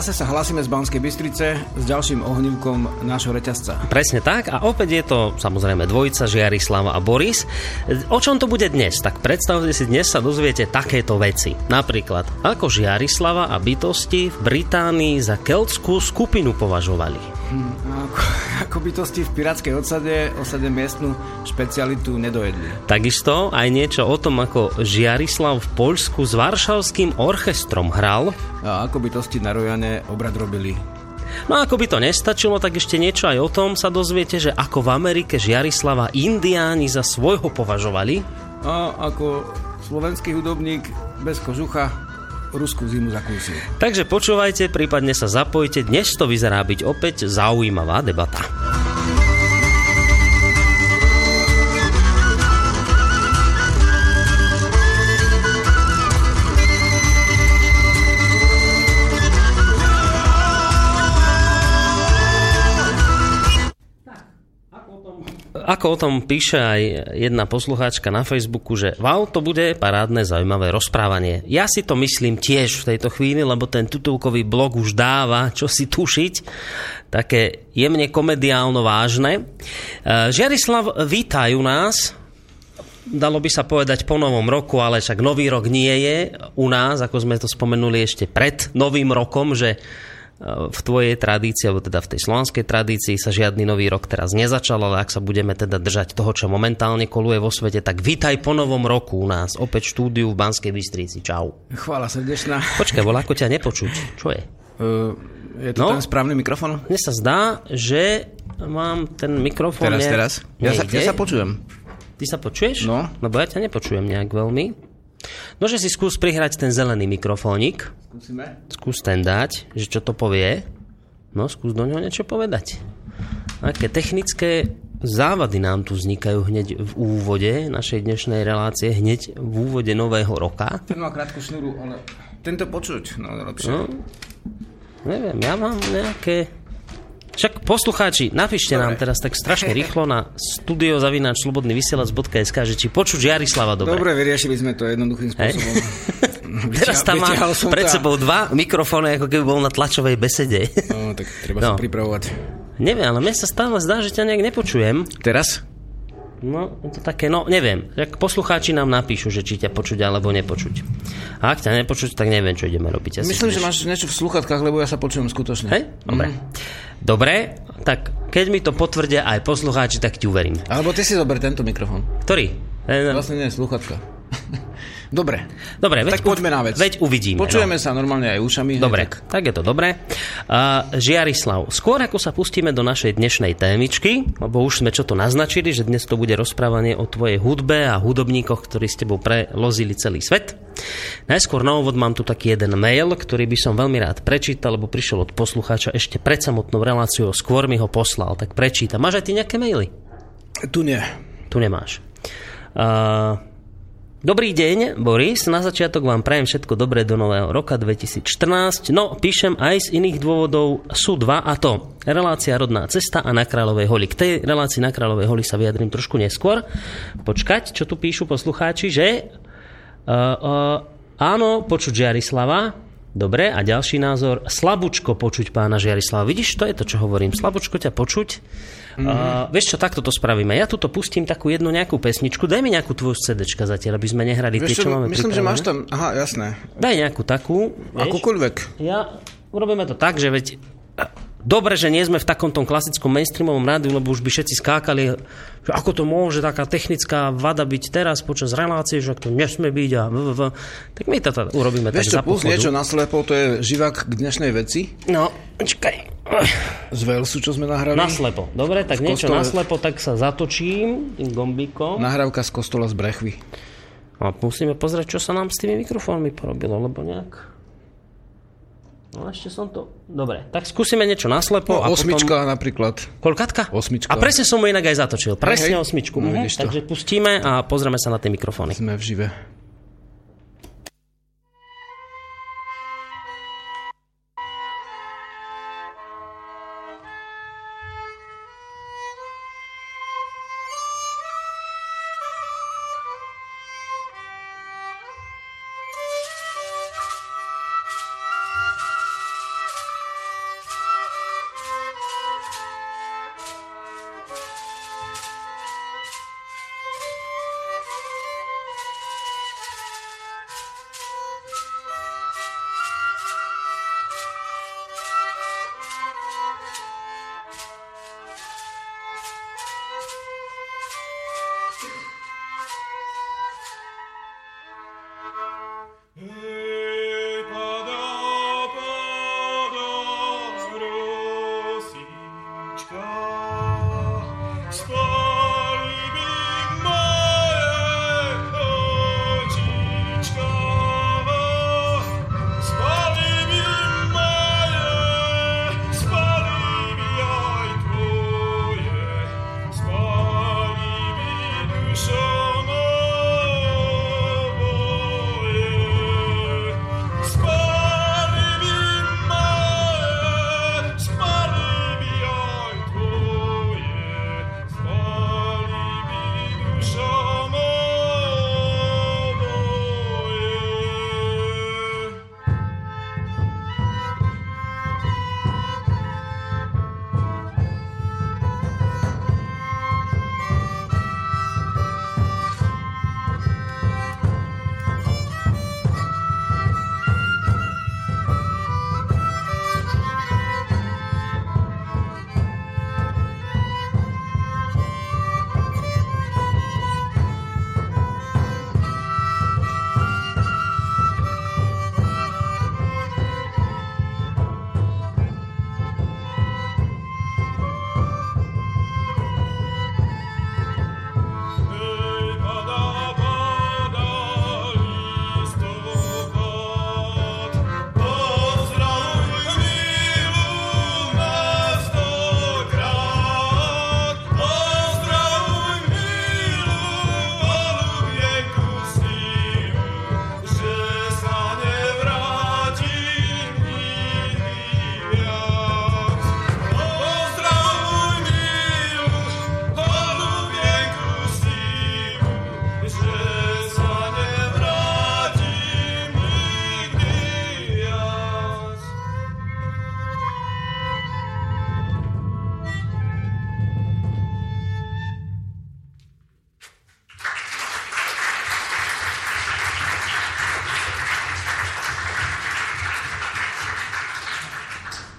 zase sa hlasíme z Banskej Bystrice s ďalším ohnívkom nášho reťazca. Presne tak a opäť je to samozrejme dvojica Žiarislava a Boris. O čom to bude dnes? Tak predstavte si, dnes sa dozviete takéto veci. Napríklad, ako Žiarislava a bytosti v Británii za keltskú skupinu považovali. Hm, ako, ako bytosti v pirátskej odsade osade miestnu špecialitu nedojedli. Takisto aj niečo o tom, ako Žiarislav v Poľsku s Varšavským orchestrom hral. A ako bytosti na Rojane obrad robili. No a ako by to nestačilo, tak ešte niečo aj o tom sa dozviete, že ako v Amerike Žiarislava indiáni za svojho považovali. A ako slovenský hudobník bez kožucha ruskú zimu zakúsil. Takže počúvajte, prípadne sa zapojte. Dnes to vyzerá byť opäť zaujímavá debata. Ako o tom píše aj jedna poslucháčka na Facebooku, že wow, to bude parádne zaujímavé rozprávanie. Ja si to myslím tiež v tejto chvíli, lebo ten tutulkový blog už dáva, čo si tušiť, také jemne komediálno vážne. E, Žiarislav, vítajú nás, dalo by sa povedať po novom roku, ale však nový rok nie je u nás, ako sme to spomenuli ešte pred novým rokom, že v tvojej tradícii, alebo teda v tej slovanskej tradícii sa žiadny nový rok teraz nezačal, ale ak sa budeme teda držať toho, čo momentálne koluje vo svete, tak vítaj po novom roku u nás, opäť štúdiu v Banskej Bystrici. Čau. Chvála srdečná. Počkaj, volá, ako ťa nepočuť. Čo je? Uh, je to no, ten správny mikrofón? Mne sa zdá, že mám ten mikrofón... Teraz, ne... teraz. Ja sa, ja sa počujem. Ty sa počuješ? No. Lebo ja ťa nepočujem nejak veľmi. Nože si skús prihrať ten zelený mikrofónik. Skúsime. Skús ten dať, že čo to povie. No, skús do neho niečo povedať. Aké technické závady nám tu vznikajú hneď v úvode našej dnešnej relácie, hneď v úvode nového roka. Ten má krátku šnúru, ale tento počuť, no lepšie. No, neviem, ja mám nejaké však poslucháči, napíšte dobre. nám teraz tak strašne rýchlo na studiozavináčslobodnyvysielac.sk, že či počuť Jarislava dobre. Dobre, vyriešili sme to jednoduchým spôsobom. teraz tam má pred sebou dva mikrofóny, ako keby bol na tlačovej besede. no, tak treba no. sa pripravovať. Neviem, ale mne sa stále zdá, že ťa nejak nepočujem. Teraz? No, je to také, no neviem. Tak poslucháči nám napíšu, že či ťa počuť alebo nepočuť. A ak ťa nepočuť, tak neviem, čo ideme robiť. Asi Myslím, že máš niečo v sluchatkách, lebo ja sa počujem skutočne. Hej? Dobre. Mm. Dobre, tak keď mi to potvrdia aj poslucháči, tak ti uverím. Alebo ty si zober tento mikrofón. Ktorý? Vlastne nie, sluchatka. Dobre. Dobre, veď, tak poďme na vec. Veď uvidíme. Počujeme no. sa normálne aj ušami. Dobre, tak. tak je to dobre. Uh, Žiarislav, skôr ako sa pustíme do našej dnešnej témičky, lebo už sme čo to naznačili, že dnes to bude rozprávanie o tvojej hudbe a hudobníkoch, ktorí s tebou prelozili celý svet. Najskôr na úvod mám tu taký jeden mail, ktorý by som veľmi rád prečítal, lebo prišiel od poslucháča ešte pred samotnou reláciou, skôr mi ho poslal, tak prečítam. Máš aj ty nejaké maily? Tu nie. Tu nemáš. Uh, Dobrý deň, Boris. Na začiatok vám prajem všetko dobré do nového roka 2014. No, píšem aj z iných dôvodov. Sú dva a to relácia Rodná cesta a na Kráľovej holi. K tej relácii na Kráľovej holi sa vyjadrím trošku neskôr. Počkať, čo tu píšu poslucháči, že uh, uh, áno, počuť Žiarislava, Dobre, a ďalší názor, slabúčko počuť pána Žiarislava. Vidíš, to je to, čo hovorím. Slabúčko ťa počuť Mm-hmm. Uh, vieš čo, takto to spravíme. Ja tuto pustím takú jednu nejakú pesničku. Daj mi nejakú tvoju CDčka zatiaľ, aby sme nehrali tie, čo, máme Myslím, že máš tam, aha, jasné. Daj nejakú takú. Akúkoľvek. Ja, urobíme to tak, že veď Dobre, že nie sme v takom tom klasickom mainstreamovom rádiu, lebo už by všetci skákali, že ako to môže taká technická vada byť teraz počas relácie, že to nesmie byť a vv. Tak my to urobíme Vieš tak za plus niečo naslepo, to je živák k dnešnej veci. No, čakaj. Z Velsu, čo sme nahrali. Naslepo. Dobre, tak niečo kostole... naslepo, tak sa zatočím tým gombíkom. Nahrávka z kostola z Brechvy. A musíme pozrieť, čo sa nám s tými mikrofónmi porobilo, lebo nejak... No ešte som to... Dobre, tak skúsime niečo naslepo. No, a osmička potom... napríklad. Kolkatka? Osmička. A presne som mu inak aj zatočil. Presne hej, osmičku. No, mhm. Takže pustíme a pozrieme sa na tie mikrofóny. Sme v žive.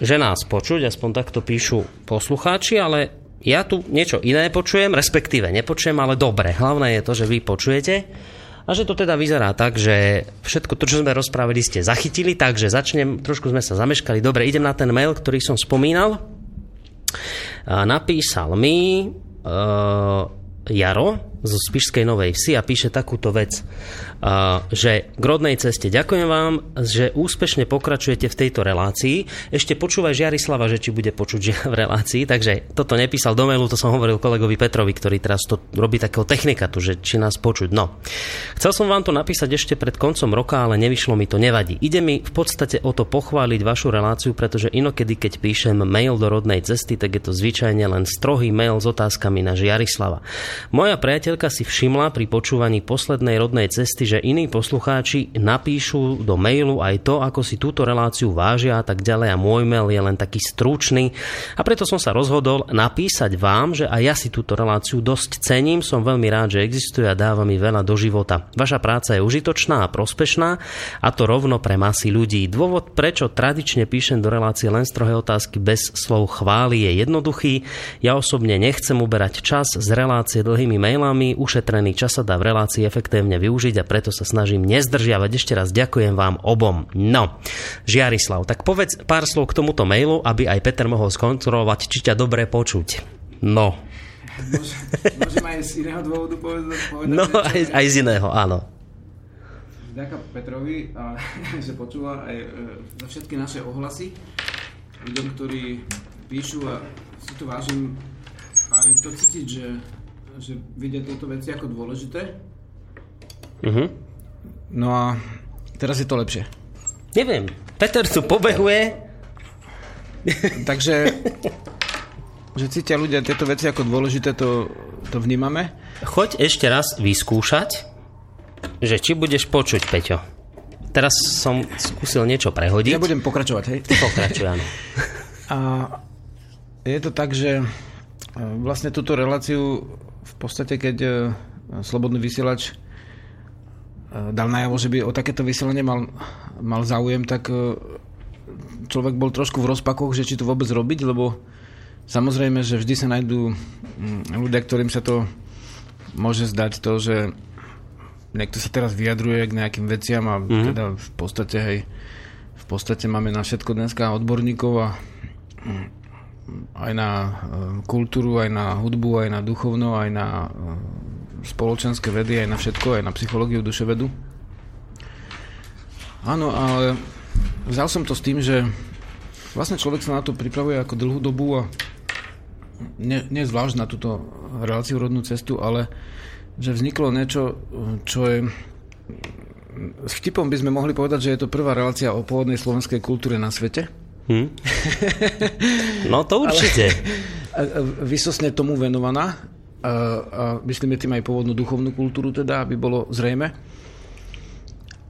Že nás počuť, aspoň takto píšu poslucháči, ale ja tu niečo iné počujem, respektíve nepočujem, ale dobre. Hlavné je to, že vy počujete a že to teda vyzerá tak, že všetko to, čo sme rozprávali, ste zachytili, takže začnem, trošku sme sa zameškali. Dobre, idem na ten mail, ktorý som spomínal. Napísal mi uh, Jaro, zo Spišskej Novej Vsi a píše takúto vec, že k rodnej ceste ďakujem vám, že úspešne pokračujete v tejto relácii. Ešte počúvaj Žiarislava, že či bude počuť v relácii, takže toto nepísal do mailu, to som hovoril kolegovi Petrovi, ktorý teraz to robí takého technika tu, že či nás počuť. No. Chcel som vám to napísať ešte pred koncom roka, ale nevyšlo mi to, nevadí. Ide mi v podstate o to pochváliť vašu reláciu, pretože inokedy, keď píšem mail do rodnej cesty, tak je to zvyčajne len strohý mail s otázkami na Žiarislava. Moja priateľ priateľka si všimla pri počúvaní poslednej rodnej cesty, že iní poslucháči napíšu do mailu aj to, ako si túto reláciu vážia a tak ďalej a môj mail je len taký stručný. A preto som sa rozhodol napísať vám, že aj ja si túto reláciu dosť cením, som veľmi rád, že existuje a dáva mi veľa do života. Vaša práca je užitočná a prospešná a to rovno pre masy ľudí. Dôvod, prečo tradične píšem do relácie len strohé otázky bez slov chvály je jednoduchý. Ja osobne nechcem uberať čas z relácie dlhými mailami, ušetrený čas sa dá v relácii efektívne využiť a preto sa snažím nezdržiavať. Ešte raz ďakujem vám obom. No, Žiarislav, tak povedz pár slov k tomuto mailu, aby aj Peter mohol skontrolovať, či ťa dobre počuť. No. Môžem aj z iného dôvodu povedať? No, aj, aj z iného, áno. Ďakujem Petrovi, a, že počúva aj e, za všetky naše ohlasy ľuďom, ktorí píšu a si to vážim aj to cítiť, že, že vidia tieto veci ako dôležité. Uh-huh. No a teraz je to lepšie. Neviem, Peter tu pobehuje. Takže že cítia ľudia tieto veci ako dôležité, to, to vnímame. Choď ešte raz vyskúšať že či budeš počuť, Peťo. Teraz som skúsil niečo prehodiť. Ja budem pokračovať, hej? Pokračuj, áno. A je to tak, že e, vlastne túto reláciu v podstate, keď e, Slobodný vysielač e, dal najavo, že by o takéto vysielanie mal, mal záujem, tak človek bol trošku v rozpakoch, že či to vôbec robiť, lebo samozrejme, že vždy sa nájdú mm, ľudia, ktorým sa to môže zdať to, že niekto sa teraz vyjadruje k nejakým veciam a mm-hmm. teda v podstate hej, v podstate máme na všetko dneska odborníkov a mm, aj na e, kultúru, aj na hudbu, aj na duchovno, aj na e, spoločenské vedy, aj na všetko, aj na psychológiu, duševedu. Áno, ale vzal som to s tým, že vlastne človek sa na to pripravuje ako dlhú dobu a nie, nie zvlášť na túto reláciu rodnú cestu, ale že vzniklo niečo, čo je... S vtipom by sme mohli povedať, že je to prvá relácia o pôvodnej slovenskej kultúre na svete. Hm? No to určite. Ale, vysosne tomu venovaná. A, a myslíme tým aj pôvodnú duchovnú kultúru teda, aby bolo zrejme.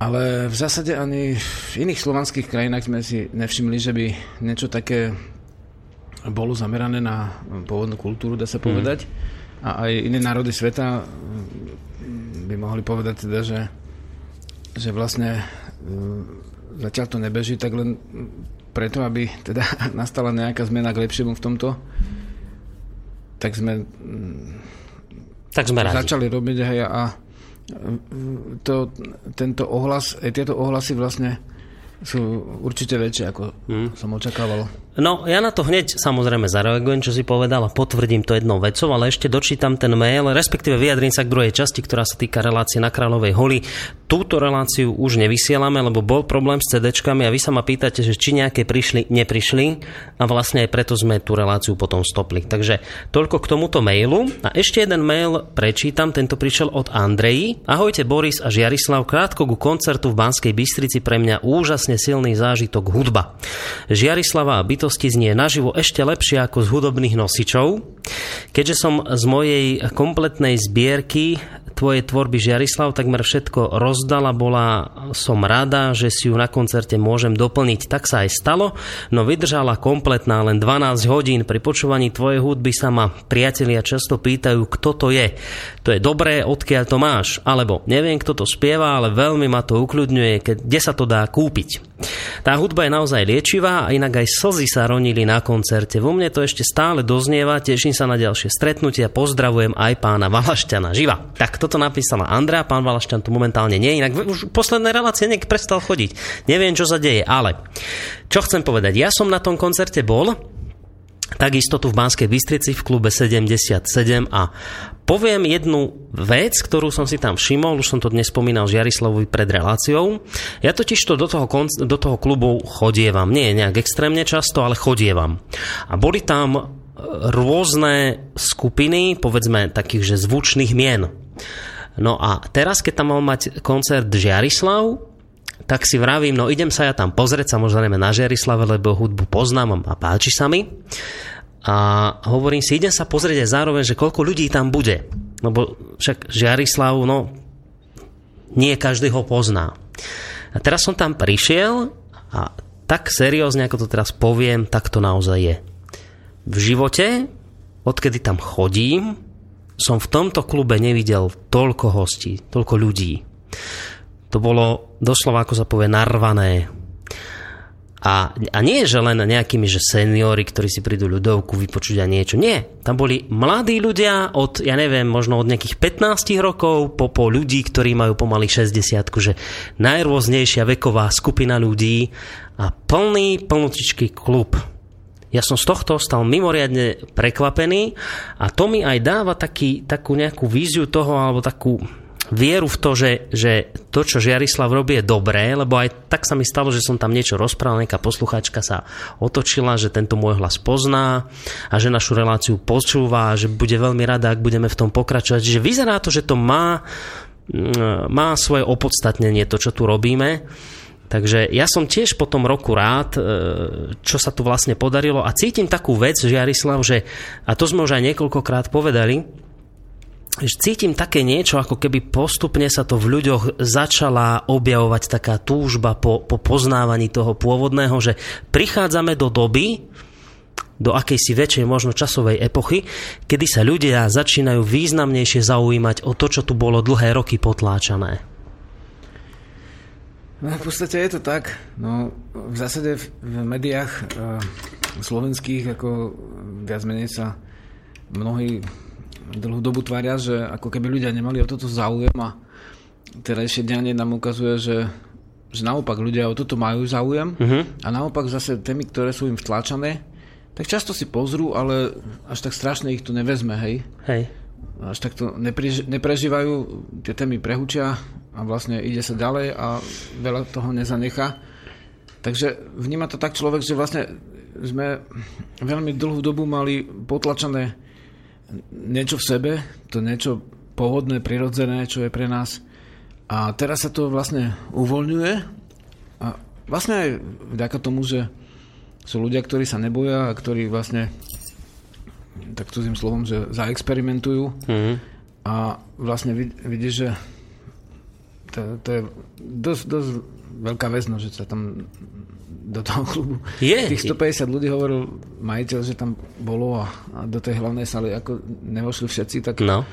Ale v zásade ani v iných slovanských krajinách sme si nevšimli, že by niečo také bolo zamerané na pôvodnú kultúru, dá sa povedať. Hmm a aj iné národy sveta mm, by mohli povedať teda, že, že vlastne mm, zatiaľ to nebeží, tak len preto, aby teda nastala nejaká zmena k lepšiemu v tomto, tak sme, mm, tak sme začali robiť hej, a to, tento ohlas, aj tieto ohlasy vlastne sú určite väčšie, ako hmm. som očakával. No, ja na to hneď samozrejme zareagujem, čo si povedal a potvrdím to jednou vecou, ale ešte dočítam ten mail, respektíve vyjadrím sa k druhej časti, ktorá sa týka relácie na Kráľovej holi. Túto reláciu už nevysielame, lebo bol problém s CD-čkami a vy sa ma pýtate, že či nejaké prišli, neprišli a vlastne aj preto sme tú reláciu potom stopli. Takže toľko k tomuto mailu. A ešte jeden mail prečítam, tento prišiel od Andreji. Ahojte Boris a Žiarislav, krátko ku koncertu v Banskej Bystrici pre mňa úžasne silný zážitok hudba. Žiarislava a bytosti znie naživo ešte lepšie ako z hudobných nosičov. Keďže som z mojej kompletnej zbierky tvojej tvorby Žiarislav takmer všetko rozdala, bola som rada, že si ju na koncerte môžem doplniť. Tak sa aj stalo, no vydržala kompletná len 12 hodín. Pri počúvaní tvojej hudby sa ma priatelia často pýtajú, kto to je. To je dobré, odkiaľ to máš. Alebo neviem, kto to spieva, ale veľmi ma to ukľudňuje, kde sa to dá kúpiť. Tá hudba je naozaj liečivá a inak aj slzy sa ronili na koncerte. Vo mne to ešte stále doznieva, teším sa na ďalšie stretnutia, pozdravujem aj pána Valašťana živa. Tak toto napísala Andrea, pán Valašťan tu momentálne nie, inak už posledné relácie nejak prestal chodiť. Neviem, čo sa deje, ale čo chcem povedať, ja som na tom koncerte bol, Takisto tu v Banskej Bystrici v klube 77 a poviem jednu vec, ktorú som si tam všimol, už som to dnes spomínal Žiarislavovi pred reláciou. Ja totiž to do toho, do toho klubu chodievam, nie nejak extrémne často, ale chodievam. A boli tam rôzne skupiny, povedzme takých, že zvučných mien. No a teraz, keď tam mal mať koncert Žiarislav, tak si vravím, no idem sa ja tam pozrieť, samozrejme na Žiarislave, lebo hudbu poznám a páči sa mi. A hovorím si, idem sa pozrieť aj zároveň, že koľko ľudí tam bude. lebo však Žiarislav, no, nie každý ho pozná. A teraz som tam prišiel a tak seriózne, ako to teraz poviem, tak to naozaj je. V živote, odkedy tam chodím, som v tomto klube nevidel toľko hostí, toľko ľudí. To bolo doslova, ako sa povie, narvané, a, a nie, že len nejakými, že seniory, ktorí si prídu ľudovku vypočuť a niečo. Nie. Tam boli mladí ľudia od, ja neviem, možno od nejakých 15 rokov po, po ľudí, ktorí majú pomaly 60 že najrôznejšia veková skupina ľudí a plný, plnotičký klub. Ja som z tohto stal mimoriadne prekvapený a to mi aj dáva taký, takú nejakú víziu toho, alebo takú, vieru v to, že, že to, čo Žiarislav robí, je dobré, lebo aj tak sa mi stalo, že som tam niečo rozprával, nejaká posluchačka sa otočila, že tento môj hlas pozná a že našu reláciu počúva a že bude veľmi rada, ak budeme v tom pokračovať. Čiže vyzerá to, že to má, mm, má svoje opodstatnenie, to, čo tu robíme. Takže ja som tiež po tom roku rád, e, čo sa tu vlastne podarilo a cítim takú vec, Žiarislav, že, a to sme už aj niekoľkokrát povedali, cítim také niečo, ako keby postupne sa to v ľuďoch začala objavovať taká túžba po, po poznávaní toho pôvodného, že prichádzame do doby, do akejsi väčšej možno časovej epochy, kedy sa ľudia začínajú významnejšie zaujímať o to, čo tu bolo dlhé roky potláčané. No, v podstate je to tak. No, v zásade v, v médiách e, slovenských ako viac menej sa mnohí dlhú dobu tvária, že ako keby ľudia nemali o toto záujem a terajšie dianie nám ukazuje, že, že naopak ľudia o toto majú záujem uh-huh. a naopak zase témy, ktoré sú im vtláčané, tak často si pozrú, ale až tak strašne ich to nevezme, hej. Hej. Až tak to neprež, neprežívajú, tie témy prehučia a vlastne ide sa ďalej a veľa toho nezanecha. Takže vníma to tak človek, že vlastne sme veľmi dlhú dobu mali potlačené niečo v sebe, to niečo pohodné, prirodzené, čo je pre nás. A teraz sa to vlastne uvoľňuje a vlastne aj vďaka tomu, že sú ľudia, ktorí sa neboja a ktorí vlastne tak cudzím slovom, že zaexperimentujú mm-hmm. a vlastne vidíš, že to, to je dosť, dosť veľká vec, no, že sa tam do toho klubu. Je. Tých 150 ľudí hovoril majiteľ, že tam bolo a, a do tej hlavnej sály ako nevošli všetci, tak no.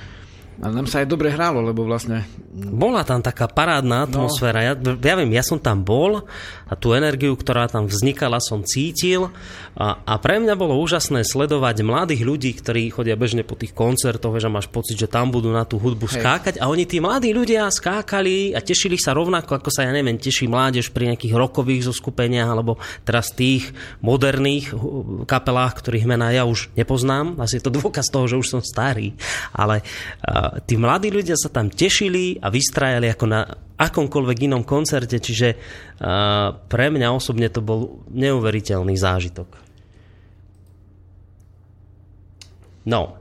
A nám sa aj dobre hrálo, lebo vlastne... Bola tam taká parádna no. atmosféra. No. Ja, ja viem, ja som tam bol a tú energiu, ktorá tam vznikala, som cítil. A, a pre mňa bolo úžasné sledovať mladých ľudí, ktorí chodia bežne po tých koncertoch, že máš pocit, že tam budú na tú hudbu Hej. skákať. A oni, tí mladí ľudia, skákali a tešili sa rovnako, ako sa, ja neviem, teší mládež pri nejakých rokových zoskupeniach, alebo teraz tých moderných kapelách, ktorých mená ja už nepoznám. Asi je to dôkaz toho, že už som starý. Ale tí mladí ľudia sa tam tešili a vystrajali ako na akomkoľvek inom koncerte, čiže pre mňa osobne to bol neuveriteľný zážitok. No,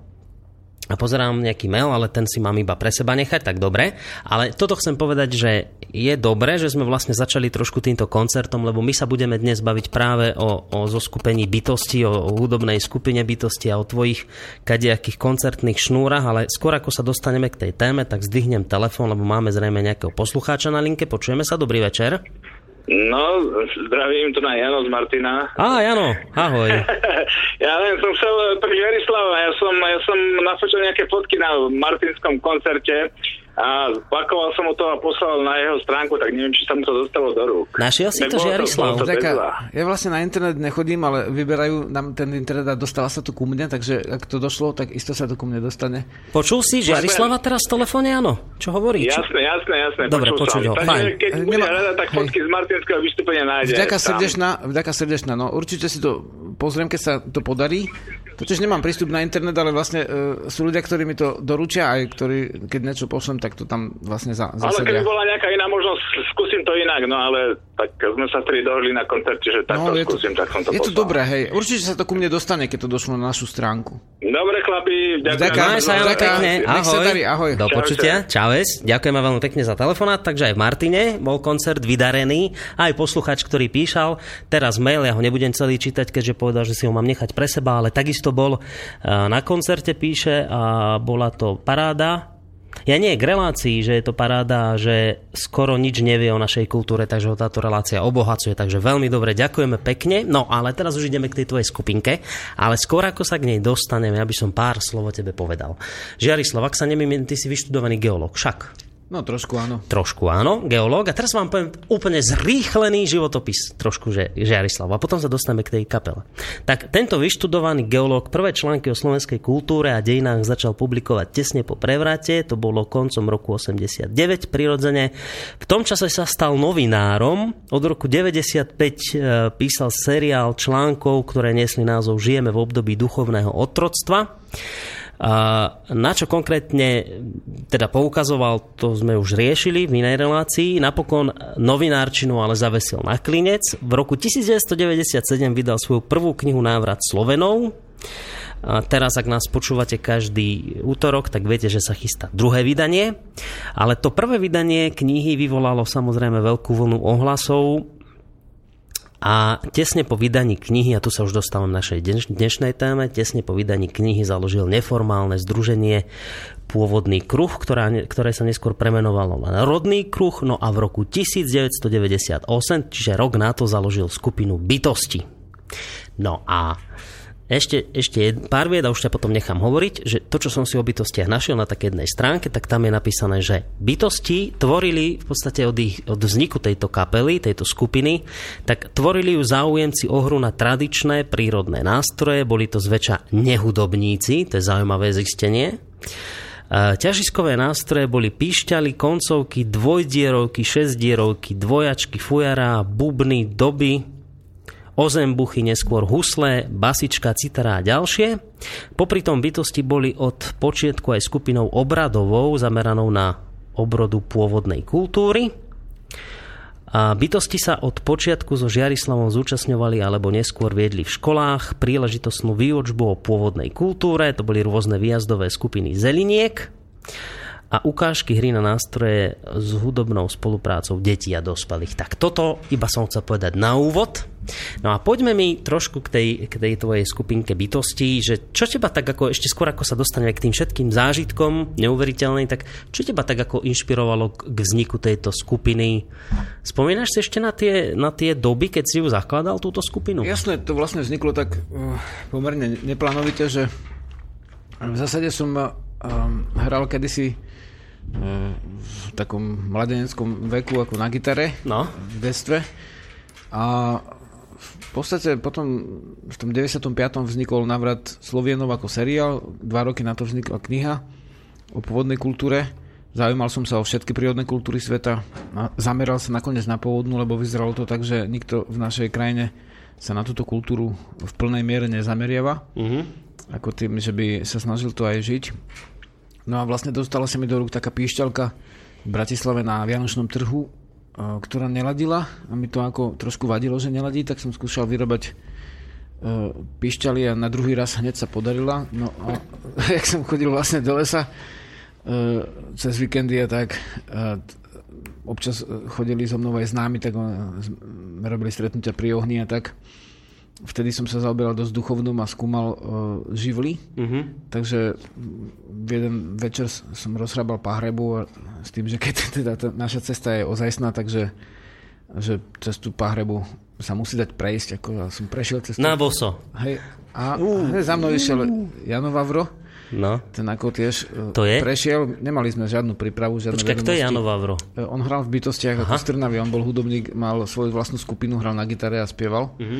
a pozerám nejaký mail, ale ten si mám iba pre seba nechať, tak dobre. Ale toto chcem povedať, že je dobré, že sme vlastne začali trošku týmto koncertom, lebo my sa budeme dnes baviť práve o, o zoskupení bytosti, o, o hudobnej skupine bytosti a o tvojich kadejakých koncertných šnúrach, ale skôr ako sa dostaneme k tej téme, tak zdvihnem telefón, lebo máme zrejme nejakého poslucháča na linke. Počujeme sa, dobrý večer. No, zdravím tu na Jano z Martina. Á, Jano, ahoj. ja len som chcel pri Verislava, ja som, ja som nafočil nejaké fotky na Martinskom koncerte a pakoval som mu to a poslal na jeho stránku, tak neviem, či sa mu to dostalo do rúk. Našiel si to Žiarislav? ja vlastne na internet nechodím, ale vyberajú nám ten internet a dostala sa to ku mne, takže ak to došlo, tak isto sa to ku mne dostane. Počul si Žiarislava teraz v telefóne, áno? Čo hovorí? Jasné, jasné, jasné. Dobre, počuť ho. Takže keď bude rada, tak fotky z Martinského vystúpenia nájde. Vďaka srdečná, vďaka srdečná, no určite si to pozriem, keď sa to podarí. Totiž nemám prístup na internet, ale vlastne uh, sú ľudia, ktorí mi to doručia, aj ktorí, keď niečo pošlem, tak to tam vlastne za, zasedia. Ale keby bola nejaká iná možnosť, skúsim to inak, no ale tak sme sa tri dohodli na koncerte, že takto no, skúsim, to, tak som to Je poslal. to dobré, hej. Určite sa to ku mne dostane, keď to došlo na našu stránku. Dobre, chlapi, ďakujem. sa pekne. Ahoj. Darí, ahoj. Do počutia. Čaues. Ďakujeme veľmi pekne za telefonát. Takže aj v Martine bol koncert vydarený. Aj posluchač, ktorý píšal. Teraz mail, ja ho nebudem celý čítať, keďže povedal, že si ho mám nechať pre seba, ale takisto to bol na koncerte, píše, a bola to paráda ja nie k relácii, že je to paráda, že skoro nič nevie o našej kultúre, takže ho táto relácia obohacuje. Takže veľmi dobre, ďakujeme pekne. No ale teraz už ideme k tej tvojej skupinke. Ale skôr ako sa k nej dostaneme, ja by som pár slov o tebe povedal. Žiarislav, ak sa nemýlim, ty si vyštudovaný geológ, však. No trošku áno. Trošku áno, geológ. A teraz vám poviem úplne zrýchlený životopis, trošku, že Žiarislav. A potom sa dostaneme k tej kapele. Tak tento vyštudovaný geológ prvé články o slovenskej kultúre a dejinách začal publikovať tesne po prevrate, to bolo koncom roku 89 prirodzene. V tom čase sa stal novinárom. Od roku 95 e, písal seriál článkov, ktoré nesli názov Žijeme v období duchovného otroctva. Na čo konkrétne teda poukazoval, to sme už riešili v inej relácii. Napokon novinárčinu ale zavesil na klinec. V roku 1997 vydal svoju prvú knihu Návrat Slovenov. A teraz, ak nás počúvate každý útorok, tak viete, že sa chystá druhé vydanie. Ale to prvé vydanie knihy vyvolalo samozrejme veľkú vlnu ohlasov a tesne po vydaní knihy, a tu sa už dostávam našej dnešnej téme, tesne po vydaní knihy založil neformálne združenie Pôvodný kruh, ktorá, ktoré sa neskôr premenovalo na Rodný kruh, no a v roku 1998, čiže rok na to založil skupinu Bytosti. No a ešte, ešte pár vied a už ťa potom nechám hovoriť, že to, čo som si o bytostiach našiel na takej jednej stránke, tak tam je napísané, že bytosti tvorili v podstate od, ich, od vzniku tejto kapely, tejto skupiny, tak tvorili ju záujemci o hru na tradičné prírodné nástroje, boli to zväčša nehudobníci, to je zaujímavé zistenie. Ťažiskové nástroje boli píšťaly, koncovky, dvojdierovky, šesťdierovky, dvojačky, fujara, bubny, doby, ozembuchy, neskôr husle, basička, citara a ďalšie. Popri tom bytosti boli od počiatku aj skupinou obradovou zameranou na obrodu pôvodnej kultúry. A bytosti sa od počiatku so Žiarislavom zúčastňovali alebo neskôr viedli v školách príležitostnú výučbu o pôvodnej kultúre, to boli rôzne výjazdové skupiny zeliniek a ukážky hry na nástroje s hudobnou spoluprácou detí a dospelých. Tak toto iba som chcel povedať na úvod. No a poďme mi trošku k tej, k tej tvojej skupinke bytostí, že čo teba tak ako, ešte skôr ako sa dostaneme k tým všetkým zážitkom neuveriteľným, tak čo teba tak ako inšpirovalo k vzniku tejto skupiny? Spomínaš si ešte na tie, na tie doby, keď si ju zakladal, túto skupinu? Jasné, to vlastne vzniklo tak uh, pomerne neplánovite, že v zásade som um, hral kedysi v takom mladeneckom veku ako na gitare no. v detstve. A v podstate potom v tom 95. vznikol navrat Slovienov ako seriál, dva roky na to vznikla kniha o pôvodnej kultúre. Zaujímal som sa o všetky prírodné kultúry sveta a zameral sa nakoniec na pôvodnú, lebo vyzeralo to tak, že nikto v našej krajine sa na túto kultúru v plnej miere nezameriava. Uh-huh. Ako tým, že by sa snažil to aj žiť. No a vlastne dostala sa mi do rúk taká píšťalka v Bratislave na Vianočnom trhu, e, ktorá neladila a mi to ako trošku vadilo, že neladí, tak som skúšal vyrobať e, píšťaly a na druhý raz hneď sa podarila. No a jak som chodil vlastne do lesa e, cez víkendy a tak občas chodili so mnou aj známi, tak robili stretnutia pri ohni a tak vtedy som sa zaoberal dosť duchovnom a skúmal uh, živly. Uh-huh. Takže v jeden večer som rozhrábal pahrebu s tým, že keď teda tá naša cesta je ozajstná, takže že cez tú pahrebu sa musí dať prejsť. Ako ja som prešiel cez... Na boso. Hej, a uh, hej, za mnou išiel Jano Vavro. No. Ten ako tiež e, to je? prešiel, nemali sme žiadnu prípravu, žiadne Počkaj, kto je Jano Vavro? E, on hral v bytostiach Aha. ako z Trnavy, on bol hudobník, mal svoju vlastnú skupinu, hral na gitare a spieval. Uh-huh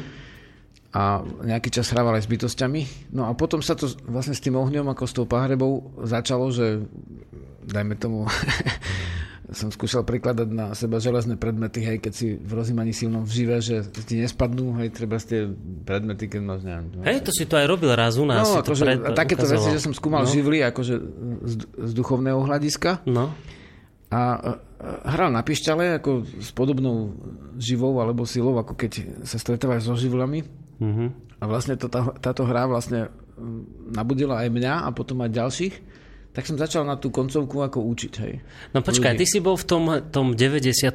a nejaký čas hrával aj s bytostiami. No a potom sa to vlastne s tým ohňom, ako s tou pahrebou začalo, že dajme tomu, som skúšal prikladať na seba železné predmety, hej, keď si v rozímaní silnom vžive, že ti nespadnú, hej, treba tie predmety, keď máš, neviem. Hej, to si to aj robil raz u nás. No, akože, pred, takéto ukazoval. veci, že som skúmal no. živly, akože z, z duchovného hľadiska. No. A hral na pišťale, ako s podobnou živou alebo silou, ako keď sa stretávaš so živlami Uh-huh. A vlastne tá, táto hra vlastne mm, nabudila aj mňa a potom aj ďalších. Tak som začal na tú koncovku ako učiť, hej. No počkaj, Ľudí. ty si bol v tom, tom 98.,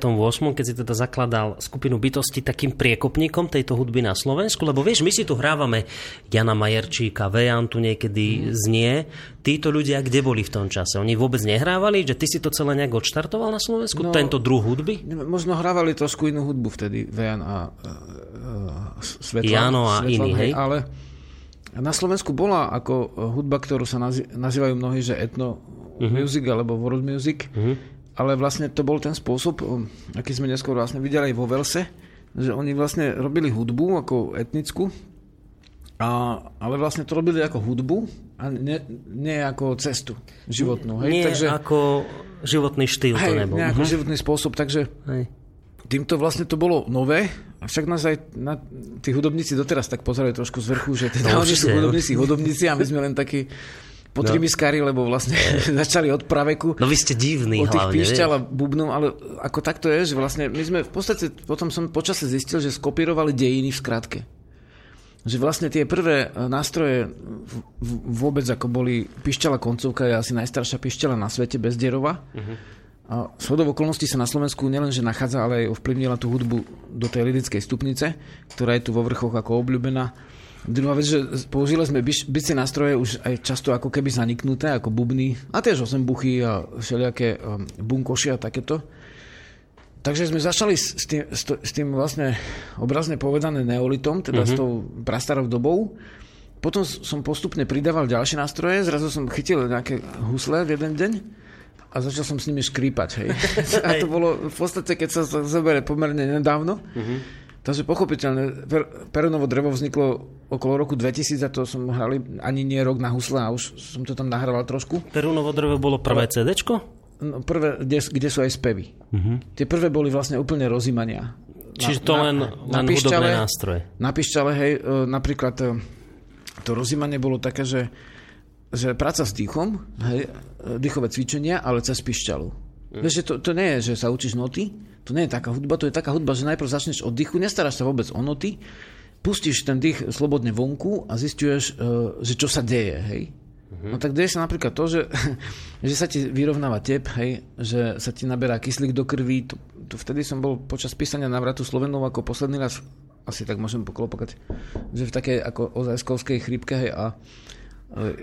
keď si teda zakladal skupinu bytosti takým priekopníkom tejto hudby na Slovensku, lebo vieš, my si tu hrávame Jana Majerčíka, Vejan tu niekedy znie. Títo ľudia kde boli v tom čase? Oni vôbec nehrávali? Že ty si to celé nejak odštartoval na Slovensku? No, tento druh hudby? Možno hrávali trošku inú hudbu vtedy, Vejan a uh, Svetlan. Jano a Svetlan, hej? Ale na Slovensku bola ako eh, hudba, ktorú sa nazývajú mnohí, že etno Mhm. music alebo world music, ale vlastne to bol ten spôsob, um, aký sme neskôr vlastne videli aj vo Velse, že oni vlastne robili hudbu ako etnickú, a, ale vlastne to robili ako hudbu a ne, nie ako cestu životnú. Hej? Nie takže, ako životný štýl to hej, nebol. nie ako Mhm. životný spôsob, takže Hej. Týmto vlastne to bolo nové, a však nás aj na, tí hudobníci doteraz tak pozerajú trošku z vrchu, že teda No, oni sú určite, hudobníci, hudobníci a my sme len takí potrimiskári, lebo vlastne začali od praveku. No vy ste divní od tých hlavne, píšťal a bubnov, ale ako takto je, že vlastne my sme v podstate, potom som počase zistil, že skopírovali dejiny v skratke. Že vlastne tie prvé e, nástroje v- v- vôbec ako boli pišťala koncovka, je asi najstaršia pišťala na svete, bezdierova. Uh-huh. A shodou okolností sa na Slovensku nielenže nachádza, ale aj ovplyvnila tú hudbu do tej lidickej stupnice, ktorá je tu vo vrchoch ako obľúbená. Druhá vec, že použili sme bicie nástroje už aj často ako keby zaniknuté, ako bubny, a tiež osembuchy a všelijaké um, bunkoši a takéto. Takže sme začali s tým, s tým vlastne obrazne povedané neolitom, teda mm-hmm. s tou prastarou dobou. Potom som postupne pridával ďalšie nástroje, zrazu som chytil nejaké husle v jeden deň a začal som s nimi škrípať. Hej. a to bolo v podstate, keď sa to zoberie pomerne nedávno. Mm-hmm. Takže pochopiteľne, per, Perunovo drevo vzniklo okolo roku 2000 a to som hrali ani nie rok na husle a už som to tam nahrával trošku. Perunovo drevo bolo prvé CDčko? No, prvé, kde, kde sú aj spevy. Uh-huh. Tie prvé boli vlastne úplne rozímania. Čiže to len, len hudobné nástroje. Na pišťale, hej, e, napríklad e, to rozímanie bolo také, že, že práca s dýchom, hej, e, dýchové cvičenia, ale cez pišťalu. Mm. Vieš, že to, to nie je, že sa učíš noty, to nie je taká hudba, to je taká hudba, že najprv začneš od dýchu, nestaráš sa vôbec o noty, pustíš ten dých slobodne vonku a zistuješ, e, že čo sa deje, hej. No tak deje sa napríklad to, že, že sa ti vyrovnáva tep, hej, že sa ti naberá kyslík do krvi. To, to vtedy som bol počas písania návratu Slovenov ako posledný raz, asi tak môžem poklopakať, že v takej ako ozajskovskej chrípke, hej, a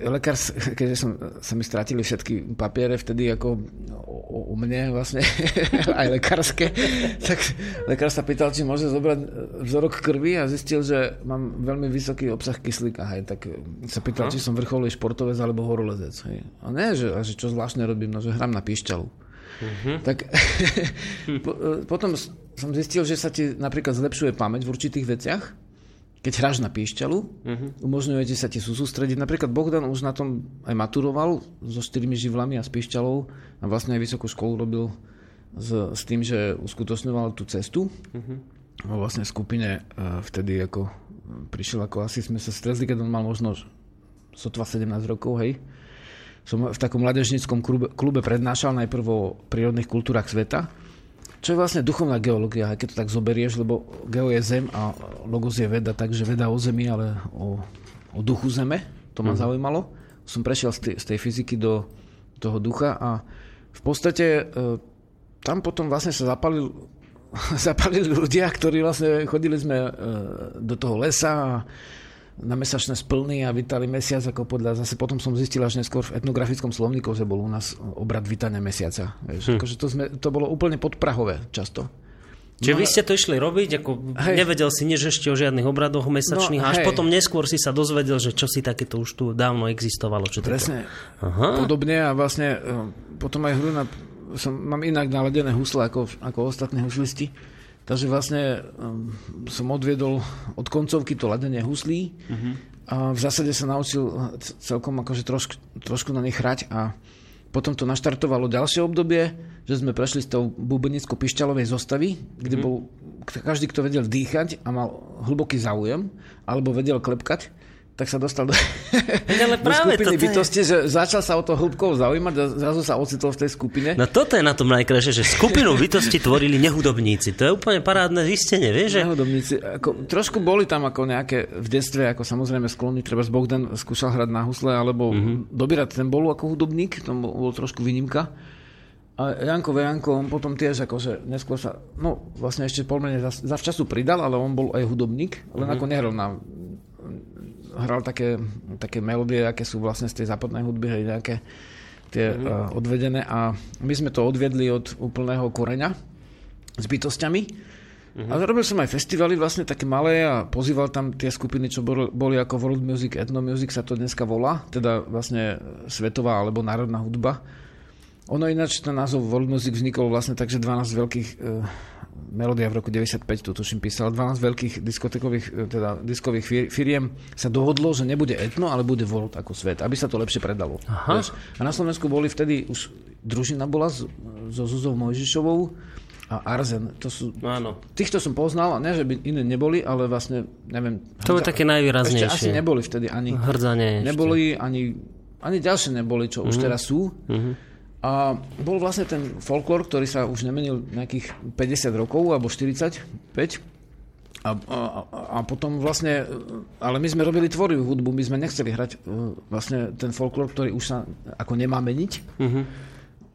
lekár, keďže som, sa mi strátili všetky papiere vtedy ako o, o mne vlastne, aj lekárske, tak lekár sa pýtal, či môže zobrať vzorok krvi a zistil, že mám veľmi vysoký obsah kyslíka. Hej, tak sa pýtal, či som vrcholný športovec alebo horolezec. Hej. A ne, že, a že čo zvláštne robím, no, že hrám na píšťalu. Tak po, potom som zistil, že sa ti napríklad zlepšuje pamäť v určitých veciach, keď hráš na píšťalu, uh-huh. umožňuje ti sa ti sústrediť. Napríklad Bohdan už na tom aj maturoval so štyrmi živlami a s píšťalou a vlastne aj vysokú školu robil s, s tým, že uskutočňoval tú cestu. Uh-huh. Vo vlastne skupine uh, vtedy ako prišiel ako asi sme sa stretli, keď on mal možno sotva 17 rokov, hej. Som v takom mladežníckom klube, klube prednášal najprv o prírodných kultúrach sveta, čo je vlastne duchovná geológia, keď to tak zoberieš, lebo geo je zem a logos je veda, takže veda o zemi, ale o, o duchu zeme, to ma mm. zaujímalo. Som prešiel z tej, z tej fyziky do toho ducha a v podstate e, tam potom vlastne sa zapalil, zapalili ľudia, ktorí vlastne chodili sme e, do toho lesa a na mesačné splny a vítali mesiac, ako podľa, zase potom som zistil až neskôr v etnografickom slovníku, že bol u nás obrad vítania mesiaca. Hm. Akože to, sme, to bolo úplne podprahové často. Čiže no, vy ste to išli robiť, ako hej. nevedel si nič ešte o žiadnych obradoch mesačných, no, až hej. potom neskôr si sa dozvedel, že čo si takéto už tu dávno existovalo. Čo Presne. Aha. Podobne a vlastne potom aj hru na, som, mám inak naladené husle ako, ako ostatní huslisti. Takže vlastne um, som odviedol od koncovky to ladenie huslí uh-huh. a v zásade sa naučil celkom akože trošku, trošku na nich hrať a potom to naštartovalo ďalšie obdobie, že sme prešli z tou bubenicko-pišťalovej zostavy, kde uh-huh. bol každý, kto vedel dýchať a mal hlboký záujem, alebo vedel klepkať, tak sa dostal do, ale do práve skupiny toto je- bytosti, že začal sa o to hĺbkou zaujímať a zrazu sa ocitol v tej skupine. No toto je na tom najkrajšie, že skupinu bytosti tvorili nehudobníci. To je úplne parádne zistenie, vieš? Že... Nehodobníci. Ako, trošku boli tam ako nejaké v detstve, ako samozrejme sklony, treba z Bogdan skúšal hrať na husle, alebo Mhm. mm-hmm. dobírať ten bolu ako hudobník, to bol, bol trošku výnimka. A Janko Vejanko, on potom tiež akože neskôr sa, no vlastne ešte pomerne za, za včasu pridal, ale on bol aj hudobník, len Mhm. mm-hmm. ako nehral na hral také, také melódie, aké sú vlastne z tej západnej hudby, hej, nejaké tie mm-hmm. uh, odvedené a my sme to odviedli od úplného koreňa s bytostiami. Mm-hmm. A robil som aj festivaly vlastne také malé a pozýval tam tie skupiny, čo boli, boli ako World Music, Ethno Music sa to dneska volá, teda vlastne svetová alebo národná hudba. Ono ináč, ten názov World Music vznikol vlastne tak, že 12 veľkých e, Melodia v roku 95, tu tuším písal, 12 veľkých diskotekových, e, teda diskových fir- firiem sa dohodlo, že nebude etno, ale bude world ako svet, aby sa to lepšie predalo. Aha. Vieš? A na Slovensku boli vtedy už družina bola so Zuzou Mojžišovou a Arzen. To sú, No áno. týchto som poznal, a ne, že by iné neboli, ale vlastne, neviem... To Hrdza- také najvýraznejšie. Ešte asi neboli vtedy ani... Ešte. Neboli ani, ani ďalšie neboli, čo už teraz sú. A bol vlastne ten folklór, ktorý sa už nemenil nejakých 50 rokov, alebo 45. A, a, a- potom vlastne, ale my sme robili tvorivú hudbu, my sme nechceli hrať uh, vlastne ten folklór, ktorý už sa ako nemá meniť.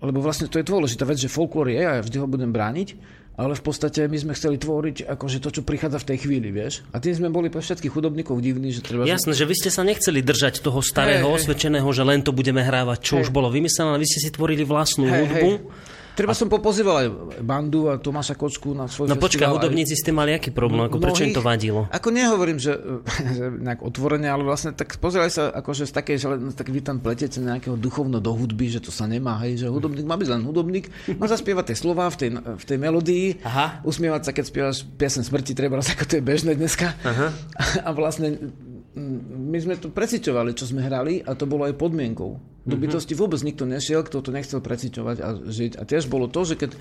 Lebo vlastne to je dôležitá vec, že folklór je a ja vždy ho budem brániť, ale v podstate my sme chceli tvoriť akože to, čo prichádza v tej chvíli, vieš. A tým sme boli pre všetkých hudobníkov divní, že treba... Jasné, že vy ste sa nechceli držať toho starého, hej. osvedčeného, že len to budeme hrávať, čo Hej. už bolo vymyslené, ale vy ste si tvorili vlastnú Hej, hudbu. hej. Treba som popozýval aj bandu a Tomáša Kočku na svoj No počkaj, hudobníci ste mali aký problém, ako prečo im to vadilo? Ako nehovorím, že, že nejak otvorene, ale vlastne tak pozeraj sa akože z takej, že tak vy tam pletete nejakého duchovno do hudby, že to sa nemá, hej, že hudobník má byť len hudobník, má zaspievať tie slova v tej, v tej melódii, Aha. usmievať sa, keď spievaš piesen smrti, treba ako to je bežné dneska. Aha. A vlastne my sme to preciťovali, čo sme hrali a to bolo aj podmienkou. Do bytosti vôbec nikto nešiel, kto to nechcel preciťovať a žiť. A tiež bolo to, že keď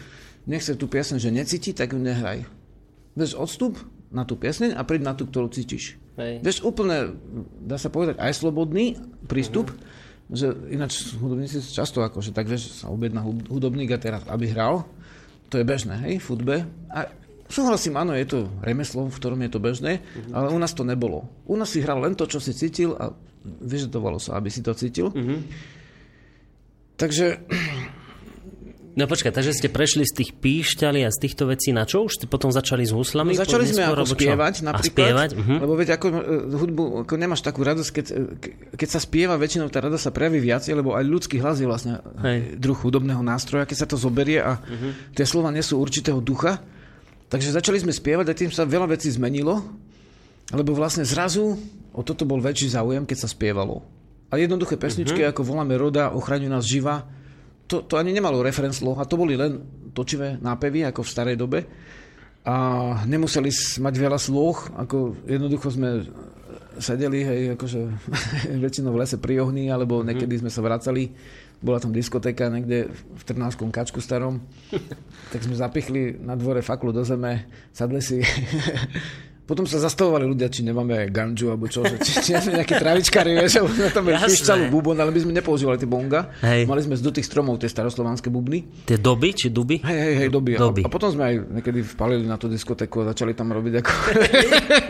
nechce tú piesen, že necíti, tak ju nehraj. Vieš, odstup na tú pieseň a príď na tú, ktorú cítiš. Hej. Vieš, úplne, dá sa povedať, aj slobodný prístup, že ináč hudobníci často ako, že tak vieš, sa objedná hud- hudobník a teraz, aby hral, to je bežné, hej, v hudbe. A súhlasím, áno, je to remeslo, v ktorom je to bežné, ale u nás to nebolo. U nás si hral len to, čo si cítil a vyžadovalo sa, aby si to cítil. Takže No počkaj, takže ste prešli z tých píšťali a z týchto vecí na čo? Už ste potom začali s huslami? No, začali sme neskôr, ako alebo čo? spievať A napríklad, spievať? Mhm. lebo veď ako e, hudbu, ako nemáš takú radosť, keď, e, ke- keď sa spieva, väčšinou tá radosť sa prejaví viacej, lebo aj ľudský hlas je vlastne Hej. Hej. druh hudobného nástroja, keď sa to zoberie a Mhm. tie slova nie sú určitého ducha. Takže začali sme spievať a tým sa veľa vecí zmenilo, lebo vlastne zrazu o toto bol väčší záujem, keď sa spievalo. A jednoduché pesničky, Mhm. ako voláme roda, ochraňuj nás živa, to, to ani nemalo referenc a to boli len točivé nápevy, ako v starej dobe. A nemuseli mať veľa slôch, ako jednoducho sme sedeli, hej, akože väčšinou v lese pri ohni, alebo niekedy sme sa vracali, bola tam diskotéka niekde v Trnavskom kačku starom, tak sme zapichli na dvore faklu do zeme, sadli si Potom sa zastavovali ľudia, či nemáme ganžu, alebo čo, že, či, či sme nejaké travičkári, vieš, alebo sme tam bubon, ale my sme nepoužívali tie bonga. Hej. Mali sme z dutých stromov tie staroslovanské bubny. Tie doby, či duby? Hej, hej, hej, doby. Doby. A, a potom sme aj niekedy vpalili na tú diskotéku a začali tam robiť ako...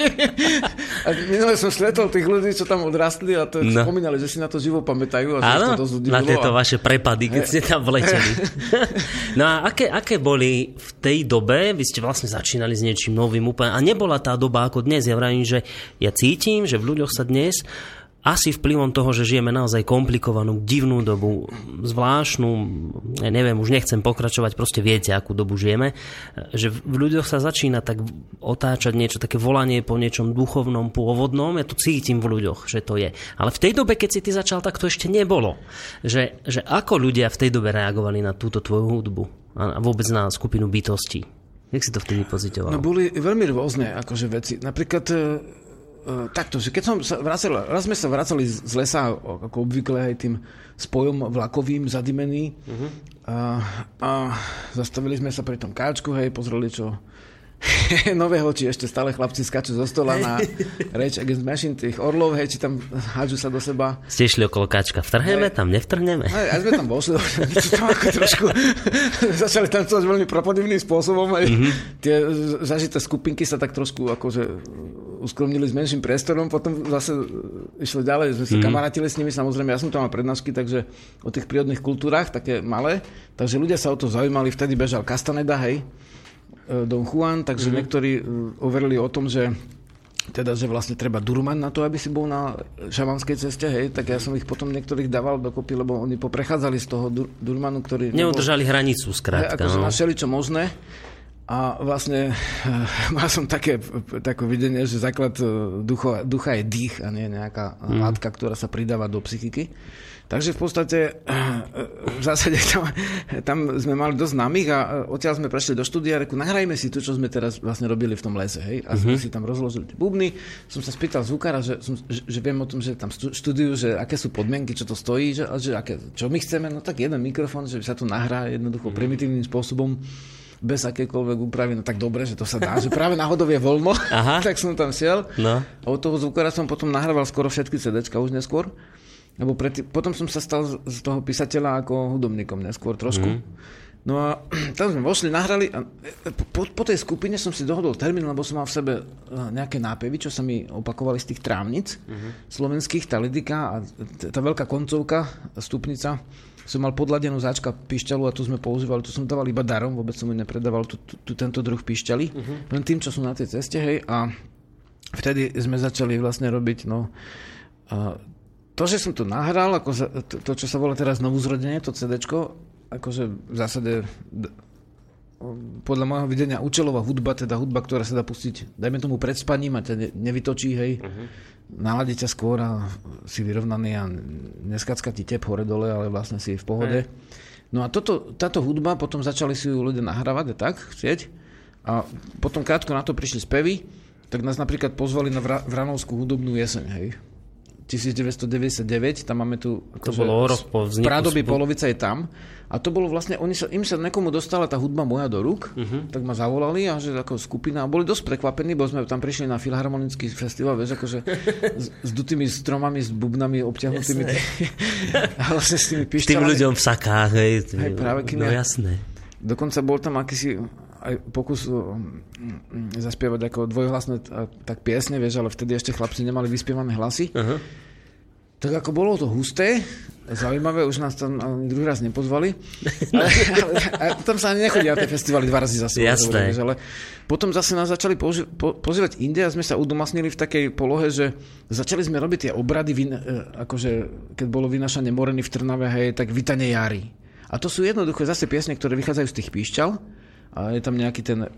a minule som stretol tých ľudí, čo tam odrastli a to No. spomínali, že si na to živo pamätajú. A Áno, to dosť na tieto a... vaše prepady, keď ste tam vleteli. no a aké, aké boli v tej dobe, vy ste vlastne začínali s niečím novým úplne, a nebola tá doba ako dnes, ja vravím, že ja cítim, že v ľuďoch sa dnes asi vplyvom toho, že žijeme naozaj komplikovanú, divnú dobu, zvláštnu, ja neviem, už nechcem pokračovať, proste viete, akú dobu žijeme, že v ľuďoch sa začína tak otáčať niečo, také volanie po niečom duchovnom, pôvodnom, ja to cítim v ľuďoch, že to je. Ale v tej dobe, keď si ty začal, tak to ešte nebolo. Že, že ako ľudia v tej dobe reagovali na túto tvoju hudbu a vôbec na skupinu bytostí? Jak si to vtedy pozitoval? No boli veľmi rôzne akože veci. Napríklad e, e, takto, že keď som sa vracal, raz sme sa vracali z lesa, ako obvykle aj tým spojom vlakovým zadimený uh-huh. a, a zastavili sme sa pri tom káčku, hej, pozreli, čo nového, či ešte stále chlapci skačú zo stola na Rage Against Machine, tých orlov, hej, či tam hádžu sa do seba. Ste išli okolo kačka. Vtrhneme tam, nevtrhneme? Aj, aj sme tam vošli, tam ako trošku začali tancovať veľmi propodivným spôsobom. Aj mm-hmm. Tie zažité skupinky sa tak trošku akože uskromnili s menším priestorom, potom zase išli ďalej, sme sa mm-hmm. kamarátili s nimi, samozrejme, ja som tam mal prednášky, takže o tých prírodných kultúrach, také malé, takže ľudia sa o to zaujímali, vtedy bežal Castaneda, hej, Don Juan, takže mm-hmm. niektorí e, overili o tom, že teda, že vlastne treba durman na to, aby si bol na šamanskej ceste, hej, tak ja som ich potom niektorých dával dokopy, lebo oni poprechádzali z toho dur- durmanu, ktorý... Neudržali nebol, hranicu, skrátka. Akože no. našeli čo možné. A vlastne mal som také, také videnie, že základ e, ducho, ducha je dých a nie nejaká mm. látka, ktorá sa pridáva do psychiky. Takže v podstate e, v zásade tam, tam sme mali dosť známych a e, odtiaľ sme prešli do štúdia a reku, nahrajme si to, čo sme teraz vlastne robili v tom lese. Hej? A sme mm-hmm. si tam rozložili tie bubny. Som sa spýtal zvukára, že, som, že, že viem o tom, že tam študujú, že aké sú podmienky, čo to stojí, že, že aké, čo my chceme. No tak jeden mikrofón, že sa tu nahrá jednoducho mm-hmm. primitívnym spôsobom bez akékoľvek úpravy, no tak dobre, že to sa dá, že práve náhodou je voľno, Aha. tak som tam šiel. No. A od toho zvukára som potom nahrával skoro všetky CDčka už neskôr. Lebo predtým, potom som sa stal z toho písateľa ako hudobníkom neskôr trošku. Mm. No a tam sme vošli, nahrali a e, po, po tej skupine som si dohodol termín, lebo som mal v sebe e, nejaké nápevy, čo sa mi opakovali z tých trávnic mm-hmm. slovenských, tá lidika a tá veľká koncovka, stupnica som mal podladenú záčka pišťalu a tu sme používali, tu som dával iba darom, vôbec som ju nepredával tu, tu, tu tento druh pišťaly, uh-huh. len tým, čo sú na tej ceste, hej, a vtedy sme začali vlastne robiť, no, to, že som to nahral, ako za, to, to, čo sa volá teraz novuzrodenie, to CDčko, akože v zásade podľa môjho videnia účelová hudba, teda hudba, ktorá sa dá pustiť, dajme tomu pred spaním a ťa nevytočí, hej, uh-huh. naladí ťa skôr a si vyrovnaný a neskacka ti tep hore dole, ale vlastne si v pohode. Hey. No a toto, táto hudba, potom začali si ju ľudia nahrávať a tak, chcieť. A potom krátko na to prišli spevy, tak nás napríklad pozvali na Vranovskú hudobnú jeseň, hej 1999, tam máme tu... To akože, bolo rok po vzniku. Prádoby polovica je tam. A to bolo vlastne, oni sa, im sa nekomu dostala tá hudba moja do rúk, uh-huh. tak ma zavolali a že ako skupina, a boli dosť prekvapení, bo sme tam prišli na filharmonický festival, vieš, akože s, s dutými stromami, s bubnami obťahnutými. Tý, a vlastne s tými pišťalami. Tým ľuďom v sakách, hej. hej práve, no jasné. Dokonca bol tam akýsi aj pokus zaspievať ako dvojhlasné tak piesne, vieš, ale vtedy ešte chlapci nemali vyspievané hlasy. Uh-huh. Tak ako bolo to husté, zaujímavé, už nás tam ani druhý raz nepozvali. Ale, ale, ale tam sa ani nechodia tie festivaly dva razy za sebou. Jasné. ale potom zase nás začali použi- po, pozývať inde a sme sa udomasnili v takej polohe, že začali sme robiť tie obrady, vyn- e, akože keď bolo vynašané moreny v Trnave, hej, tak Vitanie jary. A to sú jednoduché zase piesne, ktoré vychádzajú z tých píšťal a je tam nejaký ten uh,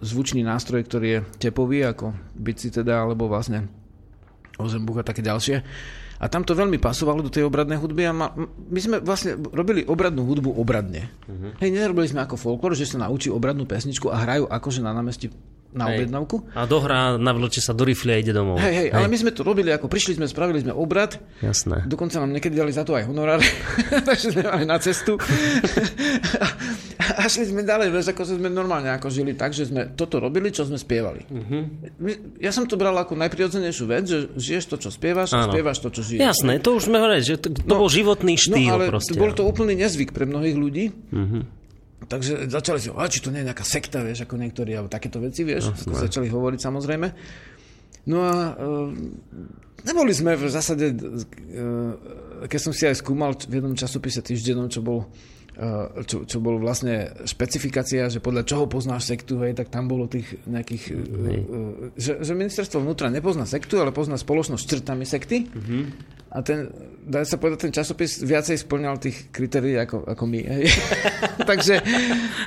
zvučný nástroj, ktorý je tepový, ako bici teda, alebo vlastne ozembuch a také ďalšie. A tam to veľmi pasovalo do tej obradnej hudby a ma, my sme vlastne robili obradnú hudbu obradne. Uh-huh. Hej, nerobili sme ako folklor, že sa naučí obradnú pesničku a hrajú akože na námestí na hej. objednávku. A dohrá, navlčie sa do rifle a ide domov. Hej, hej, hej, ale my sme to robili, ako prišli sme, spravili sme obrad. Jasné. Dokonca nám niekedy dali za to aj honorár, takže sme mali na cestu. a šli sme ďalej, vieš, ako sme normálne ako žili tak, že sme toto robili, čo sme spievali. Uh-huh. Ja som to bral ako najprirodzenejšiu vec, že žiješ to, čo spievaš, a spievaš to, čo žiješ. Jasné, to už sme hovorili, že to, to no, bol životný štýl. No ale proste, bol to úplný nezvyk pre mnohých ľudí. Uh-huh. Takže začali si, či to nie je nejaká sekta, vieš, ako niektorí, alebo takéto veci, vieš, no, ako začali hovoriť samozrejme. No a e, neboli sme v zásade, e, keď som si aj skúmal v jednom časopise týždennom, čo bol Eh, čo, čo bolo vlastne špecifikácia, že podľa čoho poznáš sektu, hej, tak tam bolo tých nejakých... Hej. Že, že ministerstvo vnútra nepozná sektu, ale pozná spoločnosť s črtami sekty. Uh-huh. A ten, dá sa povedať, ten časopis viacej splňal tých kritérií ako, ako my. Hej. takže,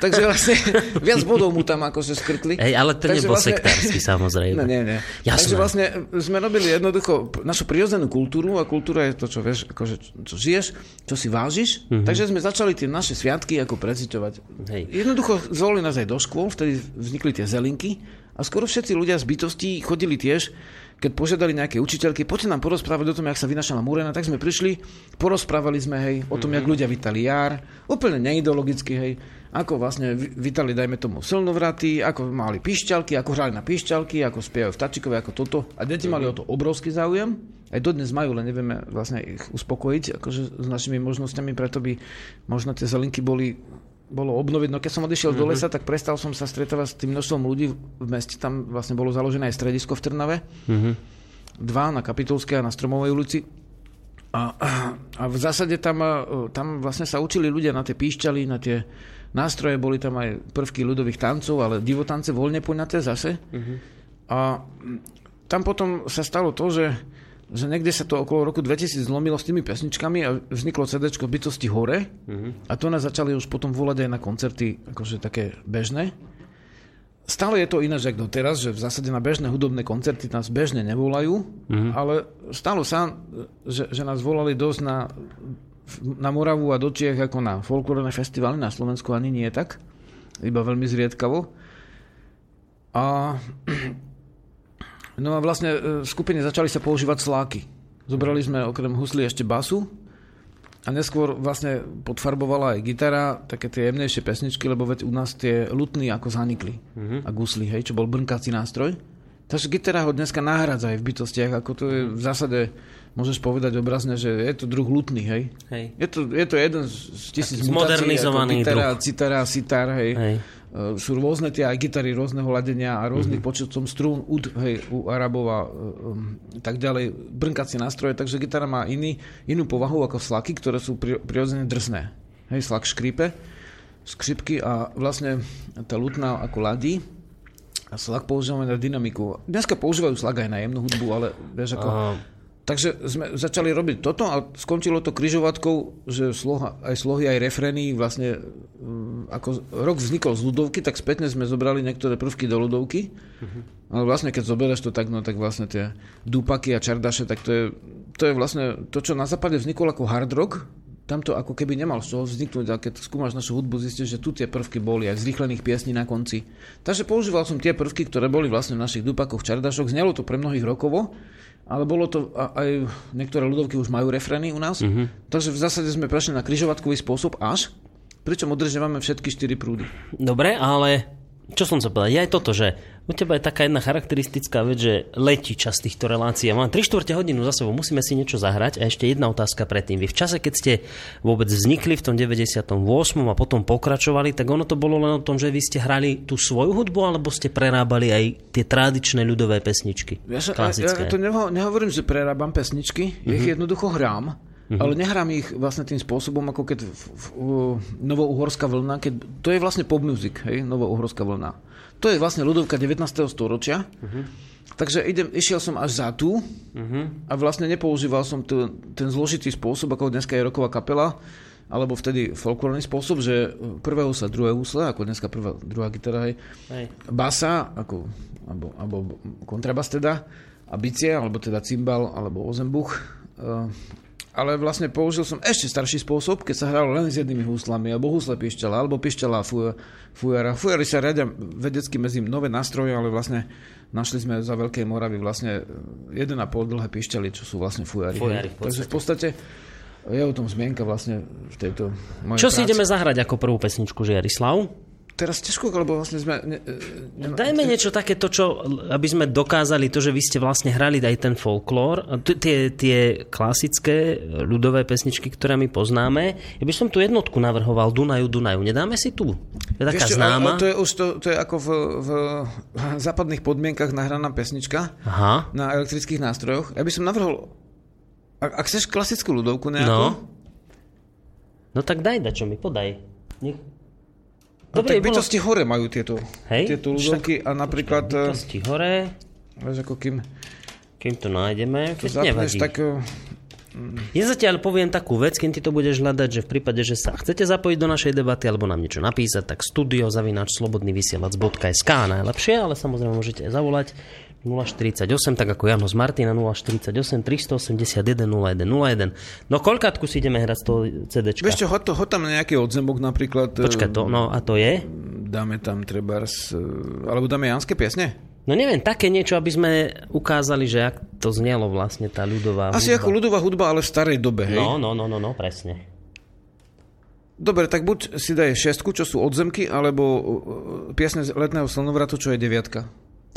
takže vlastne viac bodov mu tam akože skrtli. Hej, ale to takže nebol vlastne, sektársky, samozrejme. Ne, nie. Jasné. Takže vlastne sme robili jednoducho našu prirodzenú kultúru a kultúra je to, čo vieš, akože, čo žiješ, čo si vážiš. Uh-huh. Takže sme začali tie naše sviatky ako preciťovať. Hej. Jednoducho zvolili nás aj do škôl, vtedy vznikli tie zelinky A skoro všetci ľudia z bytostí chodili tiež, keď požiadali nejaké učiteľky, poďte nám porozprávať o tom, jak sa vynašala Murena, tak sme prišli, porozprávali sme, hej, o tom, mm-hmm. jak ľudia vitali jar, úplne neideologicky, hej, ako vlastne vitali, dajme tomu, silnovraty, ako mali pišťalky, ako hrali na pišťalky, ako spievajú v Tačikove, ako toto. A deti mali o to obrovský záujem, aj dodnes majú, len nevieme vlastne ich uspokojiť akože s našimi možnosťami, preto by možno tie zelinky boli bolo obnoviť. No keď som odišiel mm-hmm. do mhm. lesa, tak prestal som sa stretávať s tým množstvom ľudí v meste. Tam vlastne bolo založené aj stredisko v Trnave. Mm-hmm. Dva na Kapitolskej a na Stromovej ulici. A, a v zásade tam, tam vlastne sa učili ľudia na tie píšťaly, na tie nástroje, boli tam aj prvky ľudových tancov, ale divotance voľne poňaté zase. Mm-hmm. A tam potom sa stalo to, že že niekde sa to okolo roku 2000 zlomilo s tými pesničkami a vzniklo CD v bytosti hore mm-hmm. a to nás začali už potom volať aj na koncerty akože také bežné. Stále je to ináč ako doteraz, že v zásade na bežné hudobné koncerty nás bežne nevolajú, mm-hmm. ale stalo sa, že, že nás volali dosť na, na Moravu a do Čiech ako na folklórne festivaly, na Slovensku ani nie tak, iba veľmi zriedkavo. A No a vlastne e, v skupine začali sa používať sláky. Zobrali sme okrem husly ešte basu a neskôr vlastne podfarbovala aj gitara, také tie jemnejšie pesničky, lebo veď u nás tie lutny ako zanikli. Mm-hmm. A gusly, hej, čo bol brnkací nástroj. Takže gitara ho dneska nahradza aj v bytostiach, ako to je v zásade, môžeš povedať obrazne, že je to druh lutný, hej. hej. Je, to, je to jeden z tisíc mutácií, ako gitara, druh. citara, sitar, hej. hej. Uh, sú rôzne tie aj gitary rôzneho ladenia a rôznych mm-hmm. počtom strún, ud, hej, u Arabov a um, tak ďalej, brnkacie nástroje, takže gitara má iný, inú povahu ako slaky, ktoré sú pri, prirodzene drsné. Hej, slak škrípe, skripky a vlastne tá lutná ako ladí, a slak používame na dynamiku. Dneska používajú slak aj na jemnú hudbu, ale vieš ako... Uh, Takže sme začali robiť toto a skončilo to kryžovatkou, že sloha, aj slohy, aj refrény vlastne mm, ako rok vznikol z ľudovky, tak spätne sme zobrali niektoré prvky do ľudovky. Uh-huh. Ale vlastne keď zoberieš to tak, no tak vlastne tie dupaky a čardaše, tak to je, to je vlastne to, čo na západe vzniklo ako hard rock, tam to ako keby nemal z toho vzniknúť, ale keď skúmaš našu hudbu, zistíš, že tu tie prvky boli aj zrýchlených piesní na konci. Takže používal som tie prvky, ktoré boli vlastne v našich dupakoch, čardašoch. Znelo to pre mnohých rokovo, ale bolo to, aj niektoré ľudovky už majú refrény u nás, mm-hmm. takže v zásade sme prešli na kryžovatkový spôsob až, pričom udržiavame všetky štyri prúdy. Dobre, ale čo som sa povedať, je aj toto, že u teba je taká jedna charakteristická vec, že letí čas týchto relácií. Mám 3 čtvrte hodinu za sebou, musíme si niečo zahrať. A ešte jedna otázka predtým. Vy v čase, keď ste vôbec vznikli v tom 98. a potom pokračovali, tak ono to bolo len o tom, že vy ste hrali tú svoju hudbu, alebo ste prerábali aj tie tradičné ľudové pesničky? Ja, sa, ja, ja to neho, nehovorím, že prerábam pesničky, mm-hmm. ich mhm. jednoducho hrám. Mm-hmm. Ale nehrám ich vlastne tým spôsobom, ako keď v, v, v, Novouhorská vlna, keď, to je vlastne pop music, hej, Novouhorská vlna. To je vlastne ľudovka 19. storočia. Mm-hmm. Takže idem, išiel som až za tú mm-hmm. a vlastne nepoužíval som to, ten zložitý spôsob, ako dneska je roková kapela, alebo vtedy folklórny spôsob, že prvé husle, druhé husle, ako dneska prvá, druhá gitara, hej, hej. basa, ako, alebo, alebo kontrabas teda, a bicie, alebo teda cymbal, alebo ozembuch, uh, ale vlastne použil som ešte starší spôsob, keď sa hralo len s jednými húslami, alebo húsle pišťala, alebo pišťala fujara. Fujary sa radia vedecky medzi nové nástroje, ale vlastne našli sme za Veľkej Moravy vlastne 1,5 dlhé pišťaly, čo sú vlastne fujary. fujary v Takže v podstate je o tom zmienka vlastne v tejto mojej Čo práci. si ideme zahrať ako prvú pesničku, Žiarislav? Teraz ťažko, lebo vlastne sme... Ne, ne, Dajme niečo také, to, čo, aby sme dokázali to, že vy ste vlastne hrali aj ten folklór, tie, tie klasické ľudové pesničky, ktoré my poznáme. Ja by som tu jednotku navrhoval, Dunaju, Dunaju. Nedáme si tu? Je taká Ešte, známa. to, je už, to, to je ako v, v západných podmienkach nahraná pesnička Aha. na elektrických nástrojoch. Ja by som navrhol, ak, ak chceš klasickú ľudovku nejakú... No. No tak daj, da čo mi, podaj. Nech, No Dobre, tak bytosti bolo... hore majú tieto, Hej, tieto ľudovky a napríklad... Počkaj, bytosti hore... Vieš, ako kým... Kým to nájdeme, to zapneš, tak... Eh, ja zatiaľ poviem takú vec, keď ty to budeš hľadať, že v prípade, že sa chcete zapojiť do našej debaty alebo nám niečo napísať, tak studio zavináč slobodnyvysielac.sk najlepšie, ale samozrejme môžete aj zavolať 048, tak ako Jano z Martina 048 381 0101. No koľkátku si ideme hrať z toho CDčka? Vieš čo, ho, to, ho tam nejaký odzemok napríklad. Počkaj to, no a to je? Dáme tam treba, alebo dáme Janské piesne? No neviem, také niečo, aby sme ukázali, že ak to znelo vlastne tá ľudová Asi hudba. ako ľudová hudba, ale v starej dobe, hej? No, no, no, no, no, presne. Dobre, tak buď si daje šestku, čo sú odzemky, alebo uh, piesne z letného slnovratu, čo je deviatka.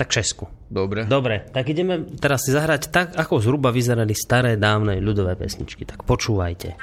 Tak Česku. Dobre. Dobre, tak ideme teraz si zahrať tak, ako zhruba vyzerali staré dávne ľudové pesničky. Tak počúvajte.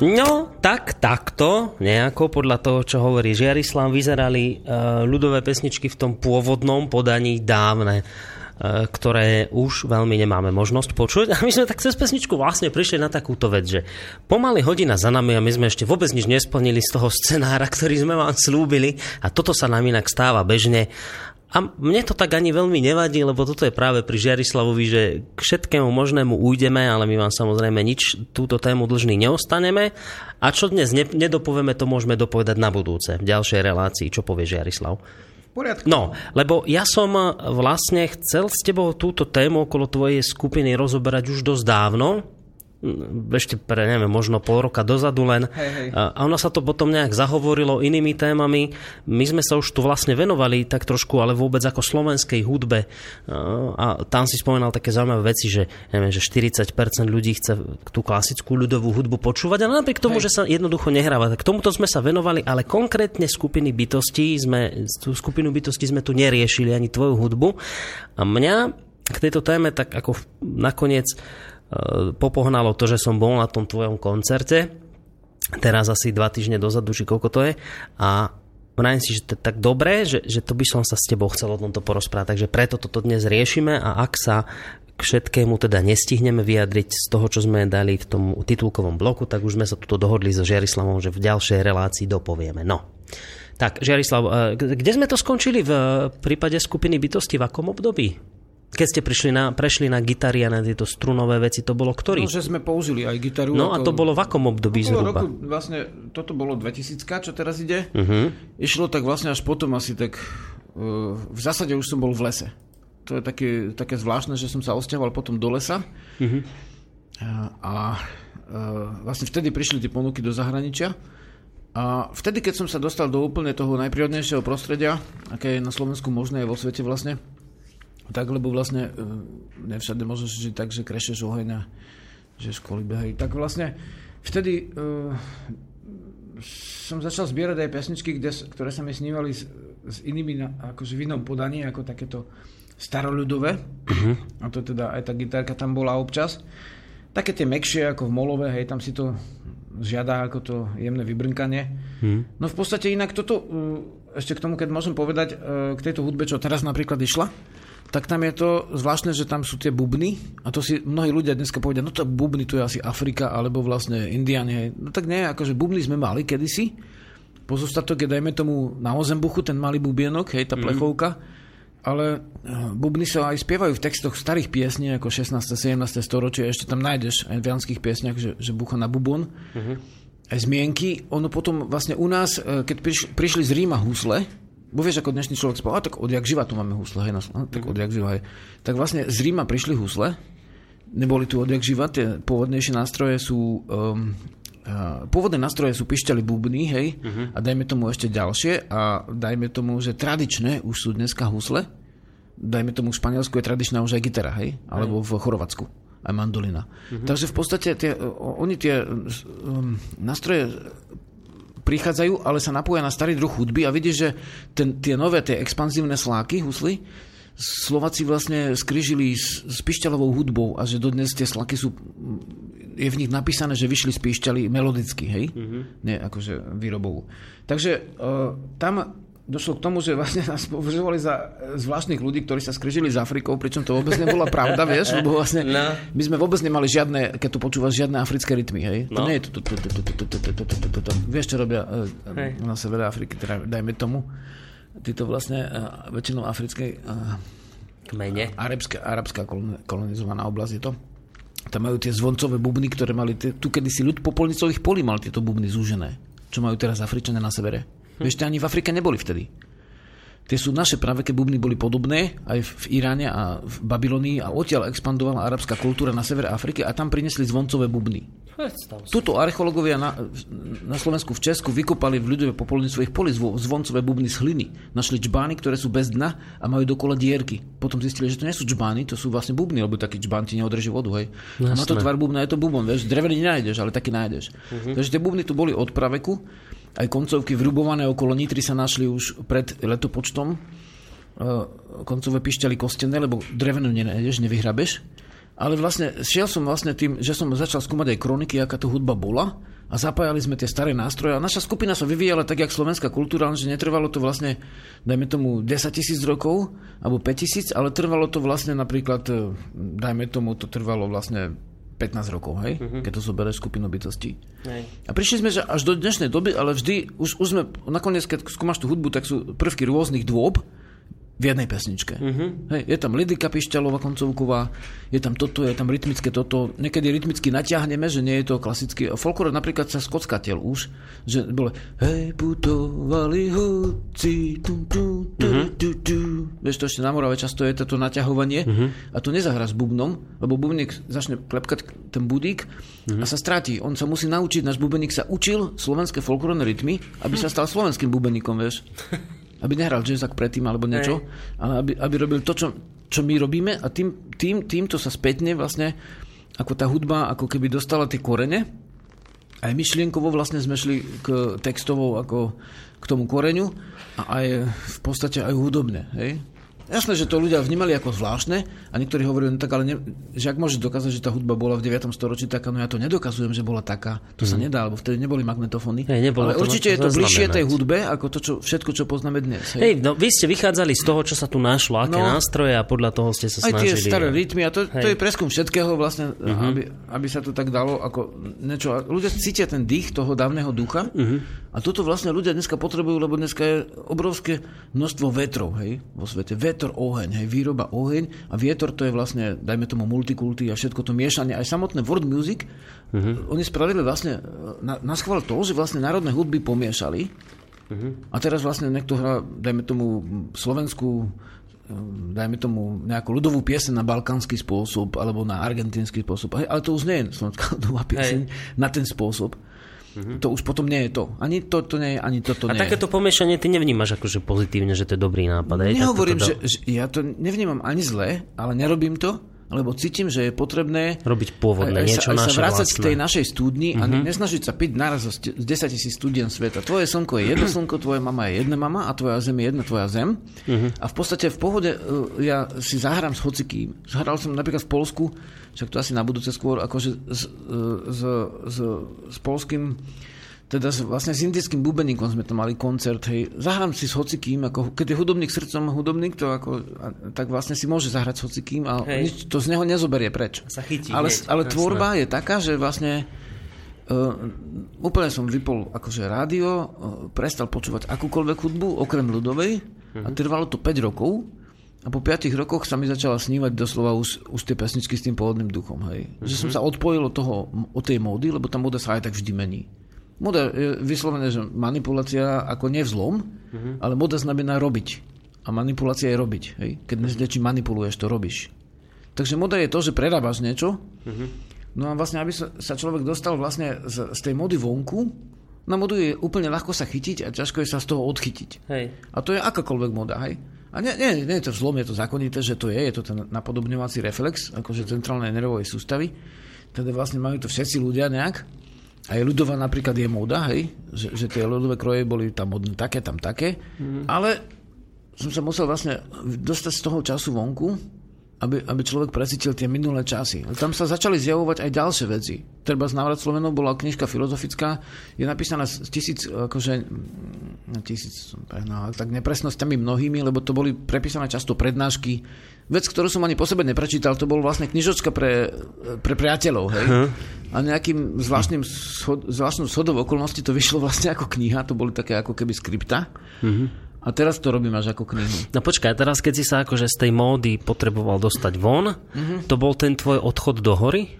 No, tak, takto, nejako podľa toho, čo hovorí Žiarislav, vyzerali uh, ľudové pesničky v tom pôvodnom podaní dávne uh, ktoré už veľmi nemáme možnosť počuť. A my sme tak cez pesničku vlastne prišli na takúto vec, že pomaly hodina za nami a my sme ešte vôbec nič nesplnili z toho scenára, ktorý sme vám slúbili a toto sa nám inak stáva bežne a mne to tak ani veľmi nevadí, lebo toto je práve pri Žiarislavovi, že k všetkému možnému ujdeme, ale my vám samozrejme nič túto tému dlžný neostaneme. A čo dnes ne, nedopovieme, to môžeme dopovedať na budúce, v ďalšej relácii, čo povie Žiarislav. poriadku. No, lebo ja som vlastne chcel s tebou túto tému okolo tvojej skupiny rozoberať už dosť dávno, ešte pre, neviem, možno pol roka dozadu len. Hej, hej. A ono sa to potom nejak zahovorilo inými témami. My sme sa už tu vlastne venovali tak trošku, ale vôbec ako slovenskej hudbe. A tam si spomínal také zaujímavé veci, že, neviem, že 40% ľudí chce tú klasickú ľudovú hudbu počúvať, ale napriek tomu, Hej. že sa jednoducho nehráva. Tak tomuto sme sa venovali, ale konkrétne skupiny bytostí sme, tú skupinu bytostí sme tu neriešili ani tvoju hudbu. A mňa k tejto téme tak ako nakoniec popohnalo to, že som bol na tom tvojom koncerte, teraz asi dva týždne dozadu, či koľko to je, a Vrajím si, že to je tak dobré, že, že to by som sa s tebou chcel o tomto porozprávať, takže preto toto dnes riešime a ak sa k všetkému teda nestihneme vyjadriť z toho, čo sme dali v tom titulkovom bloku, tak už sme sa tuto dohodli so Žiarislavom, že v ďalšej relácii dopovieme. No. Tak, Žiarislav, e, kde sme to skončili v e, prípade skupiny bytosti, v akom období? Keď ste prišli na, prešli na gitary a na tieto strunové veci, to bolo ktorý? No, že sme použili aj gitaru. No a ako- to bolo v akom období zhruba? roku, vlastne, toto bolo 2000, čo teraz ide. Uh-huh. Išlo tak vlastne až potom asi tak... Uh, v zásade už som bol v lese. To je také, také zvláštne, že som sa osťahoval potom do lesa. Mhm. A, a uh, vlastne vtedy prišli tie ponuky do zahraničia. A vtedy, keď som sa dostal do úplne toho najprírodnejšieho prostredia, aké je na Slovensku možné aj vo svete vlastne, tak, lebo vlastne uh, nevšade môžeš žiť tak, že krešeš oheň a že školy behajú. Tak vlastne vtedy uh, som začal zbierať aj pesničky, kde, ktoré sa mi snívali s, s inými, na, akože v inom podaní, ako takéto staroľudové. Uh-huh. A to teda aj tá gitarka tam bola občas. Také tie mekšie, ako v Molove, hej, tam si to žiada ako to jemné vybrnkanie. Hmm. No v podstate inak toto, uh, ešte k tomu, keď môžem povedať, k tejto hudbe, čo teraz napríklad išla, tak tam je to zvláštne, že tam sú tie bubny a to si mnohí ľudia dneska povedia, no to bubny, to je asi Afrika alebo vlastne Indiani. Hej. No tak nie, akože bubny sme mali kedysi, pozostatok je, dajme tomu, na Ozembuchu, ten malý bubienok, hej, tá plechovka, ale eh, bubny sa aj spievajú v textoch starých piesní, ako 16. 17. storočie, ešte tam nájdeš aj v janských piesniach, že, že bucha na bubon. Aj zmienky, ono potom vlastne u nás, eh, keď priš, prišli z Ríma husle, bo vieš, ako dnešný človek spal, a tak odjak živa tu máme husle, hej, na, Slo- tak odjak živa, hej. Tak vlastne z Ríma prišli husle, neboli tu odjak živa, tie pôvodnejšie nástroje sú... Um, pôvodné nástroje sú pišťali bubny, hej, uh-huh. a dajme tomu ešte ďalšie a dajme tomu, že tradičné už sú dneska husle, dajme tomu v Španielsku je tradičná už aj gitara, hej, alebo v Chorvátsku aj mandolina. Uh-huh. Takže v podstate tie, oni tie um, nástroje prichádzajú, ale sa napoja na starý druh hudby a vidíš, že ten, tie nové, tie expanzívne sláky, husly, Slováci vlastne skrižili s, s pišťalovou hudbou a že dodnes tie slaky sú je v nich napísané, že vyšli z píšťaly melodicky, hej? Mm-hmm. Nie akože výrobou. Takže uh, tam došlo k tomu, že vlastne nás považovali za zvláštnych ľudí, ktorí sa skrižili s Afrikou, pričom to vôbec nebola pravda, vieš, lebo vlastne no. my sme vôbec nemali žiadne, keď tu počúvaš, žiadne africké rytmy, hej. No. To nie je to, vieš, čo robia na severe Afriky, teda dajme tomu, títo vlastne väčšinou africké kmene, arabská, arabská kolonizovaná oblasť je to, tam majú tie zvoncové bubny, ktoré mali, tu kedysi ľud popolnicových polí mal tieto bubny zúžené, čo majú teraz Afričané na severe. Hm. Vieš, ani v Afrike neboli vtedy. Tie sú naše praveké bubny boli podobné aj v, Iráne a v Babylonii a odtiaľ expandovala arabská kultúra na severe Afriky a tam priniesli zvoncové bubny. Tuto archeológovia na, na Slovensku, v Česku vykopali v ľudové popolní svojich polí zvo- zvoncové bubny z hliny. Našli čbány, ktoré sú bez dna a majú dokola dierky. Potom zistili, že to nie sú čbány, to sú vlastne bubny, lebo taký čbán ti neodrží vodu. Hej. A má to tvar bubna, je to bubon, vieš, drevený nenájdeš, ale taký nájdeš. Uh-huh. Takže tie bubny tu boli od praveku, aj koncovky vrubované okolo Nitry sa našli už pred letopočtom. Uh, koncové pišťali kostené, lebo drevenú nenájdeš, nevyhrabeš. Ale vlastne šiel som vlastne tým, že som začal skúmať aj kroniky, aká to hudba bola a zapájali sme tie staré nástroje a naša skupina sa vyvíjala tak, jak slovenská kultúra, že netrvalo to vlastne, dajme tomu 10 tisíc rokov alebo 5 tisíc, ale trvalo to vlastne napríklad, e, dajme tomu, to trvalo vlastne 15 rokov, hej? Uh-huh. Keď to zoberieš skupinu bytostí. Hej. A prišli sme že až do dnešnej doby, ale vždy, už, už sme, nakoniec, keď skúmaš tú hudbu, tak sú prvky rôznych dôb, v jednej pesničke. Hej, je tam Lidika Pišťalová koncovková, je tam toto, je tam rytmické toto. Niekedy rytmicky natiahneme, že nie je to klasický. Folklor napríklad sa skockateľ už, že bolo hej, putovali hoci, tu, tu, tu, tu, tu. Vieš, to ešte na Morave často je toto naťahovanie a to nezahra s bubnom, lebo bubník začne klepkať ten budík a sa stráti. On sa musí naučiť, náš bubeník sa učil slovenské folklórne rytmy, aby sa stal slovenským bubeníkom, vieš aby nehral jazzak predtým alebo niečo, ale aby, aby robil to, čo, čo my robíme a tým, tým, týmto sa spätne vlastne ako tá hudba ako keby dostala tie korene aj myšlienkovo vlastne sme šli k textovo ako k tomu koreňu a aj v podstate aj hudobne. Hej? Jasné, že to ľudia vnímali ako zvláštne a niektorí hovorili, no tak ale ne, že ak môžeš dokázať, že tá hudba bola v 9. storočí taká, no ja to nedokazujem, že bola taká. To sa nedá, lebo vtedy neboli magnetofóny. Mhm. Hej, nebolo ale to určite to je to bližšie tej hudbe, ako to, čo, všetko, čo poznáme dnes. Hej? Hej, no vy ste vychádzali z toho, čo sa tu našlo, aké No. nástroje a podľa toho ste sa Aj tie snažili. staré rytmy a to, to Hej. Mhm. je preskum všetkého vlastne, uh-huh. aby, aby sa to tak dalo ako niečo. Ľudia cítia ten dých toho dávneho ducha Mhm. uh-huh. a toto vlastne ľudia dneska potrebujú, lebo dneska je obrovské množstvo vetrov hej, vo svete. Vetor, oheň, hej, výroba, oheň a vietor to je vlastne, dajme tomu multikulty a všetko to miešanie. Aj samotné world music, uh-huh. oni spravili vlastne na, na schvál to, že vlastne národné hudby pomiešali a teraz vlastne niekto hrá, dajme tomu slovenskú eh, dajme tomu nejakú ľudovú pieseň na balkánsky spôsob alebo na argentínsky spôsob. Ale to už nie je slovenská ľudová pieseň na ten spôsob. To už potom nie je to. Ani to, to nie je, ani toto A nie takéto pomiešanie ty nevnímaš akože pozitívne, že to je dobrý nápad. je. Nehovorím, Tak že, toto že ja to nevnímam ani zle, ale nerobím to, lebo cítim, že je potrebné Robiť pôvodné, aj, aj niečo sa, aj naše sa vrácať k vlastné. tej našej studni a mm-hmm. nesnažiť sa piť naraz z 10 tisíc studien sveta. Tvoje slnko je jedno slnko, tvoja mama je jedna mama a tvoja zem je jedna tvoja zem. Mm-hmm. A v podstate v pohode ja si zahrám s hocikým. Zahral som napríklad v Polsku, však to asi na budúce skôr, akože s, s, s, s polským teda vlastne s indickým bubeníkom sme to mali koncert, hej. Zahrám si s hocikým, ako, keď je hudobník srdcom hudobník, to ako, a, tak vlastne si môže zahrať s hocikým a Hej. nič to z neho nezoberie preč. Sa chytí ale, hneď, ale tvorba je taká, že vlastne uh, úplne som vypol akože rádio, uh, prestal počúvať akúkoľvek hudbu, okrem ľudovej a trvalo to 5 rokov a po 5 rokoch sa mi začala snívať doslova už, už tie pesničky s tým pôvodným duchom. Hej. Že som sa odpojil od, toho, od tej módy, lebo tá móda sa aj tak vždy mení. Moda je vyslovené, že manipulácia ako nevzlom, ale moda znamená robiť. A manipulácia je robiť. Hej? Keď dnes niečím manipuluješ, to robíš. Takže moda je to, že prerábaš niečo. No a vlastne, aby sa, sa človek dostal vlastne z, z tej mody vonku, na modu je úplne ľahko sa chytiť a ťažko je sa z toho odchytiť. Hej. A to je akákoľvek moda, hej? A nie, nie, nie je to vzlom, je to zákonité, že to je, je to ten napodobňovací reflex, akože centrálnej nervovej sústavy. Teda vlastne majú to všetci ľudia nejak. Aj ľudová napríklad je móda, hej? Že, že tie ľudové kroje boli tam modné také, tam také. Mm. Ale som sa musel vlastne dostať z toho času vonku, aby, aby človek precítil tie minulé časy. Tam sa začali zjavovať aj ďalšie veci. Treba z návrat Slovenov bola knižka filozofická, je napísaná z tisíc, akože, tisíc, prehnal, tak nepresnosťami mnohými, lebo to boli prepísané často prednášky. Vec, ktorú som ani po sebe neprečítal, to bol vlastne knižočka pre, pre priateľov, hej? A nejakým zvláštnym schod, zvláštnou shodou okolností to vyšlo vlastne ako kniha, to boli také ako keby skripta. A teraz to robím až ako knihu. No počkaj, teraz keď si sa akože z tej módy potreboval dostať von, Mhm. to bol ten tvoj odchod do hory?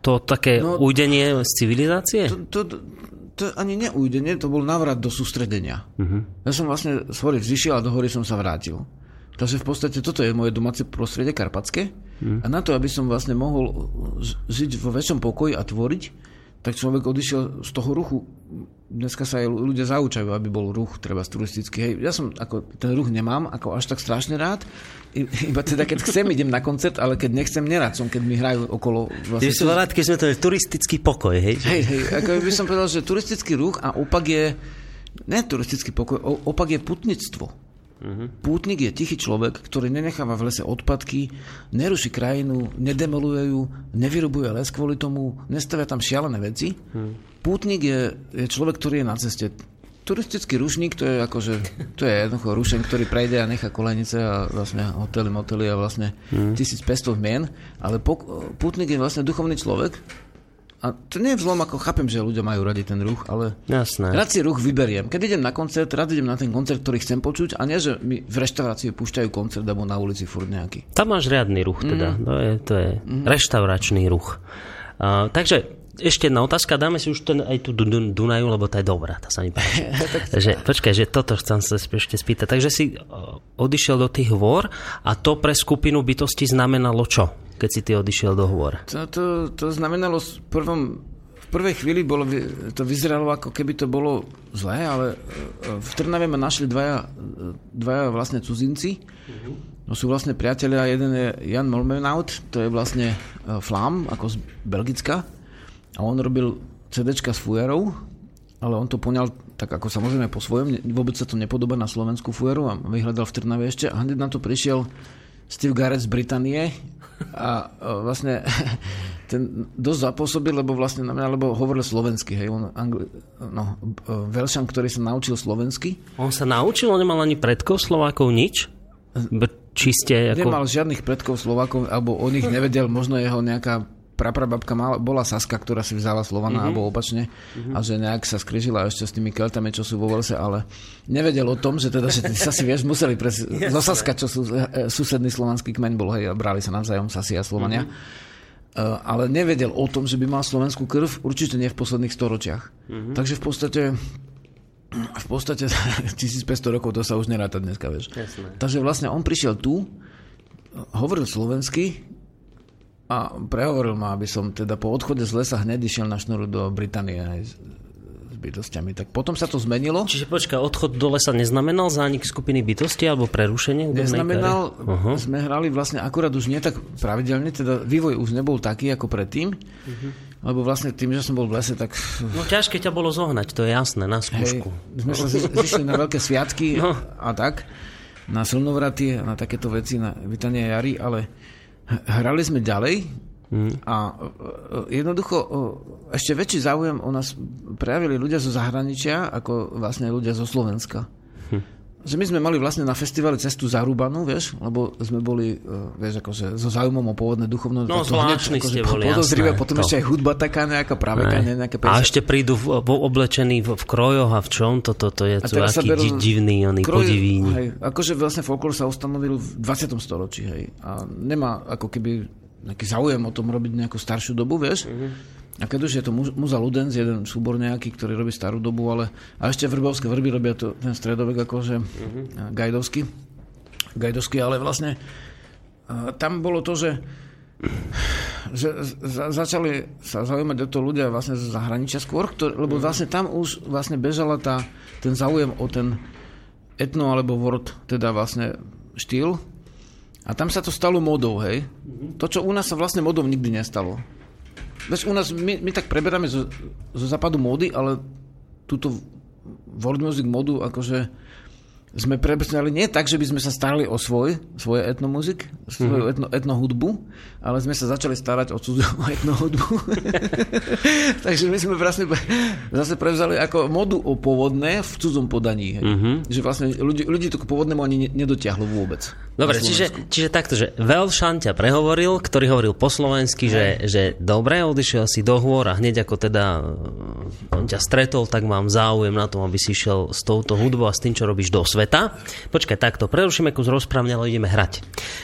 To také No- ujdenie z civilizácie? To, to, to ani neújdenie, to bol návrat do sústredenia. Uh-huh. Ja som vlastne z hory vzýšiel a do hory som sa vrátil. Takže v podstate toto je moje domáce prostredie karpatské a na to, aby som vlastne mohol ž- žiť vo väčšom pokoji a tvoriť, tak človek odišiel z toho ruchu. Dneska sa aj ľudia zaučajú, aby bol ruch, treba turistický. Hej, ja som ako ten ruch nemám ako až tak strašne rád, iba teda keď chcem, idem na koncert, ale keď nechcem, nerad som, keď mi hrajú okolo. Vlastne, bol rád, keď sme to je turistický pokoj, hej? Hej, hej, ako by som povedal, že turistický ruch a opak je, ne turistický pokoj, opak je putnictvo. Uh-huh. Pútnik je tichý človek, ktorý nenecháva v lese odpadky, neruší krajinu, nedemoluje ju, nevyrobuje les kvôli tomu, nestavia tam šialené veci. Uh-huh. Pútnik je, je človek, ktorý je na ceste. Turistický rušník, to je akože, to je jednoducho rušen, ktorý prejde a nechá kolenice a vlastne hotely, motely a vlastne 1500 mien, ale pok- pútnik je vlastne duchovný človek, A to nie je vzlom, ako chápem, že ľudia majú radi ten ruch, ale Jasné. rád si ruch vyberiem. Keď idem na koncert, rád idem na ten koncert, ktorý chcem počuť a nie, že mi v reštaurácii púšťajú koncert alebo na ulici furt nejaký. Tam máš riadny ruch teda. Mhm. To je, to je reštauračný ruch. Uh, takže ešte jedna otázka, dáme si už ten, aj tú Dun- Dun- Dunaju, lebo tá je dobrá, tá sa mi páči. že, počkaj, že toto chcem sa ešte spýtať. Takže si odišiel do tých hôr a to pre skupinu bytosti znamenalo čo, keď si ty odišiel do hôr? To, to, to znamenalo v prvom v prvej chvíli bolo, to vyzeralo ako keby to bolo zlé, ale e, v Trnave ma našli dvaja, e, dvaja vlastne cudzinci. No sú vlastne priatelia, jeden je Jan Molmenaut, to je vlastne e, Flam, ako z Belgicka. A on robil CDčka s fujarou, ale on to poňal tak ako samozrejme po svojom, vôbec sa to nepodobá na slovenskú fujaru a vyhľadal v Trnave ešte a hneď na to prišiel Steve Garrett z Británie a e, vlastne ten dosť zapôsobil, lebo vlastne na mňa, lebo hovoril slovensky, hej, on angli, no, e, Velšan, ktorý sa naučil slovensky, On sa naučil, on nemal ani predkov Slovákov nič? Čiste ako... nemal žiadnych predkov Slovákov, alebo o nich nevedel, možno jeho nejaká praprababka mala, bola Saska, ktorá si vzala Slovana, mm-hmm. alebo opačne, mm-hmm. a že nejak sa skrižila ešte s tými Keltami, čo sú vo Velse, ale nevedel o tom, že teda, že tí Sasi, vieš, museli pres... zo Saska, čo sú e, susedný slovanský kmeň bol, hej, a brali sa navzájom Sasi a Slovania. Mm-hmm. Uh, ale nevedel o tom, že by mal slovenskú krv, určite nie v posledných storočiach. Mm-hmm. Takže v podstate v podstate 1500 rokov to sa už neráta dneska, vieš. Jasné. Takže vlastne on prišiel tu, hovoril slovensky a prehovoril ma, aby som teda po odchode z lesa hneď išiel na šnuru do Británie aj s, s bytostiami. Tak potom sa to zmenilo. Čiže počkaj, odchod do lesa neznamenal zánik skupiny bytosti alebo prerušenie? Neznamenal? Aha. sme hrali vlastne akurát už nie tak pravidelne, teda vývoj už nebol taký ako predtým, lebo vlastne tým, že som bol v lese, tak No ťažké ťa bolo zohnať, to je jasné, na Hej, skúšku. sme sa zi- zišli na veľké sviatky No. a tak, na slnovraty a na takéto veci, na vítanie jary, ale hrali sme ďalej a e, e, jednoducho e, ešte väčší záujem o nás prejavili ľudia zo zahraničia ako vlastne ľudia zo Slovenska. Že my sme mali vlastne na festivale cestu zarúbanú, vieš, lebo sme boli, e, vieš, akože so záujmom o pôvodné duchovno. No, to zvláštni ste boli, podozrivé, jasné, potom to. ešte aj hudba taká nejaká Hej. ne, nejaké A pesne. ešte prídu v, v, oblečení v, v krojoch a v čom? Toto to je A tu aký berú- di, divný, oný kroj- podivíni. Hej, akože vlastne folklór sa ustanovil v 20. storočí, hej. A nemá ako keby nejaký záujem o tom robiť nejakú staršiu dobu, vieš. Mhm. A keď už je to Mu- Muza Ludens, jeden súbor nejaký, ktorý robí starú dobu, ale a ešte vrbovské vrby robia to, ten stredovek akože Mhm. a gajdovský. Gajdovský, ale vlastne a tam bolo to, že že za, začali sa zaujímať o to ľudia vlastne z zahraničia skôr, ktor, lebo vlastne tam už vlastne bežala tá, ten záujem o ten etno alebo world, teda vlastne štýl. A tam sa to stalo modou, hej. To, čo u nás sa vlastne modou nikdy nestalo. Veď u nás, my, my tak preberáme zo, zo západu módy, ale túto world music modu akože sme prebesňali nie tak, že by sme sa starali o svoj, svoje etnomuzik, svoju etno, etnohudbu, ale sme sa začali starať o cudzú etnohudbu. Takže my sme vlastne zase prevzali ako modu o pôvodné v cudzom podaní. Hej. Že vlastne ľudí, ľudí to k pôvodnému ani ne- nedotiahlo vôbec. Dobre, čiže, čiže takto, že Velšan ťa prehovoril, ktorý hovoril po slovensky, že, že dobre, odišiel si do hôr a hneď ako teda eh, on ťa stretol, tak mám záujem na tom, aby si išiel s touto hudbou a s tým, čo robíš do sveta. Počkaj, takto, prerušíme kus rozprávne, ale ideme hrať.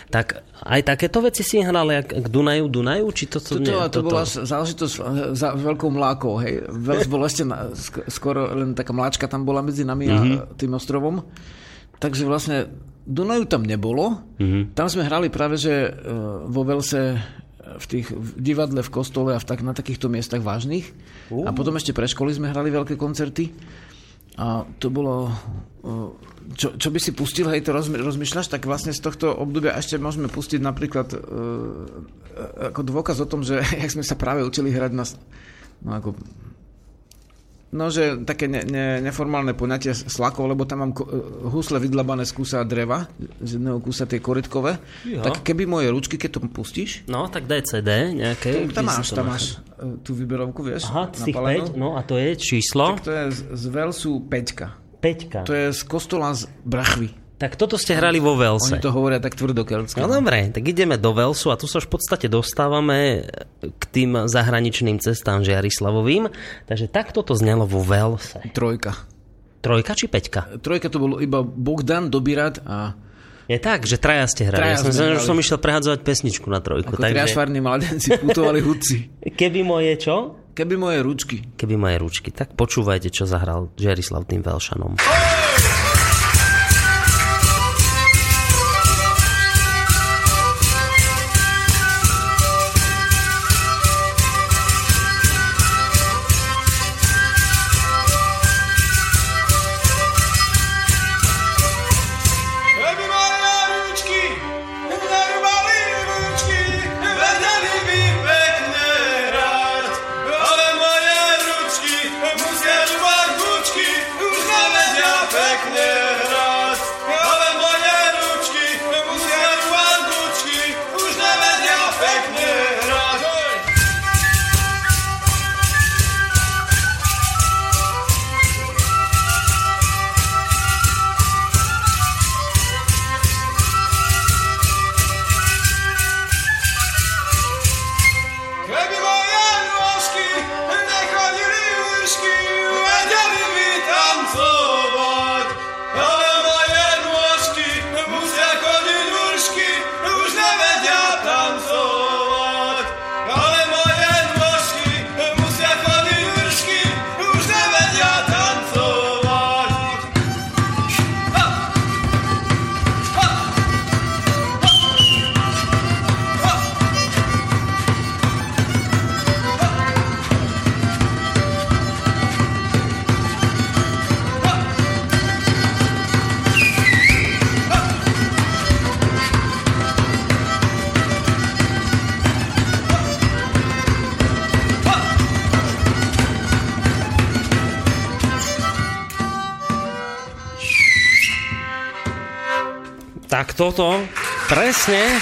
Tak aj takéto veci si hral jak k Dunaju, Dunaju, či to, to, Toto, nie, to bola záležitosť eh, za veľkou mlákou, hej. Vels bol ešte na, sk- skoro len taká mláčka tam bola medzi nami a tým ostrovom. Takže vlastne Dunaju tam nebolo. Tam sme hrali práve, že eh, vo Velse eh, v tých v divadle, v kostole a v tak, na takýchto miestach vážnych. A potom ešte pre školy sme hrali veľké koncerty. A to bolo... Čo, čo by si pustil, hej, to rozmýšľaš, tak vlastne z tohto obdobia ešte môžeme pustiť napríklad eh, ako dôkaz o tom, že jak sme sa práve učili hrať na... No ako... No, že také ne, ne, neformálne poňatie slakov, lebo tam mám ko- eh, husle vydlabané z kusa dreva, z jedného kusa tie korytkové. Jo. Tak keby moje ručky, keď to pustíš, No, tak daj CD nejaké. tam si máš, to tam máš eh, tú výberovku, vieš, Aha, z tých napalenú. 5, no a to je číslo? Tak to je z, z Velsu Peťka. Peťka. To je z kostola z Brachvy. Tak toto ste hrali vo Velse. Oni to hovoria tak tvrdo keľsky. No dobre, tak ideme do Velsu a tu sa už v podstate dostávame k tým zahraničným cestám Žiarislavovým. Takže takto to znelo vo Velse. Trojka. Trojka či peťka? Trojka to bol iba Bogdan, Dobirat a Je tak, že traja ste hrali. Traja ja som, sme že hrali. som išiel prehádzovať pesničku na trojku. ako takže... Triašvárni mladenci putovali hudci. keby moje čo? Keby moje ručky. Keby moje ručky. Tak počúvajte, čo zahral Žiarislav tým Velšanom. Keby toto, presne.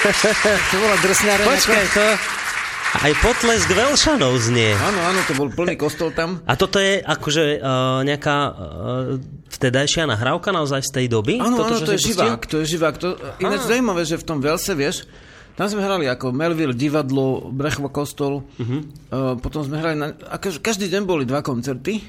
To bola drsňáreň. Počkaj, to aj potlesk Velšanov znie. Áno, áno, to bol plný kostol tam. A toto je akože uh, nejaká uh, vtedajšia nahrávka naozaj z tej doby? Áno, áno, to je pustil? živák, to je živák. To, ináč zaujímavé, že v tom Velse, vieš, tam sme hrali ako Melville, divadlo, Brechva kostol, uh-huh. uh, potom sme hrali, na, každý deň boli dva koncerty.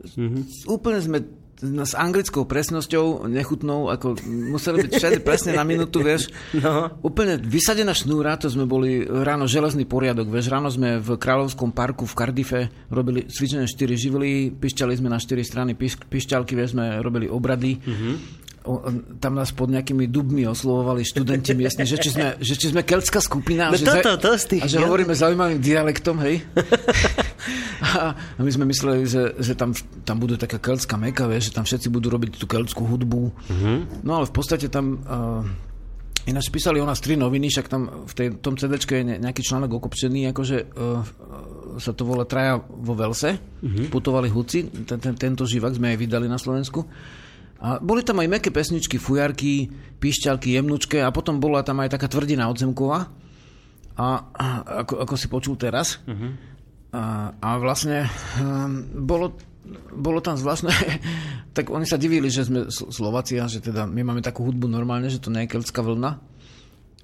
Uh-huh. Úplne sme s anglickou presnosťou, nechutnou, ako museli byť všade presne na minútu, vieš. No. Úplne vysadená šnúra, to sme boli ráno železný poriadok, vieš, ráno sme v Kráľovskom parku v Cardiffe robili cvičené 4 živly, pišťali sme na 4 strany piš, pišťalky, vieš, sme robili obrady. O, tam nás pod nejakými dubmi oslovovali študenti miestni, že či sme, že či sme keltská skupina. No že toto, to z tých a že kel- hovoríme zaujímavým dialektom, hej. a, my sme mysleli, že, že tam, tam budú taká keltská meka, vieš, že tam všetci budú robiť tú keltskú hudbu. No ale v podstate tam... Uh, Ináč písali o nás tri noviny, však tam v tej, tom CD je ne- nejaký článok okopčený, akože uh, sa to volá Traja vo Velse, putovali huci, ten, ten, tento živak sme aj vydali na Slovensku. A boli tam aj meké pesničky, fujarky, píšťalky, jemnučké a potom bola tam aj taká tvrdina odzemková. A, a ako, ako si počul teraz. A, a vlastne um, bolo, bolo tam zvláštne, tak oni sa divili, že sme Sl- Slováci a že teda my máme takú hudbu normálne, že to nie je keltská vlna.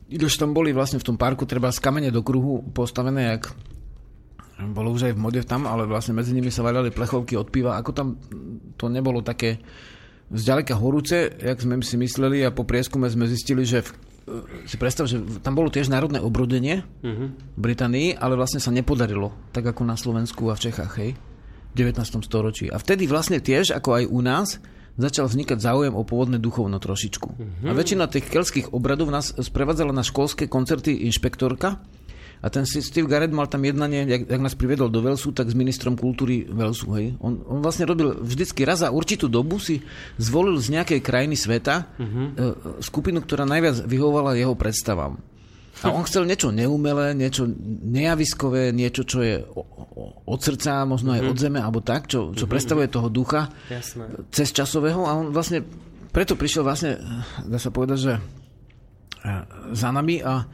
Idož tam boli vlastne v tom parku treba z kamene do kruhu postavené, jak bolo už aj v mode tam, ale vlastne medzi nimi sa vaľali plechovky od piva. Ako tam to nebolo také zďaleka horúce, jak sme si mysleli a po prieskume sme zistili, že v, si predstav, že tam bolo tiež národné obrodenie v Británii, ale vlastne sa nepodarilo, tak ako na Slovensku a v Čechách, hej, v 19. storočí. A vtedy vlastne tiež, ako aj u nás, začal vznikať záujem o pôvodné duchovno trošičku. A väčšina tých kelských obradov nás sprevádzala na školské koncerty inšpektorka, a ten Steve Garrett mal tam jednanie, jak, jak nás privedol do Velsu, tak s ministrom kultúry Velsu. Hej. On, on vlastne robil vždycky raz za určitú dobu si zvolil z nejakej krajiny sveta uh-huh. skupinu, ktorá najviac vyhovovala jeho predstavám. A on chcel niečo neumelé, niečo nejaviskové, niečo, čo je od srdca, možno aj od zeme, alebo tak, čo, čo predstavuje toho ducha Jasné. cez časového a on vlastne preto prišiel vlastne, dá sa povedať, že eh, za nami a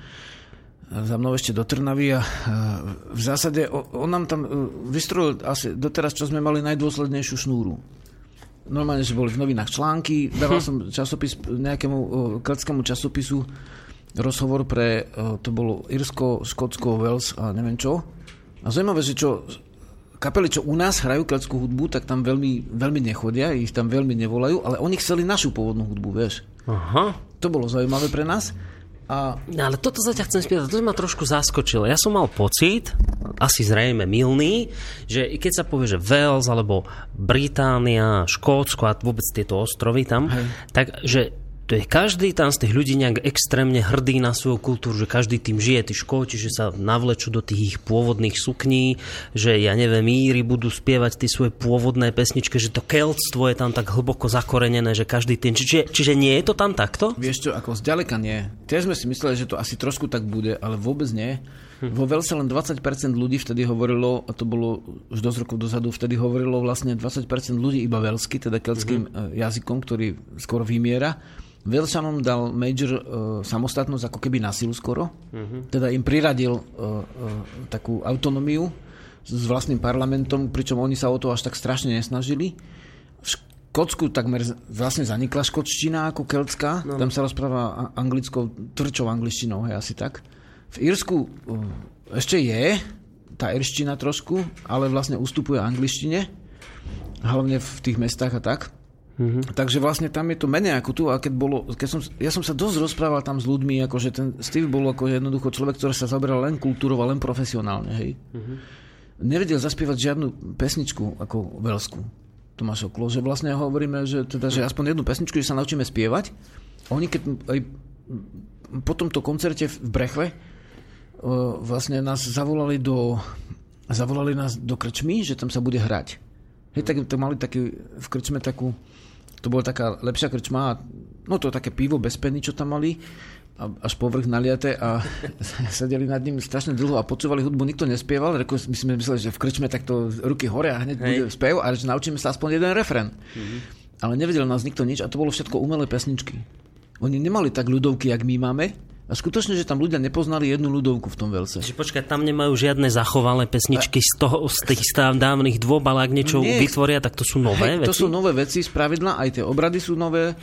za mnou ešte do Trnavy a eh, v zásade on nám tam eh, vystrojil asi doteraz, čo sme mali najdôslednejšiu šnúru. normálne, že boli v novinách články, dával som časopis nejakému uh, keltskému časopisu rozhovor pre, to bolo Irsko, Škótsko, Wales a neviem čo. A zaujímavé, že čo kapely, čo u nás hrajú keľtskú hudbu, tak tam veľmi, veľmi nechodia, ich tam veľmi nevolajú, ale oni chceli našu pôvodnú hudbu, vieš. Aha. To bolo zaujímavé pre nás. A No, ale toto sa ťa chcem spýtať, to ma trošku zaskočilo. Ja som mal pocit, asi zrejme milný, že keď sa povie, že Wales alebo Británia, Škótsko a vôbec tieto ostrovy tam, Hej. tak že to je každý tam z tých ľudí nejak extrémne hrdý na svoju kultúru, že každý tým žije, tí škóti, že sa navlečú do tých ich pôvodných sukní, že ja neviem, Íri budú spievať tie svoje pôvodné pesničky, že to keltstvo je tam tak hlboko zakorenené, že každý tým... Čiže, čiže nie je to tam takto? Vieš čo, ako zďaleka nie. Tiež sme si mysleli, že to asi trošku tak bude, ale vôbec nie. Vo Velse len 20% ľudí vtedy hovorilo, a to bolo už dosť rokov dozadu, vtedy hovorilo vlastne 20% ľudí iba velsky, teda keltským mm jazykom, ktorý skoro vymiera. Velšanom dal major uh, samostatnosť ako keby na silu skoro. Teda im priradil uh, uh, takú autonómiu s vlastným parlamentom, pričom oni sa o to až tak strašne nesnažili. V Škótsku takmer vlastne zanikla škótština ako keltská, no. tam sa rozpráva anglickou, tvrdšou angličtinou, hej, asi tak. V Írsku uh, ešte je tá irština trošku, ale vlastne ustupuje angličtine, hlavne v tých mestách a tak. Mm-hmm. Takže vlastne tam je to menej ako tu a keď bolo, keď som, ja som sa dosť rozprával tam s ľuďmi, akože ten Steve bol ako jednoducho človek, ktorý sa zaoberal len kultúrou a len profesionálne, hej. Mm-hmm. Nevedel zaspievať žiadnu pesničku ako veľskú. Tomáš Oklo, že vlastne hovoríme, že, teda, že aspoň jednu pesničku, že sa naučíme spievať. A oni keď aj po tomto koncerte v Brechle vlastne nás zavolali do zavolali nás do krčmy, že tam sa bude hrať. Hej, tak to mali taký, v krčme takú, to bola taká lepšia krčma, no to také pivo bez peny, čo tam mali, a, až povrch naliate a sedeli nad ním strašne dlho a počúvali hudbu, nikto nespieval, reko, my sme mysleli, že v krčme takto ruky hore a hneď Hej. bude spev a že naučíme sa aspoň jeden refren. Ale nevedel nás nikto nič a to bolo všetko umelé pesničky. Oni nemali tak ľudovky, jak my máme, a skutočne, že tam ľudia nepoznali jednu ľudovku v tom Velse. Čiže počkaj, tam nemajú žiadne zachovalé pesničky z, toho, z tých stáv dávnych dôb, ale ak niečo Nie. vytvoria, tak to sú nové Hej, to veci? sú nové veci z pravidla, aj tie obrady sú nové.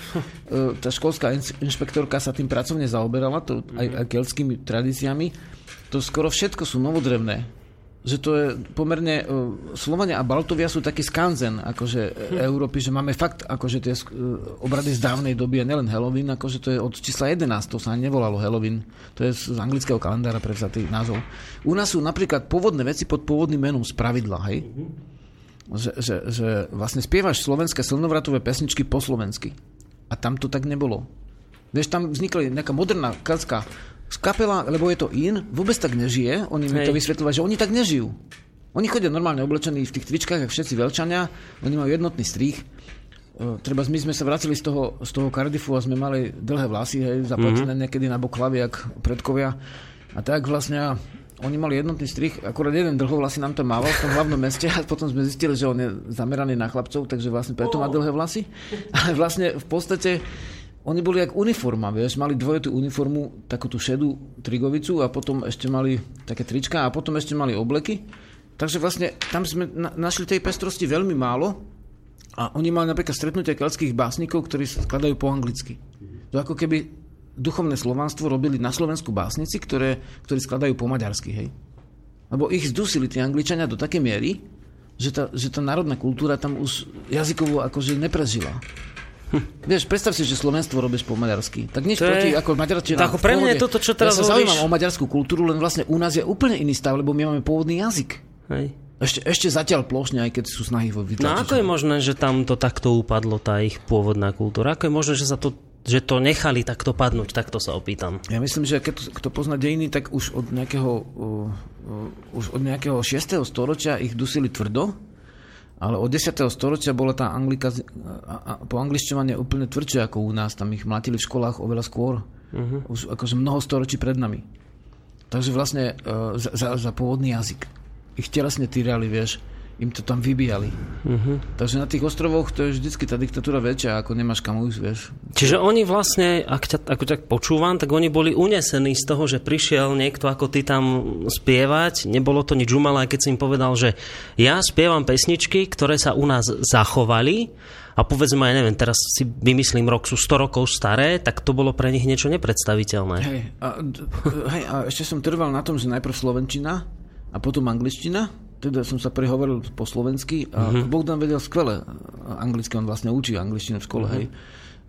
E, Tá školská inšpektorka sa tým pracovne zaoberala, to, aj, aj keltskými tradíciami. To skoro všetko sú novodrevné. Že to je pomerne... e, Slovania a Baltovia sú taký skanzen akože e, Európy, že máme fakt akože tie e, obrady z dávnej doby a nielen Halloween, akože to je od čísla 11, to sa ani nevolalo Halloween. To je z anglického kalendára prevzatý názov. U nás sú napríklad pôvodné veci pod pôvodným menom z pravidla, hej? že, že, že vlastne spievaš slovenské slnovratové pesničky po slovensky. A tam to tak nebolo. Vieš, tam vznikla nejaká moderná keltská kapela, lebo je to in, vôbec tak nežije. Oni mi Hej. to vysvetľovali, že oni tak nežijú. Oni chodia normálne oblečení v tých tvičkách, ako všetci veľčania, oni majú jednotný strých. E, Treba, my sme sa vracili z toho, z toho Cardiffu a sme mali dlhé vlasy, hej, zaplatené mm-hmm. niekedy na bok hlavy, jak predkovia. A tak vlastne oni mali jednotný strich, akurát jeden dlhovlasy nám tam mával v tom hlavnom meste a potom sme zistili, že on je zameraný na chlapcov, takže vlastne preto má dlhé vlasy. Ale vlastne v podstate oni boli jak uniforma, vieš, mali dvojitú uniformu, takú tú šedú trigovicu a potom ešte mali také trička a potom ešte mali obleky. Takže vlastne tam sme na- našli tej pestrosti veľmi málo a oni mali napríklad stretnutia keľských básnikov, ktorí sa skladajú po anglicky. To ako keby duchovné slovanstvo robili na Slovensku básnici, ktoré, ktorí skladajú po maďarsky, hej. Lebo ich zdusili tí Angličania do také miery, že tá, že tá národná kultúra tam už jazykovo akože neprežila. Vieš, predstav si, že Slovenstvo robíš po maďarsky. Tak nič To je- proti, ako maďarčina. Tak pre mňa je toto, čo teraz Ja sa hovoríš- zaujímam o maďarskú kultúru, len vlastne u nás je úplne iný stav, lebo my máme pôvodný jazyk. Hej. Ešte, ešte zatiaľ plošne, aj keď sú snahy vo No vytlačiť. ako je možné, že tam to takto upadlo, tá ich pôvodná kultúra? Ako je možné, že sa to že to nechali takto padnúť, takto sa opýtam. Ja myslím, že keď kto pozná dejiny, tak už od nejakého, uh, uh, už od nejakého 6. storočia ich dusili tvrdo, ale od 10. storočia bola tá anglika, po angličťovanie úplne tvrdšie ako u nás. Tam ich mlatili v školách oveľa skôr. Uh-huh. Už akože mnoho storočí pred nami. Takže vlastne uh, za, za, za pôvodný jazyk. Ich telesne týrali, vieš. Im to tam vybíjali. Uh-huh. Takže na tých ostrovoch to je vždycky tá diktatúra väčšia, ako nemáš kam ujsť, vieš. Čiže oni vlastne, ak ťa, ako tak počúvam, tak oni boli unesení z toho, že prišiel niekto ako ty tam spievať. Nebolo to nič umalé, keď si im povedal, že ja spievam pesničky, ktoré sa u nás zachovali a povedzme, ja neviem, teraz si vymyslím rok, sú 100 rokov staré, tak to bolo pre nich niečo nepredstaviteľné. Hej, a, hej, a ešte som trval na tom, že najprv slovenčina a potom angličtina, teda som sa prehovoril po slovensky a uh-huh. Bogdan vedel skvele anglicky, on vlastne učí angličtinu v škole, uh-huh. hej,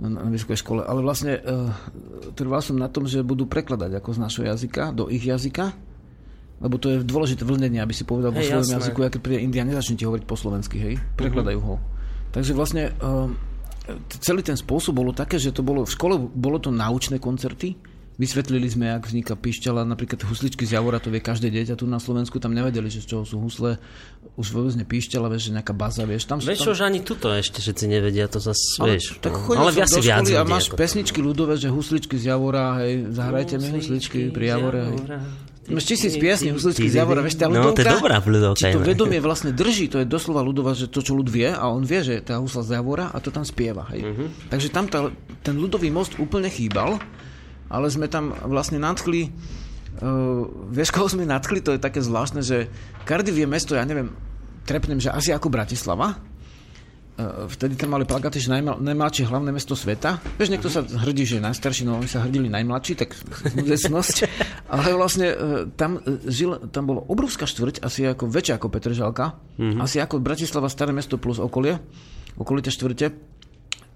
na, vysokej škole, ale vlastne uh, trval som na tom, že budú prekladať ako z našho jazyka do ich jazyka, lebo to je dôležité vlnenie, aby si povedal po Hej, svojom jasné. jazyku, aké príde India, nezačne ti hovoriť po slovensky, hej, prekladajú ho. Takže vlastne uh, celý ten spôsob bolo také, že to bolo v škole, bolo to naučné koncerty, Vysvetlili sme, ako vzniká píšťala, napríklad husličky z Javora, to vie každé dieťa tu na Slovensku, tam nevedeli, že z čoho sú husle, už vôbec ne píšťala, vieš, že nejaká baza, vieš, tam Vieš tam... že ani tuto ešte všetci nevedia, to zase, vieš. tak no. ale do viac školy a máš pesničky ľudové, že husličky z Javora, hej, zahrajte mi husličky pri Javore, hej. Máš tisíc piesní, husličky z Javora, vieš, tá No, to je ľudovka, dobrá ľudovka. či to inak. vedomie vlastne drží, to je doslova ľudová, že to, čo ľud vie, a on vie, že tá husla z Javora a to tam spieva, hej. Mhm. Takže tam tá, ten ľudový most úplne chýbal, ale sme tam vlastne nadchli, uh, vieš, koho sme nadchli, to je také zvláštne, že Cardiff je mesto, ja neviem, trepnem, že asi ako Bratislava, Uh, vtedy tam mali plagaty, že najma, najmladšie hlavné mesto sveta. Vieš, niekto sa hrdí, že je najstarší, no oni sa hrdili najmladší, tak zmudecnosť. Ale vlastne uh, tam, žil, tam bolo obrovská štvrť, asi ako väčšia ako Petržalka, mm-hmm. asi ako Bratislava staré mesto plus okolie, okolité štvrte.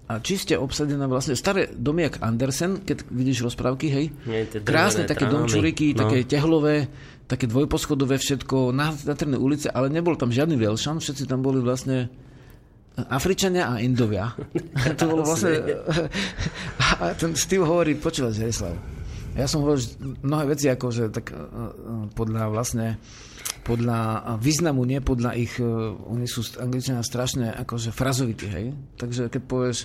A čiste obsadené vlastne staré domy jak Andersen, keď vidíš rozprávky, hej. Nie, Krásne také trámy, domčuriky, no. také tehlové, také dvojposchodové všetko, natrné ulice, ale nebol tam žiadny Velšan, všetci tam boli vlastne Afričania a Indovia. to bolo vlastne... A ten Steve hovorí, počúvaj, Jarislav, ja som hovoril, mnohé veci ako, že tak eh, eh, podľa vlastne podľa významu, nie podľa ich, eh, oni sú angličania strašne akože frazovití, hej. Takže keď povieš,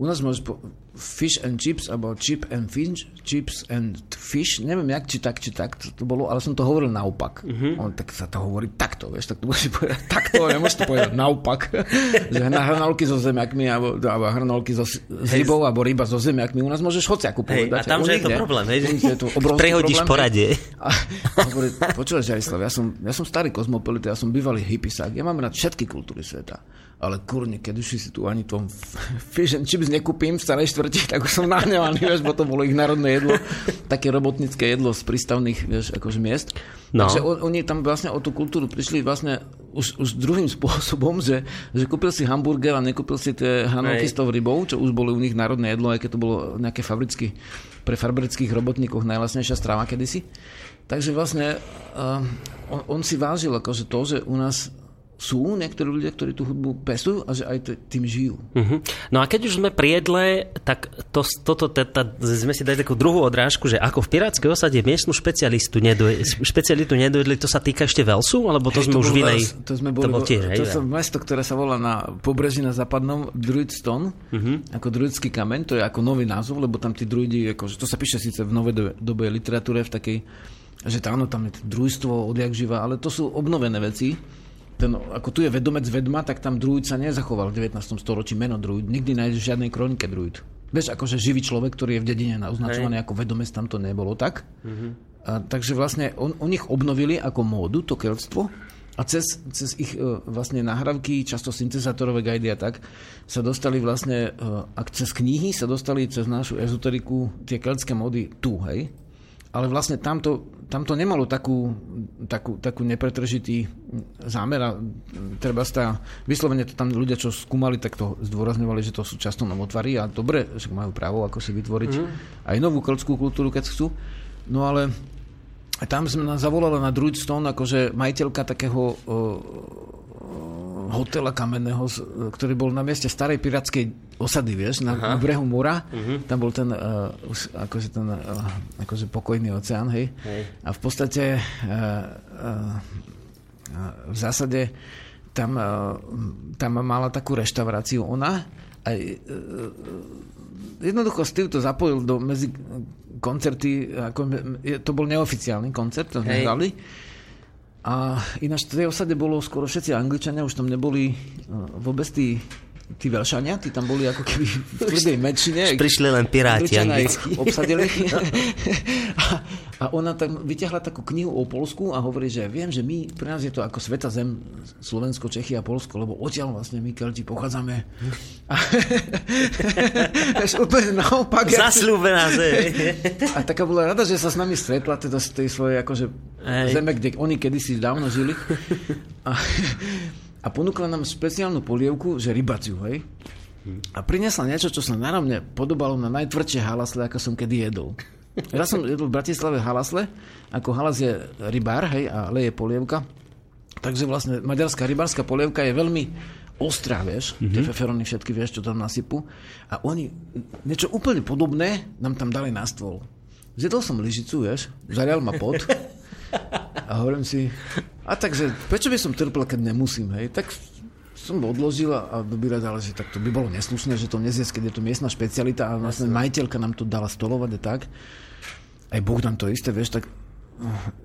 u nás môžeš po, fish and chips, alebo chip and fish, chips and fish, neviem jak, či tak, či tak, to, to bolo, ale som to hovoril naopak. Mm-hmm. On, tak sa to hovorí takto, vieš, tak to môžeš povedať takto, nemôžeš to povedať naopak. že na hranolky so zemiakmi, alebo, alebo hranolky so, s rybou, alebo ryba so zemiakmi, u nás môžeš hociakú Hej, povedať. a tam, že je to problém, hej, je to prehodíš problém, poradie. a hovorí, počúvaj, Žarislav, ja som, ja som starý kozmopolit, ja som bývalý hippisák, ja mám rád všetky kultúry sveta. Ale kurne, keď už si tu ani tom fish and chips nekúpim v starej štvrti, tak už som nahnevaný, vieš, bo to bolo ich národné jedlo, také robotnické jedlo z prístavných, vieš, akože miest. No. Takže on, oni tam vlastne o tú kultúru prišli vlastne už, už druhým spôsobom, že, že kúpil si hamburger a nekúpil si tie hranolky Hej. s tou rybou, čo už boli u nich národné jedlo, aj keď to bolo nejaké fabricky, pre fabrických robotníkov najlasnejšia strava kedysi. Takže vlastne uh, on, on si vážil akože to, že u nás sú niektorí ľudia, ktorí tú hudbu pestujú a že aj tým žijú. Mhm. No a keď už sme pri jedle, tak to, toto, tá, tá, sme si dali takú druhú odrážku, že ako v Pirátskej osade miestnu špecialistu nedoj, špecialitu nedojedli, to sa týka ešte Velsu, alebo to Hej, sme už bol v inej... To, sme boli, to bol tiež, to som mesto, ktoré sa volá na pobreží na západnom Druidstone, Mhm. ako druidský kameň, to je ako nový názov, lebo tam tí druidi, akože, to sa píše síce v novej dobe, dobe literatúre, v takej, že to, áno, tam je druidstvo odjak živa, ale to sú obnovené veci. Ten, ako tu je vedomec vedma, tak tam druid sa nezachoval v 19. storočí meno druid. Nikdy nájdeš v žiadnej kronike druid. Vieš, akože živý človek, ktorý je v dedine označovaný ako vedomec, tam to nebolo tak. A, takže vlastne on, oni ich obnovili ako módu, to keľstvo, a cez, cez ich e, vlastne nahrávky, často syntezátorové guidy a tak, sa dostali vlastne, e, ak cez knihy sa dostali cez našu ezoteriku tie keľtské módy tu, hej? Ale vlastne tamto, tamto nemalo takú, takú, takú nepretržitý zámer a treba sa, vyslovene to tam ľudia, čo skúmali, tak to zdôrazňovali, že to sú často novotvary a dobre, že majú právo ako si vytvoriť mm. aj novú keľtskú kultúru, keď chcú. No ale tam sme nás zavolala na Druidstone, akože majiteľka takého o, hotela kamenného, ktorý bol na mieste starej pirátskej osady, vieš, na, na brehu mora. Uh-huh. Tam bol ten, uh, akože ten uh, akože pokojný oceán, hej. Hej. A v podstate uh, uh, v zásade tam, uh, tam mala takú reštauráciu ona. Aj, uh, jednoducho Steve to zapojil do medzi koncerty, ako, to bol neoficiálny koncert, to sme hrali. A ináč v tej osade bolo skoro všetci Angličania, už tam neboli vôbec tí, tí Velšania, tí tam boli ako keby v tvrdej menšine. Prišli len piráti anglickí. obsadili. a, a ona tam vyťahla takú knihu o Polsku a hovorí, že viem, že my, pre nás je to ako Sveta Zem, Slovensko, Čechy a Polsko, lebo odtiaľ vlastne my Kelti pochádzame. A, úplne naopak. Zasľúbená zem. a taká bola rada, že sa s nami stretla teda z tej svojej akože Hej. zeme, kde oni kedysi dávno žili. A, a ponúkla nám špeciálnu polievku, že rybaciu, hej. A priniesla niečo, čo sa náravne podobalo na najtvrdšie halasle, ako som kedy jedol. Ja som jedol v Bratislave halasle, ako halas je rybár, hej, a leje polievka. Takže vlastne maďarská rybárska polievka je veľmi ostrá, vieš, mm-hmm. tie feferony všetky, vieš, čo tam nasypú. A oni niečo úplne podobné nám tam dali na stôl. Zjedol som lyžicu, vieš, zarial ma pot a hovorím si, a takže prečo by som trpel, keď nemusím, hej? Tak som odložil a dobírať, ale že tak to by bolo neslušné, že to nezjesť, keď je to miestna špecialita a vlastne majiteľka nám to dala stolovať a tak. Aj Bohdan to isté, vieš, tak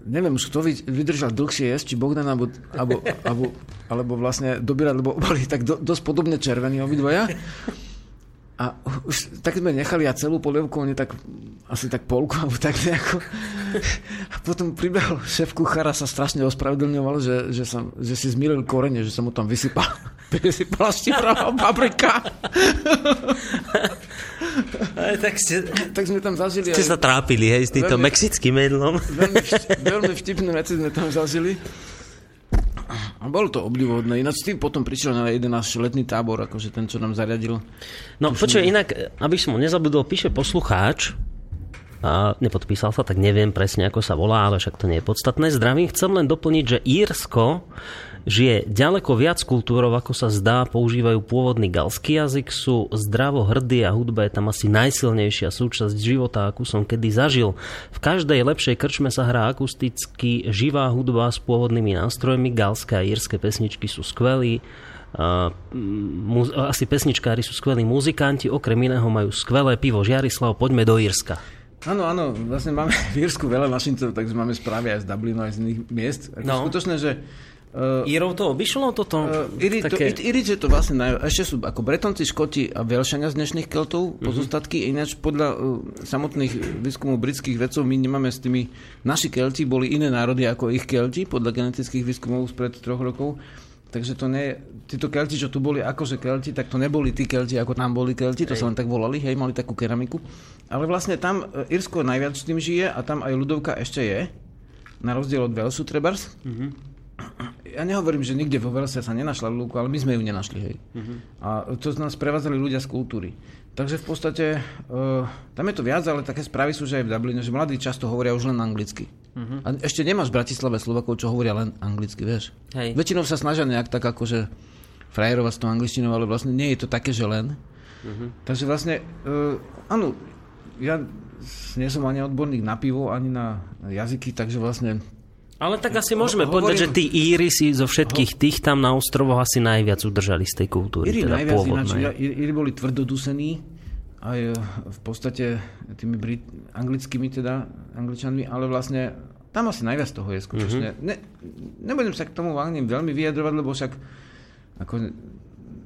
neviem už, kto vy- vydržal dlhšie jesť, či Bohdan, alebo, alebo, alebo, alebo vlastne dobírať, lebo boli tak do, dosť podobne červení obidvoja. A už tak sme nechali a celú polievku, oni tak asi tak polku, alebo tak nejako. A potom pribehol šéf kuchára, sa strašne ospravedlňoval, že, že, sa, že si zmilil korene, že sa mu tam vysypal, vysypala štipravá paprika. Aj, tak ste, Tak sme tam zažili ste aj sa trápili, hej, s týmto Veľmi- mexickým jedlom. veľmi vtipné veci sme tam zažili. A bolo to obdivodné. Ináč ty potom prišiel na jeden náš letný tábor, akože ten, čo nám zariadil. No počuj, inak, aby som ho nezabudol, píše poslucháč, a nepodpísal sa, tak neviem presne, ako sa volá, ale však to nie je podstatné. Zdravím, chcem len doplniť, že Írsko žije ďaleko viac kultúrov, ako sa zdá, používajú pôvodný galský jazyk, sú zdravo hrdí a hudba je tam asi najsilnejšia súčasť života, akú som kedy zažil. V každej lepšej krčme sa hrá akusticky živá hudba s pôvodnými nástrojmi, galské a írske pesničky sú skvelí, mu, asi pesničkári sú skvelí muzikanti, okrem iného majú skvelé pivo. Žiarislav, poďme do Írska. Áno, áno, vlastne máme v Írsku veľa našincov, takže máme správy aj z Dublinu, aj z iných miest. Ako No. Skutočné, že uh, Írov to obišlo toto? Uh, Iri, to, také... Iri, je to vlastne naj... ešte sú ako Bretonci, Škoti a Velšania z dnešných Keltov, pozostatky, ináč podľa uh, samotných výskumov britských vedcov my nemáme s tými, naši Kelti boli iné národy ako ich Kelti, podľa genetických výskumov spred troch rokov, takže to nie, títo Kelti, čo tu boli akože Kelti, tak to neboli tí Kelti, ako tam boli Kelti, to sa len tak volali, hej, mali takú keramiku, ale vlastne tam Irsko najviac s tým žije a tam aj ľudovka ešte je, na rozdiel od Velsu trebárs. Ja nehovorím, že nikde vo Velse sa nenašla lúku, ale my sme ju nenašli, hej. Uh-huh. A to z nás prevádzali ľudia z kultúry. Takže v podstate, uh, tam je to viac, ale také správy sú, že aj v Dubline, že mladí často hovoria už len anglicky. Uh-huh. A ešte nemáš v Bratislave Slovakov, čo hovoria len anglicky, vieš. Hej. Väčšinou sa snažia nejak tak akože frajerovať s tou angličtinou, ale vlastne nie je to také, že len. Uh-huh. Takže vlastne, uh, áno, ja nie som ani odborník na pivo, ani na jazyky, takže vlastne Ale tak asi môžeme Hovorím- povedať, že tí Íry si zo všetkých tých tam na ostrovoch asi najviac udržali z tej kultúry. Iri teda najviac ináč, Iri boli tvrdodusení, aj e, v podstate tými Brit, anglickými teda, angličanmi, ale vlastne tam asi najviac toho je skutočne. Mm-hmm. Ne, nebudem sa k tomu ani veľmi vyjadrovať, lebo však ako,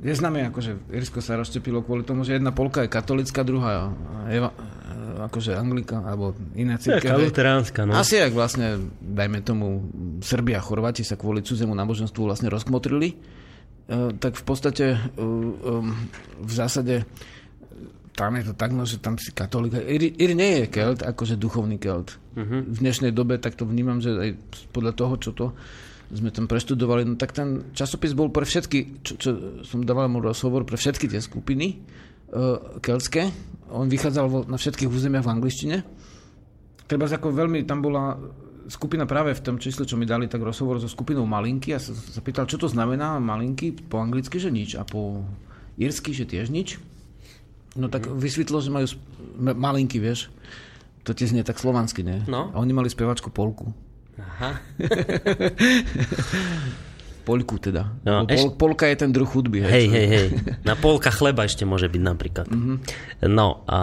je známe, akože Irsko sa rozštepilo kvôli tomu, že jedna polka je katolická, druhá je akože Anglika, alebo Taká církev. luteránska, no. Asi ak vlastne, dajme tomu, Srbia a Chorváti sa kvôli cudzemu náboženstvu vlastne rozkmotrili, e, tak v podstate e, um, v zásade tam je to tak, no, že tam si katolík. Iri, Iri nie je kelt, akože duchovný kelt. Uh-huh. V dnešnej dobe tak to vnímam, že aj podľa toho, čo to sme tam preštudovali, no tak ten časopis bol pre všetky, čo, čo som dával mu rozhovor, pre všetky tie skupiny uh, keltské. On vychádzal vo, na všetkých územiach v angličtine. Treba ako veľmi, tam bola skupina práve v tom čísle, čo mi dali tak rozhovor so skupinou Malinky a sa, sa pýtal, čo to znamená Malinky po anglicky, že nič a po írsky, že tiež nič. No tak vysvetlo, že majú malinky, vieš. To ti znie tak slovansky, nie? No. A oni mali spevačku Polku. Aha. Poľku teda. No, Lebo eš- Pol, polka je ten druh hudby. Hej, hej, hej. Na polka chleba ešte môže byť napríklad. Mhm. No a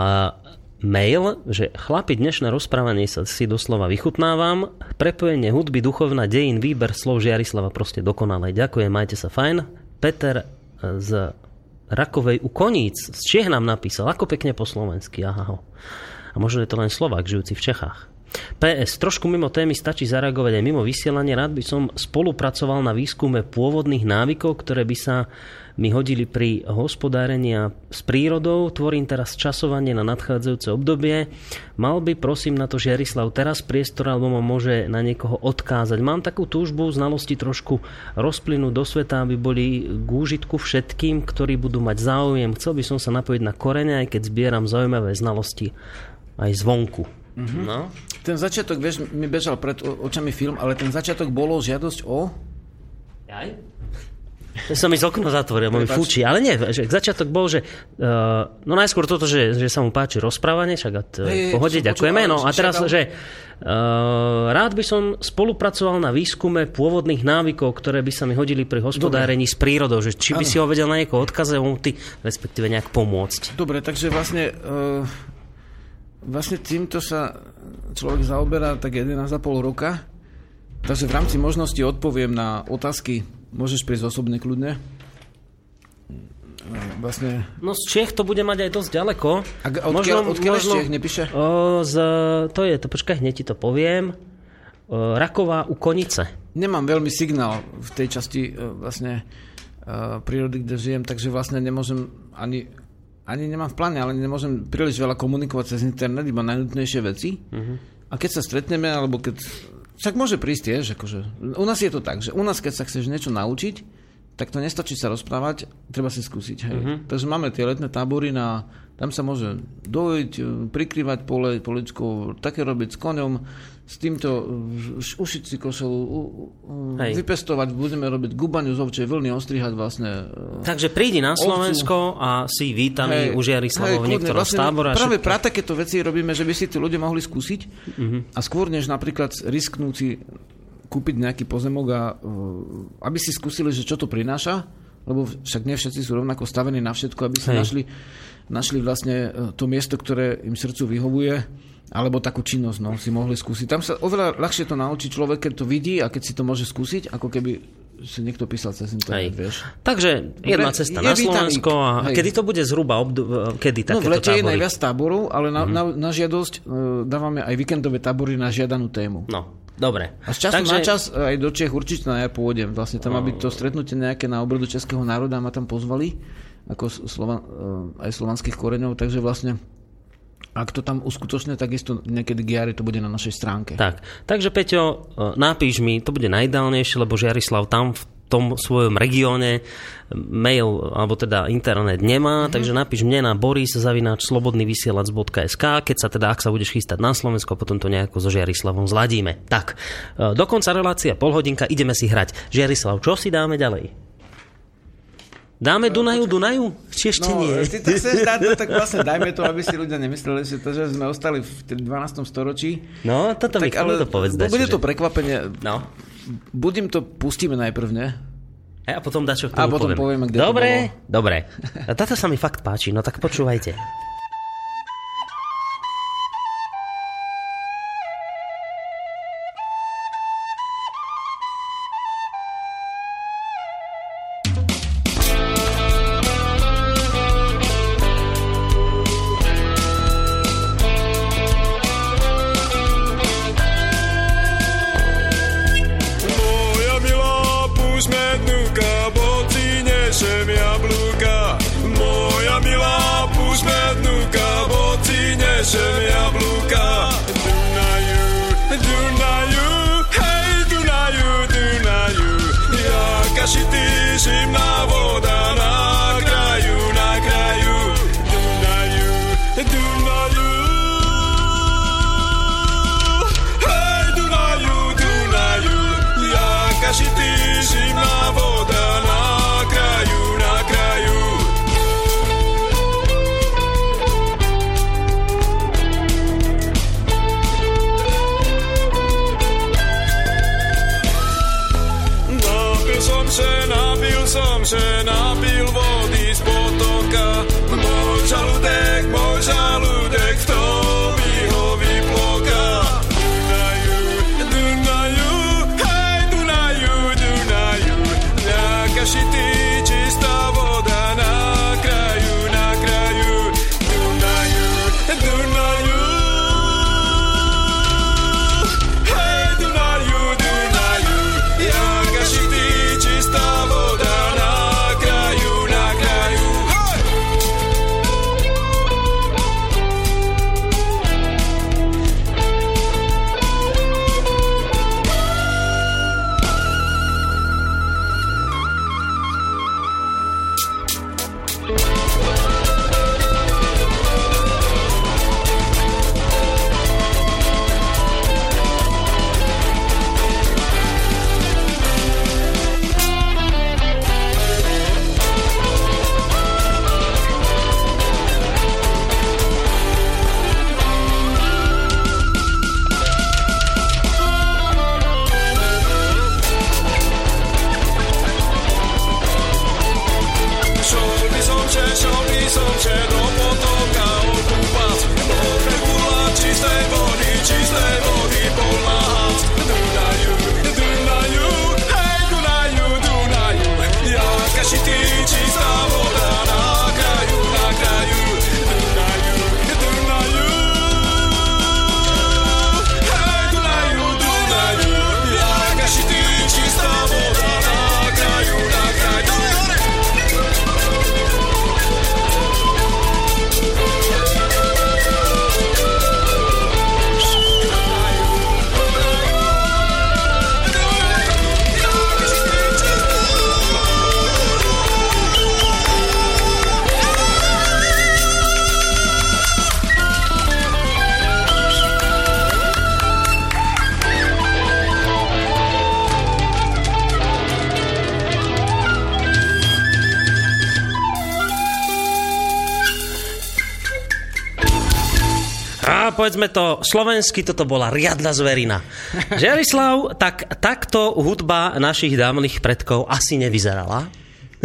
mail, že chlapi, dnešné rozprávanie sa si doslova vychutnávam. Prepojenie hudby, duchovná dejin, výber slov Žiarislava proste dokonalé. Ďakujem, majte sa fajn. Peter z Rakovej u Koníc z Čech nám napísal, ako pekne po slovensky, aha ho. A možno je to len Slovák, žijúci v Čechách. PS, trošku mimo témy stačí zareagovať aj mimo vysielania. Rád by som spolupracoval na výskume pôvodných návykov, ktoré by sa mi hodili pri hospodárení s prírodou. Tvorím teraz časovanie na nadchádzajúce obdobie. Mal by, prosím, na to Žiarislav teraz priestor, alebo ma môže na niekoho odkázať. Mám takú túžbu, znalosti trošku rozplynúť do sveta, aby boli k úžitku všetkým, ktorí budú mať záujem. Chcel by som sa napojiť na korene, aj keď zbieram zaujímavé znalosti aj zvonku. Mm-hmm. No. Ten začiatok, vieš, mi bežal pred očami film, ale ten začiatok bolo žiadosť o... Aj? To som mi z okno zatvoril, mi fúči. Ale nie, že začiatok bol, že uh, no najskôr toto, že, že sa mu páči rozprávanie, však a t- hey, pohode, ďakujeme. No a teraz, že uh, rád by som spolupracoval na výskume pôvodných návykov, ktoré by sa mi hodili pri hospodárení Dobre. s prírodou, že či by ano. si ho vedel na niekoho odkazať, ty respektíve nejak pomôcť. Dobre, takže vlastne uh, vlastne týmto sa človek zaoberá tak 11,5 roka. Takže v rámci možnosti odpoviem na otázky. Môžeš prísť osobne kľudne. Vlastne... No z Čech to bude mať aj dosť ďaleko. A odkiaľ, možno, odkiaľ možno, Čech nepíše? O, z, to je, to počkaj, hneď ti to poviem. O, Raková u Konice. Nemám veľmi signál v tej časti vlastne prírody, kde žijem, takže vlastne nemôžem ani ani nemám v pláne, ale nemôžem príliš veľa komunikovať cez internet, iba najnutnejšie veci. Uh-huh. A keď sa stretneme, alebo keď... Však môže prísť tiež, akože... U nás je to tak, že u nás, keď sa chceš niečo naučiť, tak to nestačí sa rozprávať, treba si skúsiť. Hej. Uh-huh. Takže máme tie letné tábory na tam sa môže dojiť, e, prikrývať pole, poličkou, také robiť s koňom, s týmto e, ušiť si košelu, Hej. vypestovať, budeme robiť gubaniu z ovčej vlny, ostrihať vlastne e, Takže prídi na Slovensko ovcu. a si vítaný u Žiarislavov niektorého vlastne, tábora. Práve pra takéto veci robíme, že by si tí ľudia mohli skúsiť uh-huh. a skôr než napríklad risknúť si kúpiť nejaký pozemok a aby si skúsili, že čo to prináša, lebo však nie všetci sú rovnako stavení na všetko, aby si Hej. našli, našli vlastne e, to miesto, ktoré im srdcu vyhovuje, alebo takú činnosť no, si mohli skúsiť. Tam sa oveľa ľahšie to naučí človek, keď to vidí a keď si to môže skúsiť, ako keby si niekto písal cez internet, vieš. Takže jedna cesta je na Slovensko a Hej. kedy to bude zhruba obd- kedy takéto No v lete tábory? je najviac táborov, ale na, mm-hmm. na, na žiadosť uh, dávame aj víkendové tábory na žiadanú tému. No, Dobre. A z času Takže... na čas aj do Čech určite ja pôjdem. Vlastne tam, aby to stretnutie nejaké na obrodu Českého národa ma tam pozvali, ako Slova, eh, aj slovanských koreňov, takže vlastne ak to tam uskutočne, takisto niekedy Giari to bude na našej stránke. Tak, takže Peťo, eh, napíš mi, to bude najideálnejšie, lebo Žiarislav tam v tom svojom regióne mail, alebo teda internet nemá, mm-hmm. takže napíš mne na boris.slobodnyvysielac.sk keď sa teda, ak sa budeš chystať na Slovensko, potom to nejako so Žiarislavom zladíme. Tak, e, dokonca relácia polhodinka, ideme si hrať. Žiarislav, čo si dáme ďalej? Dáme Dunaju, Dunaju? Či ešte no, nie? Ty to chceš dať, no, tak vlastne dajme to, aby si ľudia nemysleli, že, to, že sme ostali v 12. storočí. No, toto tak, mi ale, to povedz. Bude to prekvapenie. No budím to, pustíme najprv, ne? A potom dačo k tomu A potom poviem. povieme, kde dobre, to bolo. Dobre, A táto sa mi fakt páči, no tak počúvajte. povedzme to slovensky, toto bola riadna zverina. Žiarislav, tak takto hudba našich dávnych predkov asi nevyzerala.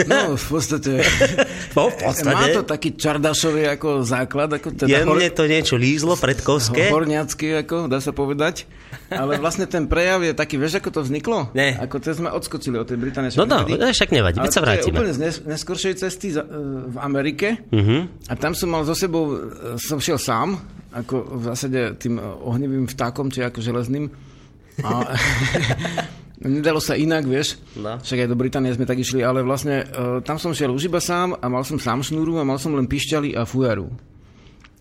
No, v podstate... No, v podstate. Má to taký čardašový ako základ, ako teda Jemne to niečo lízlo predkovské. horňacký, ako dá sa povedať. Ale vlastne ten prejav je taký, vieš, ako to vzniklo? Nie. Ako to sme odskočili od tej Británie. No, no, však nevadí, veď sa vrátime. úplne z nes- neskoršej cesty za, e, v Amerike. Mhm. A tam som mal so sebou, e, som šiel sám, ako v zásade tým ohnivým vtákom, či ako železným. A nedalo sa inak, vieš. No. Však aj do Británie sme tak išli, ale vlastne e, tam som šiel už iba sám a mal som sám šnúru a mal som len pišťaly a fujaru.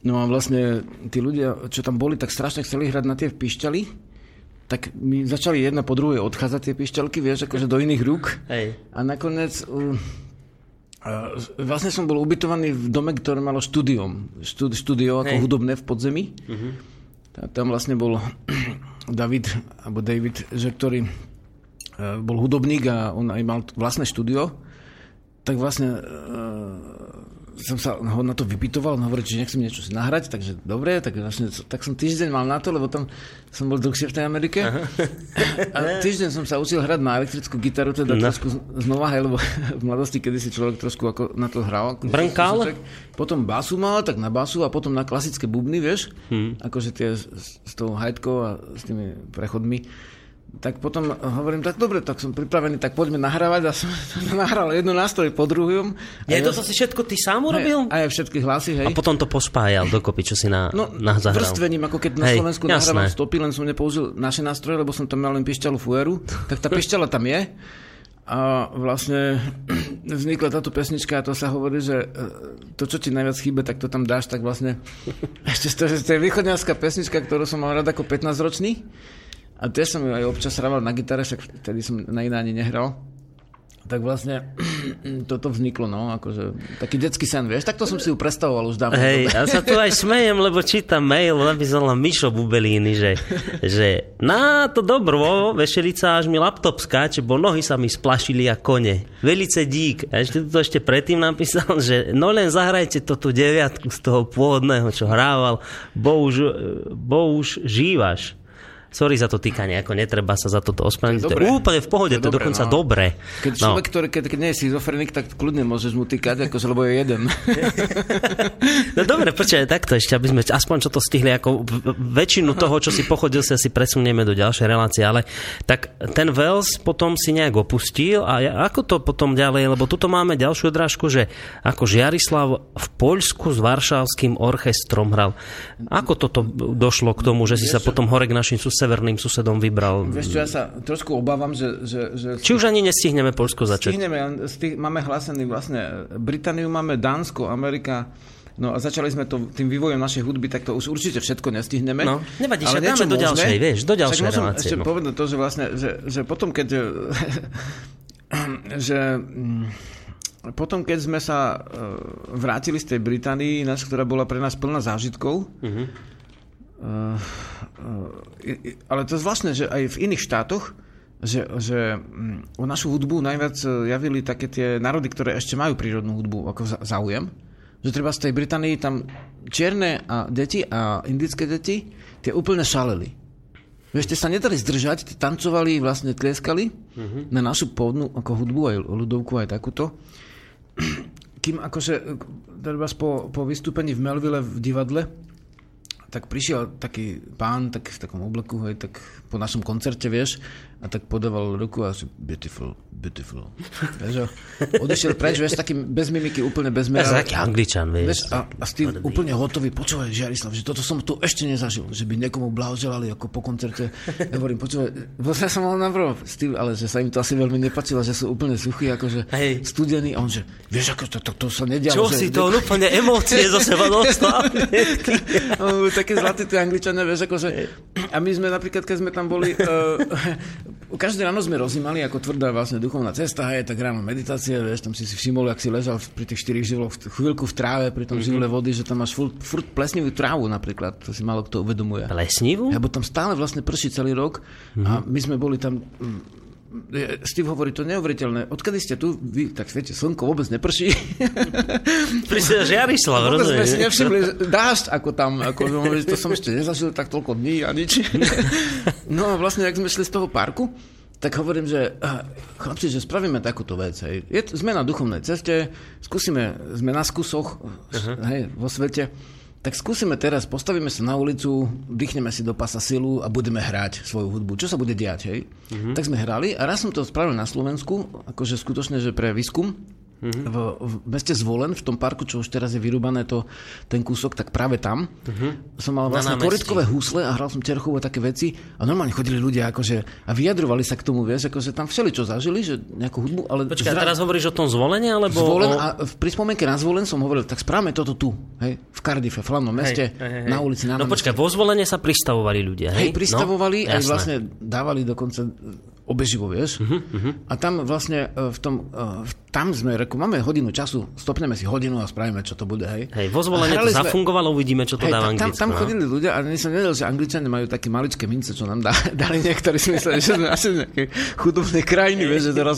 No a vlastne tí ľudia, čo tam boli, tak strašne chceli hrať na tie pišťaly, tak mi začali jedna po druhej odchádzať tie pišťalky, vieš, akože do iných rúk. Hej. A nakoniec uh, uh, vlastne som bol ubytovaný v dome, ktoré malo štúdium. Štú, štúdio ako Hej. hudobné v podzemí. A tam vlastne bol David, alebo David, že ktorý uh, bol hudobník a on aj mal vlastné štúdio. Tak vlastne uh, som sa ho na to vypytoval, on hovorí, že nechcem niečo si nahrať, takže dobre, tak, vlastne, tak som týždeň mal na to, lebo tam som bol dlhšie v tej Amerike. A týždeň som sa učil hrať na elektrickú gitaru, teda No. trošku znova, hej, lebo v mladosti, kedy si človek trošku ako na to hral. Brnkal? kúsoček. Potom basu mal, tak na basu a potom na klasické bubny, vieš, Hmm. akože tie s, s tou hajtkou a s tými prechodmi. Tak potom hovorím, tak dobre, tak som pripravený, tak poďme nahrávať a som nahral jednu nástroj po druhom. Je A toto si všetko ty sám urobil? Aj, aj všetky hlasy, hej. A potom to pospájal dokopy, čo si na, No, na zahral. vrstvením, ako keď na Hej, Slovensku jasné. nahrávam stopy, len som nepoužil naše nástroje, lebo som tam mal len pišťalu fueru, tak tá pišťala tam je. A vlastne vznikla táto pesnička a to sa hovorí, že e, to, čo ti najviac chýba, tak to tam dáš, tak vlastne ešte to, že to je východňarská pesnička, ktorú som mal rád ako 15-ročný. A tiež som ju aj občas hrával na gitare, však vtedy som na iné ani nehral. Tak vlastne toto vzniklo, no, akože taký detský sen, vieš, takto som si ju predstavoval už dávno. Hej, ja sa tu aj smejem, lebo čítam mail, napísal nám Mišo Bubelíny, že, že na to dobro, vešelica, až mi laptop skáče, bo nohy sa mi splašili a kone. Velice dík. A ešte to ešte predtým napísal, že no len zahrajte to tú deviatku z toho pôvodného, čo hrával, bo už, bo už žívaš. Sorry za to týkanie, ako netreba sa za toto ospravedlniť. To je úplne v pohode, to je, To je dokonca no. dobre. Keď No. človek, ktorý, keď, keď nie je schizofrenik, tak kľudne môžeš mu týkať, akože, lebo je jeden. No dobre, počkaj, takto ešte, aby sme aspoň čo to stihli, ako väčšinu toho, čo si pochodil, si asi presunieme do ďalšej relácie, ale tak ten Wales potom si nejak opustil a ja- ako to potom ďalej, lebo tuto máme ďalšiu odrážku, že ako Žiarislav v Poľsku s Varšavským orchestrom hral. Ako toto došlo k tomu, že si sa potom hore k našim sus- severným susedom vybral? Vieš čo, ja sa trošku obávam, že... že, že Či už ani nestihneme Poľsko začať? Stihneme, máme hlásený vlastne Britániu, máme Dánsko, Amerika, No a začali sme to tým vývojom našej hudby, tak to už určite všetko nestihneme. No, nevadí, Ale dáme do ďalšej, vieš, do ďalšej relácie, ešte no. povedať to, že vlastne, že, že potom keď že mm, potom, keď sme sa uh, vrátili z tej Británii, nás, ktorá bola pre nás plná zážitkov, Mhm. I- ale to je zvláštne, že aj v iných štátoch, že, že mm, o našu hudbu najviac eh, javili také tie národy, ktoré ešte majú prírodnú hudbu ako záujem. Že treba z tej Británii tam čierne a deti a indické deti, tie úplne šaleli. Vieš, tie sa nedali zdržať, tie tancovali, vlastne tlieskali mm-hmm. na našu pôvodnú ako hudbu, aj ľudovku, aj takúto. Kým akože, treba po, po vystúpení v Melville v divadle, tak prišiel taký pán tak v takom obleku, hej, tak po našom koncerte, vieš, a tak podával ruku a si beautiful, beautiful. A odišiel preč, vieš, takým bez mimiky, úplne bez Ja mera. som taký angličan, vieš. Vieš, a, a s tým úplne hotový, počúvaj, Žiarislav, že toto som tu ešte nezažil, že by niekomu blahoželali ako po koncerte. Ja hovorím, počúvaj, vlastne som mal navrho s tým, ale že sa im to asi veľmi nepačilo, že sú úplne suchí, akože Hej. studení. A on že, vieš, ako to, to, to sa nedialo. Čo že, si to, on úplne emócie zo seba dostal. On bol taký zlatý tí angličania, vieš, akože... A my sme napríklad, keď sme tam boli, uh, každé ráno sme rozímali ako tvrdá vlastne duchovná cesta, hej, tak ráno meditácie, vieš, tam si si všimol, ak si ležal pri tých štyroch živloch chvíľku v tráve, pri tom živle vody, že tam máš furt, furt plesnivú trávu napríklad, to si málo kto uvedomuje. Lesnivú? Lebo tam stále vlastne prší celý rok a my sme boli tam Steve hovorí, to neuveriteľné. Odkedy ste tu? Vy, tak viete, slnko vôbec neprší. Prísne Žiarislav, vôbec sme si nevšimli, dážď ako tam, ako to som ešte nezažil tak toľko dní a nič. no a vlastne, ak sme šli z toho parku, tak hovorím, že chlapci, že spravíme takúto vec. Hej. Je, sme na duchovnej ceste, skúsime, sme na skúsoch uh-huh. hej, vo svete, tak skúsime teraz, postavíme sa na ulicu, dýchneme si do pasa silu a budeme hrať svoju hudbu. Čo sa bude diať, hej? Uh-huh. Tak sme hrali a raz som to spravil na Slovensku, akože skutočne, že pre výskum, Mhm. v, v meste Zvolen, v tom parku, čo už teraz je vyrúbané to, ten kúsok, tak práve tam som mal vlastne námestí. poriadkové húsle a hral som Terchové také veci a normálne chodili ľudia akože, a vyjadrovali sa k tomu, vieš, akože tam všeli čo zažili, že nejakú hudbu, ale Počkaj, teraz hovoríš o tom zvolení, alebo... Zvolen o... a v- pri spomienke na Zvolen som hovoril, tak správame toto tu, hej, v Cardiffe, v hlavnom meste, na ulici, na No počkaj, vo zvolenie sa pristavovali ľudia, hej? Hej, pristavovali, no, jasné. vlastne dávali dokonca obeživo, vieš. Uh-huh, A tam vlastne e, v tom, e, v- tam sme, reku, máme hodinu času, stopneme si hodinu a spravíme, čo to bude, hej. Hej, vo zvolenie to sme- zafungovalo, uvidíme, čo to Hej, dá tam, tam, no. chodili ľudia a som nevedel, že Angličania majú také maličké mince, čo nám dá, dali niektorí si mysleli, že sme asi z nejakej chudobné krajiny, vieš, že teraz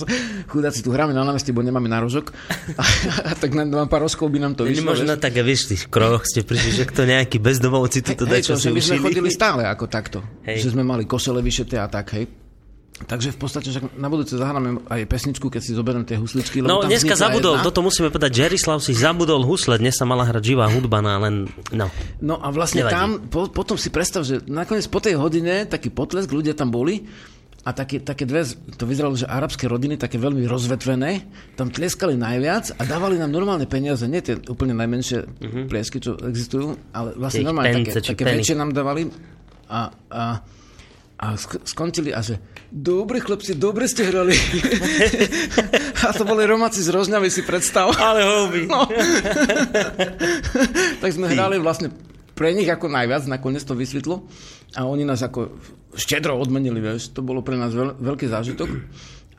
chudáci tu hráme na námestí, bo nemáme nárožok. A, a tak nám vám pár rožkov by nám to vyšlo. Možno tak, vieš, tých kroch ste prišli, že kto nejakí bezdomovci tu to Hej, dačo to, si my sme chodili stále ako takto. Hej. Že sme mali košele vyšeté a tak, hej. Takže v podstate však na budúce zahráme aj pesničku, keď si zoberiem tie husličky. lebo No, tam dneska zabudol, jedna. toto musíme povedať, Jerislav si zabudol husle, dnes sa mala hrať živá hudba, no len, no. No a vlastne Nevadí. tam, po, potom si predstav, že nakoniec po tej hodine taký potlesk, ľudia tam boli a také, také dve, to vyzeralo, že arabské rodiny, také veľmi rozvetvené, tam tlieskali najviac a dávali nám normálne peniaze, nie tie úplne najmenšie uh-huh. pliesky, čo existujú, ale vlastne Tie ich normálne pence také, také väčšie nám dávali a, a, a sk- skončili a že dobre chlapci, dobre ste hrali. a to boli Romáci z Rožňavy, si predstav. Ale houby. No. tak sme hrali vlastne pre nich ako najviac, nakoniec to vysvetlo. A oni nás ako štedro odmenili, vieš. To bolo pre nás veľ, veľký zážitok.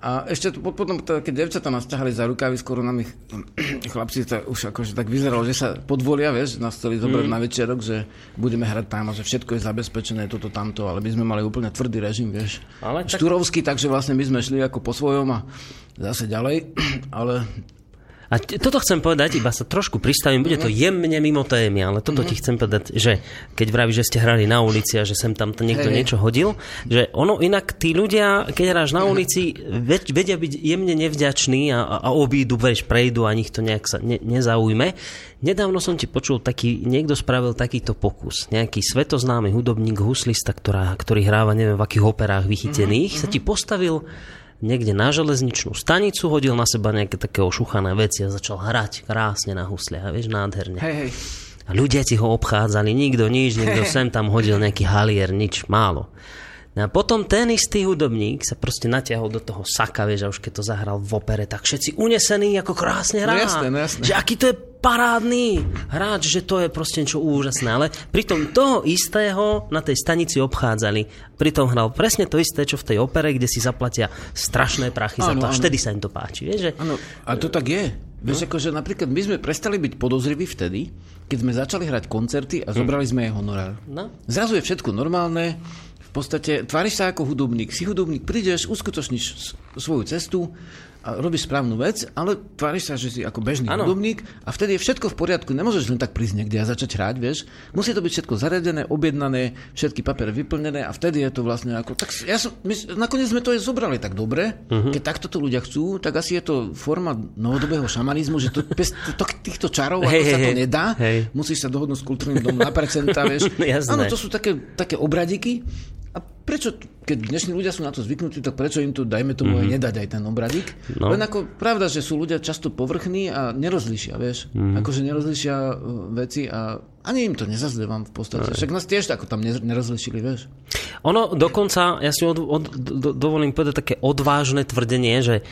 A ešte to- potom, to, keď devčatá nás ťahali za rukávy, skoro nám ich chlapci to už akože tak vyzeralo, že sa podvolia, vieš, nás chceli zobrať na večerok, že budeme hrať tam a že všetko je zabezpečené, toto, tamto, ale my sme mali úplne tvrdý režim, vieš. Ale tak- Štúrovský, takže vlastne my sme šli ako po svojom a zase ďalej, ale A t- toto chcem povedať, iba sa trošku pristavím, bude to jemne mimo témy, ale toto ti chcem povedať, že keď vravíš, že ste hrali na ulici a že sem tam to niekto hej. niečo hodil, že ono inak tí ľudia, keď hráš na ulici, ve- vedia byť jemne nevďační a, a obídu, vieš, prejdu a nich to nejak sa ne, nezaujme. Nedávno som ti počul taký, niekto spravil takýto pokus. Nejaký svetoznámy hudobník, huslista, ktorá, ktorý hráva neviem v akých operách vychytených, sa ti postavil niekde na železničnú stanicu, hodil na seba nejaké také ošuchané veci a začal hrať krásne na husliach, vieš, nádherne. hej, hej. A ľudia ti ho obchádzali, nikto nič, niekto sem tam hodil nejaký halier, nič, málo. No a potom ten istý hudobník sa proste natiahol do toho saka, vieš, a už keď to zahral v opere, tak všetci unesení, ako krásne hrá. No jasné, no jasné. Že aký to je parádny hráč, že to je proste niečo úžasné. Ale pritom toho istého na tej stanici obchádzali. Pritom hral presne to isté, čo v tej opere, kde si zaplatia strašné prachy za Áno, to. Až vtedy sa im to páči. Vieš, že... Áno, a to tak je. Vieš, akože napríklad my sme prestali byť podozriví vtedy, keď sme začali hrať koncerty a zobrali sme jej honorár. No. Zrazu je všetko normálne, v podstate tváriš sa ako hudobník. Si hudobník, prídeš, uskutočníš svoju cestu a robíš správnu vec, ale tváriš sa, že si ako bežný Áno. hudobník a vtedy je všetko v poriadku. Nemôžeš len tak prísť niekde a začať hrať, vieš. Musí to byť všetko zariadené, objednané, všetky papiere vyplnené a vtedy je to vlastne ako... Tak ja som, my, nakoniec sme to aj zobrali tak dobre, uh-huh. keď takto to ľudia chcú, tak asi je to forma novodobého šamanizmu, že to, bez to, týchto čarov Hej, ako sa hej, to nedá. Hej. Musíš sa dohodnúť s kultúrnym domom na percenta, vieš. Áno, to sú také, také obradiky. A prečo, keď dnešní ľudia sú na to zvyknutí, tak prečo im to, dajme tomu, mm-hmm. nedať aj ten obradík? No. Len ako pravda, že sú ľudia často povrchní a nerozlišia, vieš. Mm-hmm. Akože nerozlišia uh, veci a ani im to nezazlievam v podstate. Však nás tiež ako tam ne- nerozlišili, vieš. Ono dokonca, ja si od, od, do, dovolím povedať také odvážne tvrdenie, že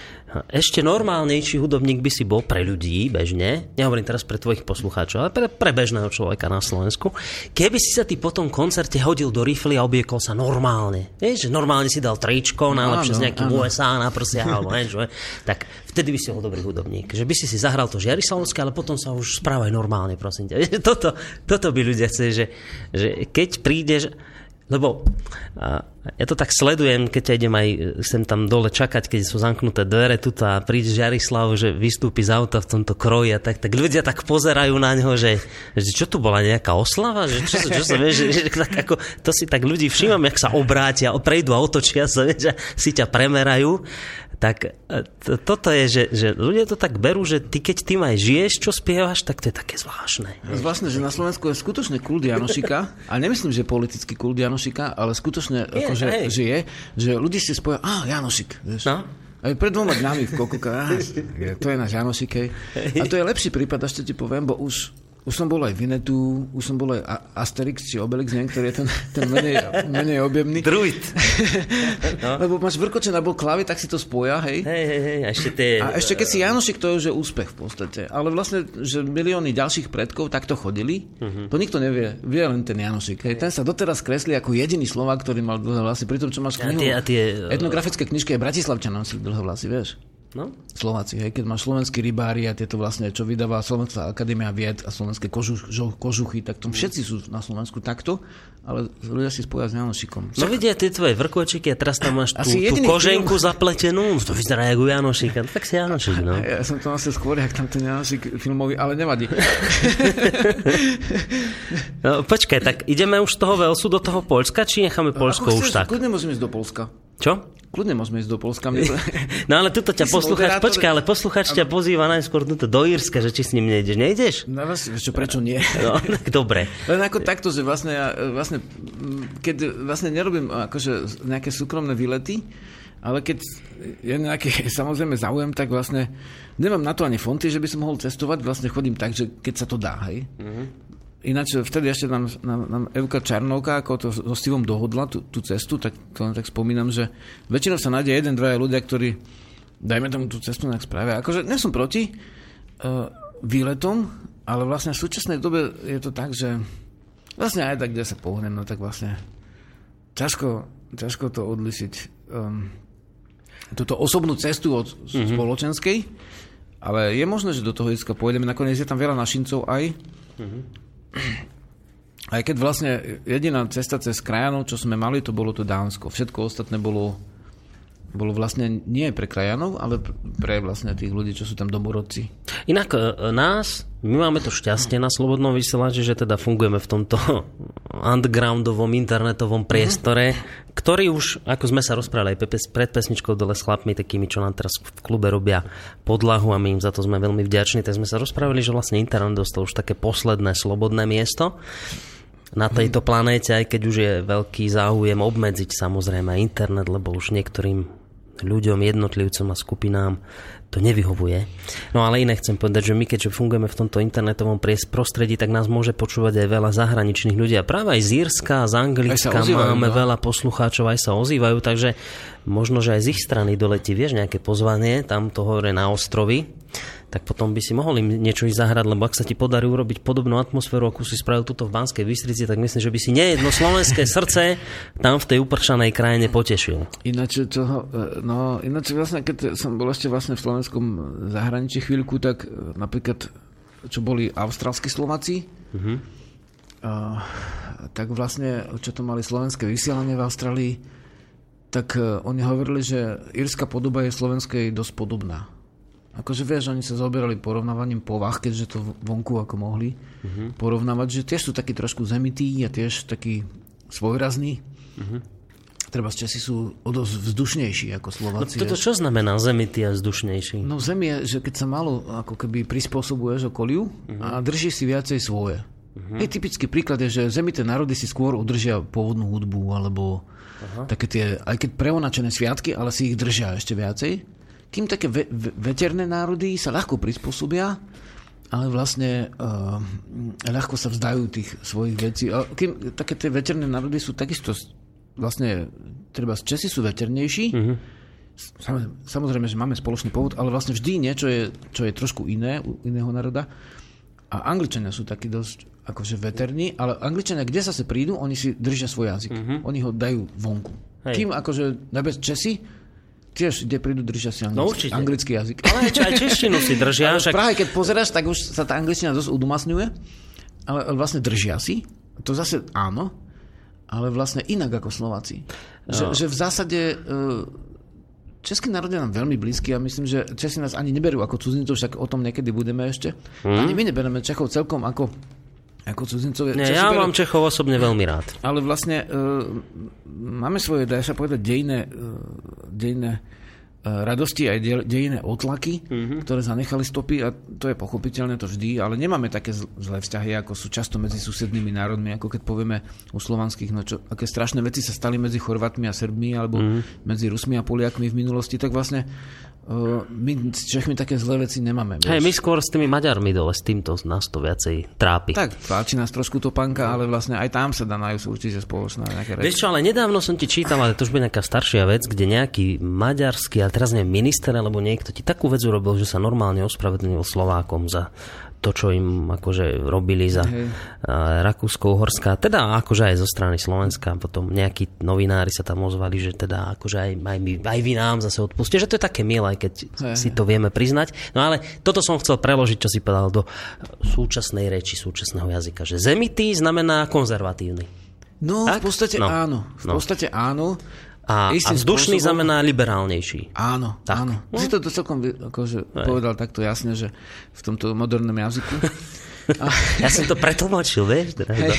ešte normálnejší hudobník by si bol pre ľudí bežne, nehovorím teraz pre tvojich poslucháčov, ale pre, pre bežného človeka na Slovensku, keby si sa ty po tom koncerte hodil do rifly a obliekol sa normálne. Vieš, že normálne si dal tričko, najlepšie áno, z nejakým áno. USA na prsiach, alebo niečo, tak vtedy by si bol dobrý hudobník. Že by si si zahral to Žiarislavské, ale potom sa už správaj normálne, prosím ťa. Toto, toto by ľudia chceli, že, že keď prídeš Lebo a, ja to tak sledujem, keď ťa idem aj e, sem tam dole čakať, keď sú zamknuté dvere tuto a príde Žarislav, že vystúpi z auta v tomto kroji a tak, tak ľudia tak pozerajú na neho, že, že čo tu bola nejaká oslava, že čo, čo sa vieš, že, že, tak ako, to si tak ľudí všímam, jak sa obrátia, prejdú a otočia sa, vieš, že si ťa premerajú tak e, to, toto je, že, že ľudia to tak berú, že ty keď tým aj žiješ, čo spievaš, tak to je také zvláštne. Zvláštne, že na Slovensku je skutočne kult Janošika, a nemyslím, že politický kult Janošika, ale skutočne Je, akože, hej. že je, že ľudí si spoja, á, Janošik, vieš. No. Aj pred dvoma dňami v Kokuka, á, to je náš Janošik, hej. A to je lepší prípad, ešte ti poviem, bo už už som bol aj Vinetu, už som bol aj A- Asterix či Obelix, neviem, ktorý je ten, ten menej, menej objemný. Druid. No. Lebo máš vrkoče na bol klavy, tak si to spoja, hej. Hej, hej, hej, a ešte tie... A ešte keď si Janošik, to je už je úspech v podstate. Ale vlastne, že milióny ďalších predkov takto chodili, uh-huh. to nikto nevie. Vie len ten Janošik. Hej. Ten sa doteraz kreslí ako jediný Slovák, ktorý mal dlhé vlasy. Pritom, čo máš A knihu, tie- a tie- etnografické knižky, aj Bratislavčanom si dlhé vlasy, vieš. No? Slováci, hej, keď máš slovenskí rybári a tieto vlastne, čo vydáva Slovenská akadémia vied a slovenské kožuch, kožuchy, tak tom všetci sú na Slovensku takto, ale ľudia si spoja s Janošikom. No vidia tie tvoje vrkočiky a teraz tam máš tú, tú koženku film. zapletenú, to vyzerá ako Janošik, a tak si Janošik, no. Ja som to vlastne skôr, jak tam ten Janošik filmový, ale nevadí. no. Počkaj, tak ideme už z toho Velsu do toho Polska, či necháme Polsko už tak? Kľudne môžeme ísť do Polska. Čo? Kľudne môžeme ísť do Polska. Mne... No ale tuto ťa poslucháč, počkaj, ale posluchač ťa pozýva najskôr tuto do Írska, že či s ním nejdeš. Nejdeš? No, vlastne, čo, prečo nie? No, tak dobre. Len ako takto, že vlastne, ja, vlastne keď vlastne nerobím akože nejaké súkromné výlety, ale keď je nejaký samozrejme záujem, tak vlastne nemám na to ani fonty, že by som mohol cestovať, vlastne chodím tak, že keď sa to dá, hej. Ináč vtedy ešte nám, nám, nám Evka Čarnovka ako to so Stevom dohodla tú, tú cestu, tak to len tak spomínam, že väčšinou sa nájde jeden, dvaja ľudia, ktorí dajme tomu tú cestu nejak spravia. Akože nie som proti uh, výletom, ale vlastne v súčasnej dobe je to tak, že vlastne aj tak, kde sa pohnem, no tak vlastne ťažko, ťažko to odlišiť. Um, túto osobnú cestu od mm-hmm. spoločenskej, ale je možné, že do toho Irska pôjdeme. Nakoniec je tam veľa našincov aj. Aj keď vlastne jediná cesta cez krajanov, čo sme mali, to bolo to Dánsko. Všetko ostatné bolo, bolo vlastne nie pre krajanov, ale pr- pre vlastne tých ľudí, čo sú tam domorodci. Inak e, nás, my máme to šťastie na Slobodnom vysielači, že teda fungujeme v tomto undergroundovom internetovom priestore, ktorý už, ako sme sa rozprávali pred pesničkou dole s chlapmi, takými, čo nám teraz v klube robia podlahu a my im za to sme veľmi vďační, tak sme sa rozprávali, že vlastne internet dostal už také posledné slobodné miesto na tejto planéte, aj keď už je veľký záujem obmedziť samozrejme internet, lebo už niektorým ľuďom, jednotlivcom a skupinám to nevyhovuje. No ale iné chcem povedať, že my keďže fungujeme v tomto internetovom prostredí, tak nás môže počúvať aj veľa zahraničných ľudí. A práve aj z Írska, z Anglicka ozývajú, máme no. veľa poslucháčov, aj sa ozývajú, takže možno, že aj z ich strany doletí, vieš, nejaké pozvanie tam to hore na ostrovy tak potom by si mohol im niečo ísť zahrať, lebo ak sa ti podarí urobiť podobnú atmosféru, ako si spravil tuto v Banskej Bystrici, tak myslím, že by si nejedno slovenské srdce tam v tej upršanej krajine potešil. Ináč, toho, e, no, ináč vlastne, keď som bol ešte vlastne v slovenskom zahraničí chvíľku, tak e, napríklad, čo boli austrálsky Slováci, uh-huh. uh, tak vlastne, čo to mali slovenské vysielanie v Austrálii, tak uh, oni hovorili, že írska podoba je slovenskej dosť podobná. Akože vieš, oni sa zaoberali porovnávaním povah, keďže to vonku ako mohli uh-huh. porovnávať, že tiež sú takí trošku zemití a tiež takí svojrazní. Treba z Česi sú o dosť vzdušnejší ako No, Slováci. toto čo znamená zemitý a vzdušnejší? No v zemi je, že keď sa malo ako keby prispôsobuješ okoliu a držíš si viacej svoje. Je typický príklad je, že zemité národy si skôr udržia pôvodnú hudbu alebo také tie, aj keď preonačené sviatky, ale si ich držia ešte viacej. Kým také ve- ve- veterné národy sa ľahko prispôsobia, ale vlastne uh, ľahko sa vzdajú tých svojich vecí. A kým také tie veterné národy sú takisto vlastne, treba Česi sú veternejší, Samozrejme, samozrejme, že máme spoločný pôvod, ale vlastne vždy niečo je, čo je trošku iné u iného národa. A Angličania sú takí dosť akože veterní, ale Angličania, kde zase prídu, oni si držia svoj jazyk. Oni ho dajú vonku. Hej. Kým akože najbec Česi, tiež kde prídu, držia si No anglický, určite. anglický jazyk. Ale aj, češtinu si držia, Ale však Prahe, keď pozeráš, tak už sa tá angličtina dosť udomasňuje, ale vlastne držia si. To zase áno. ale vlastne inak ako Slováci. Že, No. že v zásade e, Český národ je nám veľmi blízky a myslím, že Česi nás ani neberú ako cudzincov, však o tom niekedy budeme ešte. Hm? Ani my nebereme Čechov celkom ako, ako cudzincov. Nie, ja mám Čechov osobne veľmi rád. ale vlastne uh, máme svoje, dá sa povedať, dejné, uh, dejné uh, radosti aj de- dejné otlaky, mm-hmm. ktoré zanechali stopy a to je pochopiteľné to vždy, ale nemáme také zl- zlé vzťahy, ako sú často medzi susednými národmi, ako keď povieme u slovanských, no čo, aké strašné veci sa stali medzi Chorvátmi a Srbmi, alebo mm-hmm. medzi Rusmi a Poliakmi v minulosti, tak vlastne my s Čechmi také zlé veci nemáme. Hej, my skôr s tými Maďarmi dole, s týmto nás to viacej trápi. Tak, tlačí nás trošku to panka, ale vlastne aj tam sa dá nájsť určite spoločná nejaké reči. Vieš čo, ale nedávno som ti čítal, ale to už bude nejaká staršia vec, kde nejaký maďarský, ale teraz neviem, minister alebo niekto ti takú vec urobil, že sa normálne ospravedlnil Slovákom za to, čo im akože robili za Hej. uh, Rakúsko-Uhorská, teda akože aj zo strany Slovenska, potom nejakí novinári sa tam ozvali, že teda akože aj, aj, my, aj vy nám zase odpustíte, že to je také milé, keď Hej. si to vieme priznať. No ale toto som chcel preložiť, čo si povedal do súčasnej reči, súčasného jazyka, že zemitý znamená konzervatívny. No, Tak? v podstate No. áno. V No. podstate áno. A, a vzdušný spôsobom- znamená liberálnejší. Áno, Tak. áno. Si to celkom vy- akože povedal takto jasne, že v tomto modernom jazyku. Ja som to pretlmočil, vieš? Teda, no,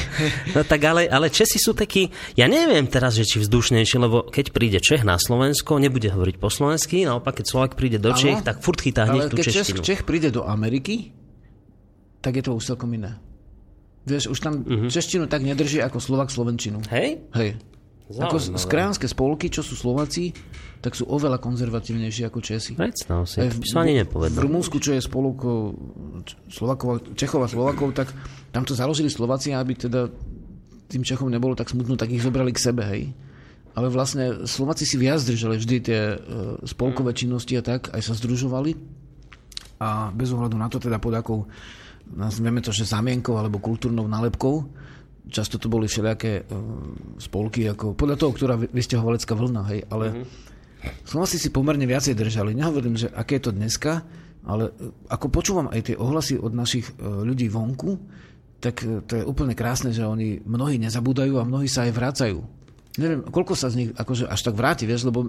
no tak ale, ale Česi sú takí, ja neviem teraz, že či vzdušnejší, lebo keď príde Čech na Slovensko, nebude hovoriť po slovensky, naopak keď Slovak príde do Čech, tak furt chytá hneď tú keď Čech, češtinu. Čech príde do Ameriky, tak je to už celkom iné. Vieš, už tam Mhm. češtinu tak nedrží ako Slovak Slovenčinu. Hej? Hej. Ako Zaujímavé. z krajánske spolky, čo sú Slováci, tak sú oveľa konzervatívnejší ako Česi. Predstav si, Aj to som ani v nepovedal. Rumunsku, čo je spolok Slovakov, Čechov a Slovakov, tak tam to založili Slováci, aby teda tým Čechom nebolo tak smutno, tak ich zobrali k sebe, hej. Ale vlastne Slováci si viac držali vždy tie e, spolkové činnosti a tak, aj sa združovali. A bez ohľadu na to teda pod akou, nazveme to, že zamienkou alebo kultúrnou nálepkou, často to boli všelijaké e, spolky, ako podľa toho, ktorá vy- vysťahovalecká vlna, hej, ale Slováci si pomerne viacej držali. Nehovorím, že aké je to dneska, ale e, ako počúvam aj tie ohlasy od našich e, ľudí vonku, tak to je úplne krásne, že oni mnohí nezabúdajú a mnohí sa aj vracajú. Neviem, koľko sa z nich akože až tak vráti, vieš, lebo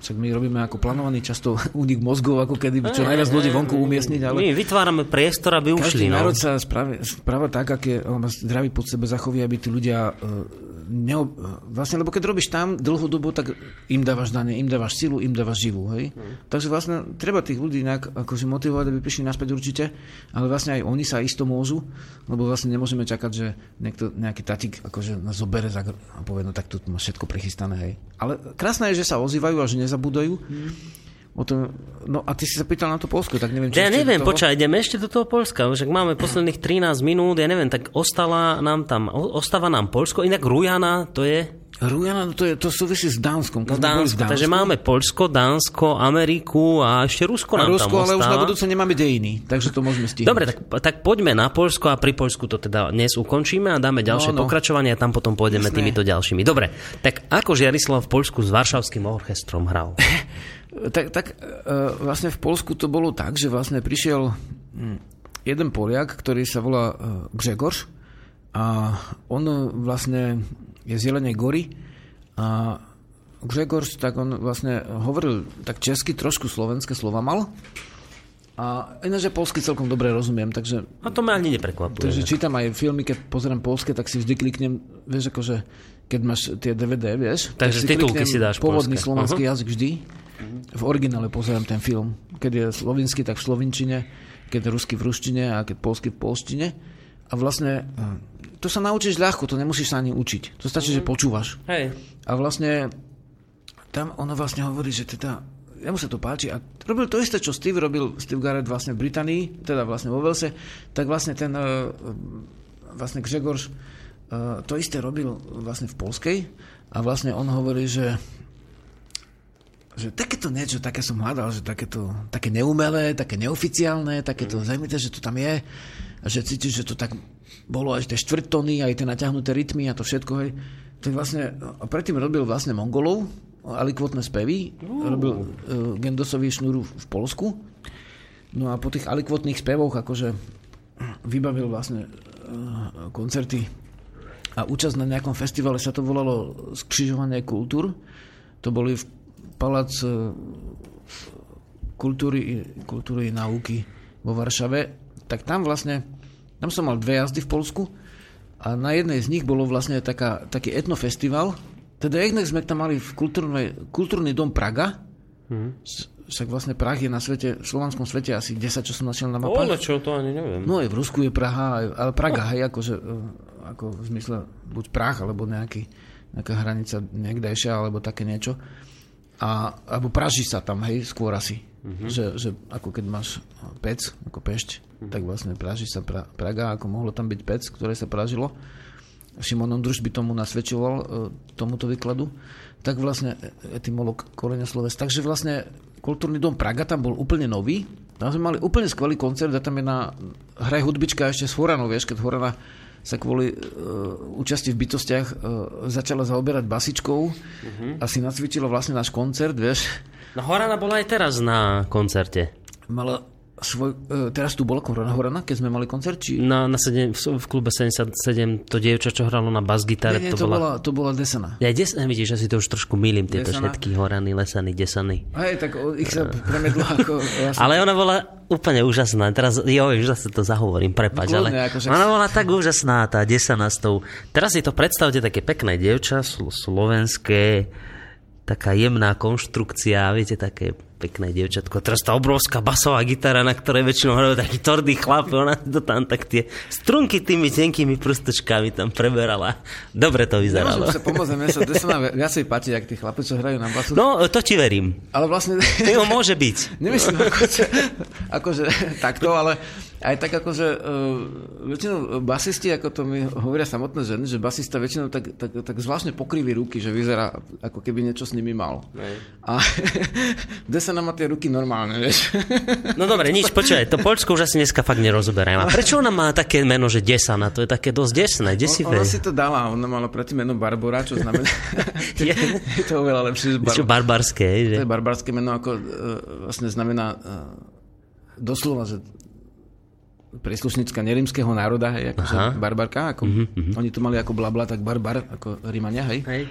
však my robíme ako plánovaný často únik mozgov, ako kedy čo najviac ľudí vonku umiestniť, ale My vytvárame priestor, aby ušli. každý No. národ sa správa, správa tak, aké on má zdravý pod sebe zachoví, aby tí ľudia uh, neo, vlastne, lebo keď robíš tam dlhodobo, tak im dávaš dane, im dávaš silu, im dávaš živú, hej? Takže vlastne treba tých ľudí nejak akože motivovať, aby prišli naspäť určite, ale vlastne aj oni sa isto môžu, lebo vlastne nemôžeme čakať, že niekto, nejaký tatík akože nás zobere za, a povie, no tak tu má všetko prechystané, hej. Ale krásne je, že sa ozývajú a že nezabúdajú. O tom, no a ty si sa pýtal na to Polsko, tak neviem, či Ja do neviem, toho- počkaj, ideme ešte do toho Polska, už ak máme posledných 13 minút, ja neviem, tak ostala nám tam, ostáva nám Polsko, inak Rujana, to je Rujana, no to, je, to súvisí s Dánskom. Keď Dánsko, takže máme Polsko, Dánsko, Ameriku a ešte Rusko a nám Rusko, tam ale už na budúce nemáme dejiny, takže to môžeme stihnúť. Dobre, tak, tak poďme na Polsko a pri Polsku to teda dnes ukončíme a dáme ďalšie No, no. pokračovanie a tam potom pôjdeme Jasné. týmito ďalšími. Dobre, tak ako Žiarislav v Polsku s Varšavským orchestrom hral? Tak, tak e, vlastne v Polsku to bolo tak, že vlastne prišiel hm, jeden Poliak, ktorý sa volá e, Grzegorz a on vlastne je z Jelenej Gory a Grzegorz, tak on vlastne hovoril tak česky, trošku slovenské slova mal a ináč, polsky celkom dobre rozumiem, takže A to ma ani neprekvapuje. Takže čítam aj filmy, keď pozerám polské, tak si vždy kliknem, vieš, akože keď máš tie DVD, vieš, tak Takže si titulky si dáš pôvodný poľské. slovenský Aha. jazyk vždy. V originále pozerám ten film. Keď je slovinský, tak v slovinčine, keď je rusky v ruštine a keď polsky v polštine. A vlastne to sa naučíš ľahko, to nemusíš sa ani učiť. To stačí, že počúvaš. Hej. A vlastne tam ono vlastne hovorí, že teda jemu sa to páči a robil to isté, čo Steve robil, Steve Garrett vlastne v Británii, teda vlastne vo Velse, tak vlastne ten uh, vlastne Grzegorz uh, to isté robil vlastne v Polskej a vlastne on hovorí, že že takéto niečo, také som hľadal, že takéto, také neumelé, také neoficiálne, takéto zaujímavé, že to tam je a že cítiš, že to tak bolo aj tie štvrtóny, aj tie naťahnuté rytmy a to všetko, hej. Tak vlastne, a predtým robil vlastne Mongolov, alikvotné spevy, robil uh, Gendosový šnúru v Polsku. No a po tých alikvotných spevoch akože vybavil vlastne uh, koncerty a účasť na nejakom festivale sa to volalo Skrižovanie kultúr. To boli v Palác e, kultúry, kultúry i náuky vo Varšave. Tak tam vlastne, tam som mal dve jazdy v Polsku a na jednej z nich bolo vlastne taká, taký etnofestival. Teda jednak sme tam mali v kultúrny dom Praga. S- Však vlastne Prah je na svete, v slovanskom svete asi 10, čo som našiel na mapách. čo, to ani neviem. No aj v Rusku je Praha, ale Praga, hej, akože, e, ako v zmysle buď Prah, alebo nejaký, nejaká hranica niekdejšia, alebo také niečo. A, alebo praží sa tam, hej, skôr asi. Mm-hmm. Že, že ako keď máš pec, ako pešť, mm-hmm. tak vlastne praží sa pra, Praga, ako mohlo tam byť pec, ktoré sa pražilo. Šimon Ondruš by tomu nasvedčoval, e, tomuto výkladu. Tak vlastne e, etymolog korenia sloves. Takže vlastne kultúrny dom Praga tam bol úplne nový. Tam sme mali úplne skvelý koncert a tam je na hraj hudbička ešte s Horanou, vieš, keď Horana sa kvôli uh, účasti v bytostiach uh, začala zaoberať basičkou uh-huh. a si nacvičila vlastne náš koncert, vieš. No Horana bola aj teraz na koncerte. Mala svoj, uh, teraz tu bola Horana, Horana, keď sme mali koncert, či... Na, na sedem, v, v klube 77 to dievča, čo hralo na bas-gitare, nie, nie, to, to, bola... bola, to bola Desana. Ja des, vidíš, asi to už trošku milím, tieto Desana. všetky horany, lesany, desany. Hej, tak o, ich sa premedlo ako... Vlastne, Ale ona bola úplne úžasná. Teraz, jo, už zase to zahovorím, prepač, No, ale akože- ona bola tak úžasná, tá desana s tou... Teraz si to predstavte, také pekné dievča, slo- slovenské, taká jemná konštrukcia, viete, také pekné dievčatko. Teraz tá obrovská basová gitara, na ktorej väčšinou hrajú taký tvrdý chlap, ona to tam tak tie strunky tými tenkými prstočkami tam preberala. Dobre to vyzeralo. Nemôžem sa pomôcť, mne sa Desana vi- viacej páči, jak tí chlapi, čo hrajú na basu. No, to ti verím. Ale vlastne... Jo, môže byť. Nemyslím akože, akože takto, ale aj tak akože uh, väčšinou basisti, ako to mi hovoria samotné ženy, že basista väčšinou tak, tak, tak zvláštne pokriví ruky, že vyzerá ako keby niečo s nimi mal. A Desana má tie ruky normálne, vieš. No dobre, nič, počkaj, to Poľsko už asi dneska fakt nerozoberajem. A prečo ona má také meno, že Desana? To je také dosť desné, desivé. Ona si to dala, ona mala predtým meno Barbora, čo znamená... Je. je to oveľa lepšie, že Čo Bar- barbarské, že? To je barbarské meno, ako uh, vlastne znamená uh, doslova, že príslušnícka nerímskeho národa, hej, akože Aha. barbarka, ako, mm-hmm. oni to mali ako blabla, tak barbar, ako Rímania, hej. Hej.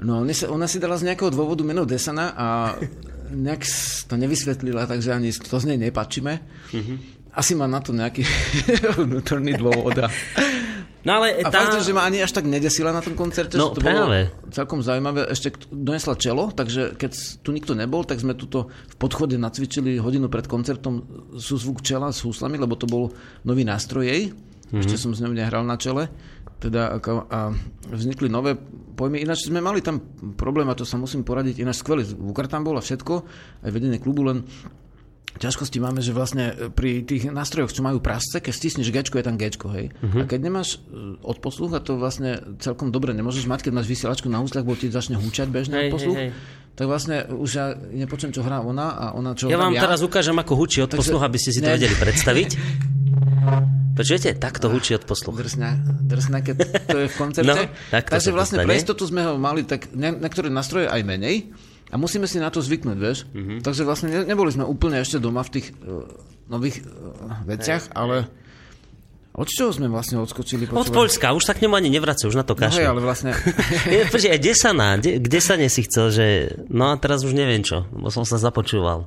No ona, sa, ona si dala z nejakého dôvodu meno Desana a nejak to nevysvetlila, takže ani to z nej nepačíme. Mm-hmm. Asi má na to nejaký vnútorný dôvod. A, No ale a tá... fakt, že ma ani až tak nedesila na tom koncerte, No, že to práve. bolo celkom zaujímavé. Ešte donesla čelo, takže keď tu nikto nebol, tak sme tuto v podchode nacvičili hodinu pred koncertom súzvuk čela s húslami, lebo to bol nový nástroj jej. Mm-hmm. Ešte som s ňou nehral na čele. Teda, a vznikli nové pojmy. Ináč sme mali tam problém, a to sa musím poradiť, ináč skvelý zvukar tam bol a všetko, aj vedenie klubu, len ťažkosti máme, že vlastne pri tých nástrojoch, čo majú prasce, keď stisneš gečko, je tam gečko, hej. Uh-huh. A keď nemáš e, odposluch, a to vlastne celkom dobre nemôžeš mať, keď máš vysielačku na úslach, bo ti začne húčať bežne Hej, odposluch, hej, hej. tak vlastne už ja nepočujem, čo hrá ona a ona, čo Ja vám ja. teraz ukážem, ako hučí od Takže- posluch, aby ste si to Ne. vedeli predstaviť. Počujete? Takto hučí od posluch. Drsná, drsná, keď to je v koncerte. No, tak Takže vlastne pre istotu sme ho mali tak ne, niektoré nástroje aj menej a musíme si na to zvyknúť, vieš. Mhm. Mm-hmm. Takže vlastne ne, neboli sme úplne ešte doma v tých uh, nových uh, veciach, ale od čoho sme vlastne odskočili? Od Poľska, už sa k nemu ani nevracia, už na to No hej, kašľú. ale vlastne... Počkej, kde sa na, kde, sa si chcel, že... No a teraz už neviem čo, lebo som sa započúval.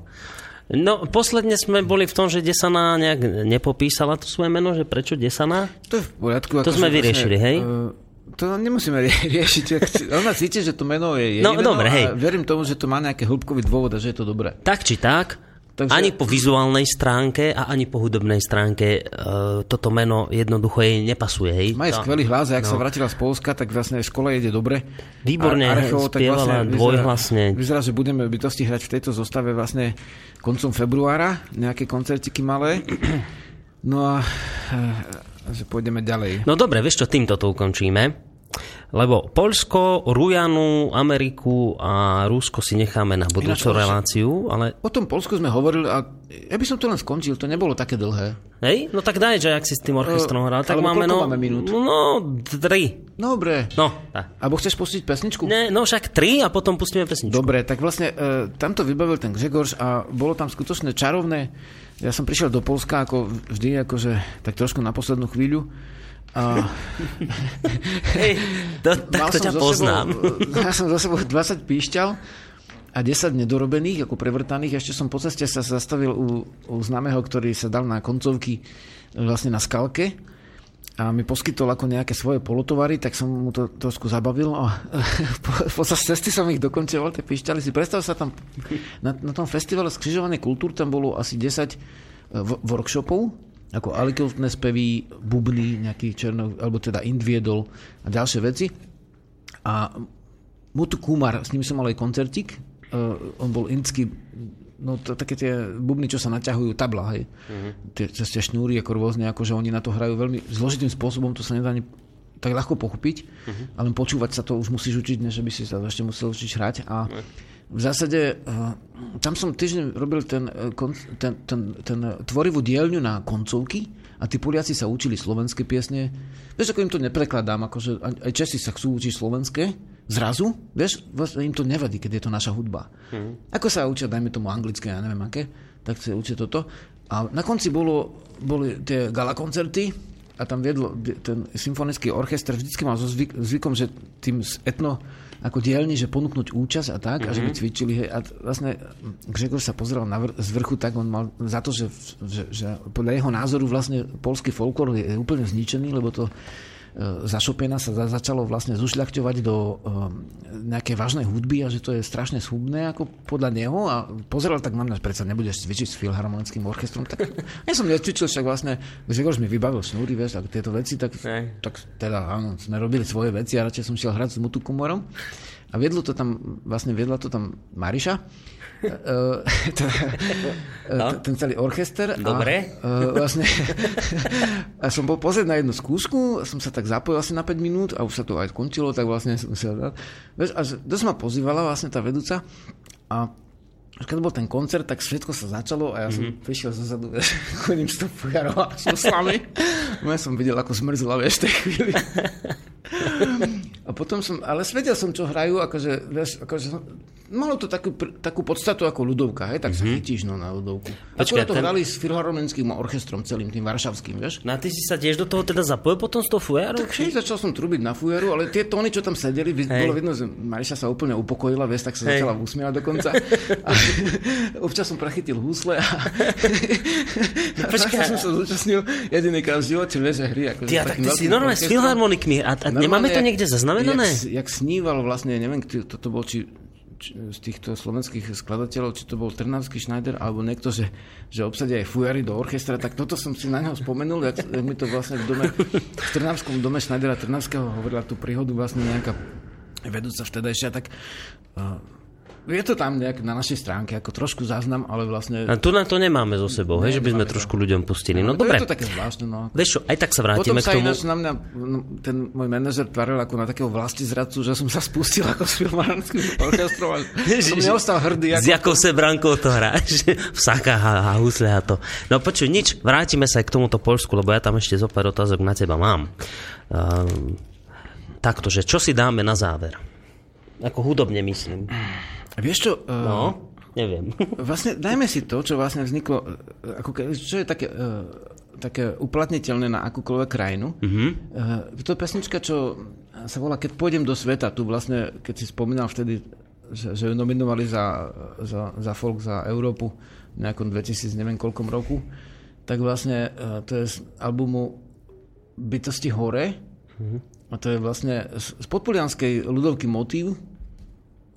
No, posledne sme boli v tom, že Desana nejak nepopísala to svoje meno, že prečo Desana? To je v poriadku. To sme vyriešili, hej? Uh, to nemusíme rie- riešiť. Ona cíti, že to meno je jej No, meno dobre, a hej. verím tomu, že to má nejaký hĺbkový dôvod a že je to dobré. Tak či tak, Takže- ani po vizuálnej stránke a ani po hudobnej stránke e, toto meno jednoducho jej nepasuje. Hej? Má aj To- skvelý hlas a ak no. sa vrátila z Polska, tak vlastne v škole ide dobre. Výborne Arechovo, tak vyzerá- dvojhlasne. Vyzerá, že budeme bytosti hrať v tejto zostave vlastne koncom februára, nejaké koncertiky malé. No a eh, že pôjdeme ďalej. No dobre, vieš čo, týmto to ukončíme. Lebo Poľsko, Rujanu, Ameriku a Rusko si necháme na budúcu Ináč, reláciu, ale O tom Polsku sme hovorili a ja by som to len skončil, to nebolo také dlhé. hej, no tak daj, že ak si s tým orchestrom hral, tak máme no, máme minút? no, tri. Dobre. No, tak. Alebo chceš pustiť pesničku? Ne, no však tri a potom pustíme pesničku. Dobre, tak vlastne e, tam to vybavil ten Gregorš a bolo tam skutočne čarovné. Ja som prišiel do Polska ako vždy, akože tak trošku na poslednú chvíľu A, Hej, to, takto som ťa poznám. Sebou, ja som za sebou 20 píšťal a 10 nedorobených, ako prevrtaných. Ešte som po ceste sa zastavil u, u známeho, ktorý sa dal na koncovky vlastne na skalke a mi poskytol ako nejaké svoje polotovary, tak som mu to trošku zabavil a po, cesty som ich dokončoval, tie píšťaly si. Predstav sa tam, na, na tom festivale Skrižovanej kultúr tam bolo asi 10 w- workshopov, ako alikeltné spevy, bubny, nejaký černo, alebo teda indviedol a ďalšie veci. A Mutu Kumar, s ním som mal aj koncertík, uh, on bol indský, no to, také tie bubny, čo sa naťahujú, tabla, hej. Uh-huh. Tie, cez tie šnúry, ako rôzne, ako že oni na to hrajú veľmi zložitým spôsobom, to sa nedá ani tak ľahko pochopiť, uh-huh. ale počúvať sa to už musíš učiť, než by si sa ešte musel učiť hrať. A v zásade uh, tam som týždeň robil ten, kon, ten, ten, ten tvorivú dielňu na koncovky a tí Poliaci sa učili slovenské piesne. Vieš, ako im to neprekladám, akože aj Česi sa chcú učiť slovenské, zrazu, vieš, vlastne im to nevadí, keď je to naša hudba. Mm. Ako sa učia, dajme tomu anglické, ja neviem aké, tak sa učia toto. A na konci bolo, boli tie gala koncerty a tam viedlo ten symfonický orchester, vždycky mal so zvyk, zvykom, že tým etno ako dielni, že ponúknuť účasť a tak, mm-hmm. a že by cvičili. Hej, a vlastne Gregor sa pozeral na vr- z vrchu, tak on mal za to, že, že, že podľa jeho názoru vlastne polský folklór je úplne zničený, lebo to zašopena sa začalo vlastne zušľachťovať do nejakej vážnej hudby a že to je strašne schubné ako podľa neho a pozeral tak na mňa, predsa nebudeš cvičiť s filharmonickým orchestrom, tak ja som necvičil, však vlastne Gregor mi vybavil šnúry, vieš, a tieto veci, tak, tak teda áno, sme robili svoje veci a radšej som šiel hrať s Mutukumorom a viedlo to tam, vlastne viedla to tam Mariša no? ten celý orchester. Dobre. A, vlastne, a som bol pozrieť na jednu skúšku, som sa tak zapojil asi na 5 minút a už sa to aj končilo, tak vlastne som sa... Vieš, a dosť ma pozývala vlastne tá vedúca a keď bol ten koncert, tak všetko sa začalo a ja som mm-hmm. prišiel zozadu, chodím s tou fujarou a šuslami. Ja som videl, ako zmrzla, vieš, tej chvíli. A potom som, ale svedel som, čo hrajú, akože, vieš, akože malo to takú, takú podstatu ako ľudovka, hej, tak mm-hmm. sa Mhm. chytíš no, na ľudovku. Počkaj, to ten- hrali s filharmonickým orchestrom, celým tým varšavským, vieš. No a ty si sa tiež do toho teda zapojil potom s tou fujarou? Tak hej, začal som trubiť na fujaru, ale tie tóny, čo tam sedeli, Hej. bolo vidno, že Mariša sa úplne upokojila, vieš, tak sa Hej. začala usmievať dokonca. A občas som prechytil husle a, a počkaj. som sa zúčastnil jedinýkrát v živote, vieš, hry. Akože Ty, a s tak ty si normálne s filharmonikmi a, a nemáme to niekde zaznamenané? Jak, jak sníval vlastne, neviem, kto to bol, či, z týchto slovenských skladateľov, či to bol Trnavský Schneider, alebo niekto, že, že obsadia aj fujary do orchestra, tak toto som si na neho spomenul, jak, jak mi to vlastne v dome, v Trnavskom dome Schneidera Trnavského hovorila tú príhodu vlastne nejaká vedúca vtedajšia, tak uh, je to tam nejak na našej stránke, ako trošku záznam, ale vlastne... A tu na to nemáme so sebou, hej, že by sme to. trošku ľuďom pustili. No to dobre. je to také zvláštne, no. Vieš čo, aj tak sa Potom vrátime sa k tomu. ináč na mňa no, ten môj manažer tvaril ako na takého vlasti zradcu, že som sa spustil ako s filmárským orchestrom som neostal hrdý. S Ako... jakou se brankou to hráš? v sakách a, a husle a to. No počuj, nič, vrátime sa aj k tomuto Polsku, lebo ja tam ešte zo pár otázok na teba mám. Um, takto, že čo si dáme na záver? Ako hudobne myslím. Vieš čo, uh, No, neviem. vlastne dajme si to, čo vlastne vzniklo, eh, ako čo je také, uh, také uplatniteľné na akúkoľvek krajinu. Mhm. Uh, to je pesnička, čo sa volá Keď pôjdem do sveta. Tu vlastne, keď si spomínal vtedy, že, že ju nominovali za, za, za folk za Európu v nejakom 2000, neviem koľkom roku, tak vlastne uh, to je z albumu Bytosti hore. A to je vlastne z z podpolianskej ľudovky motív.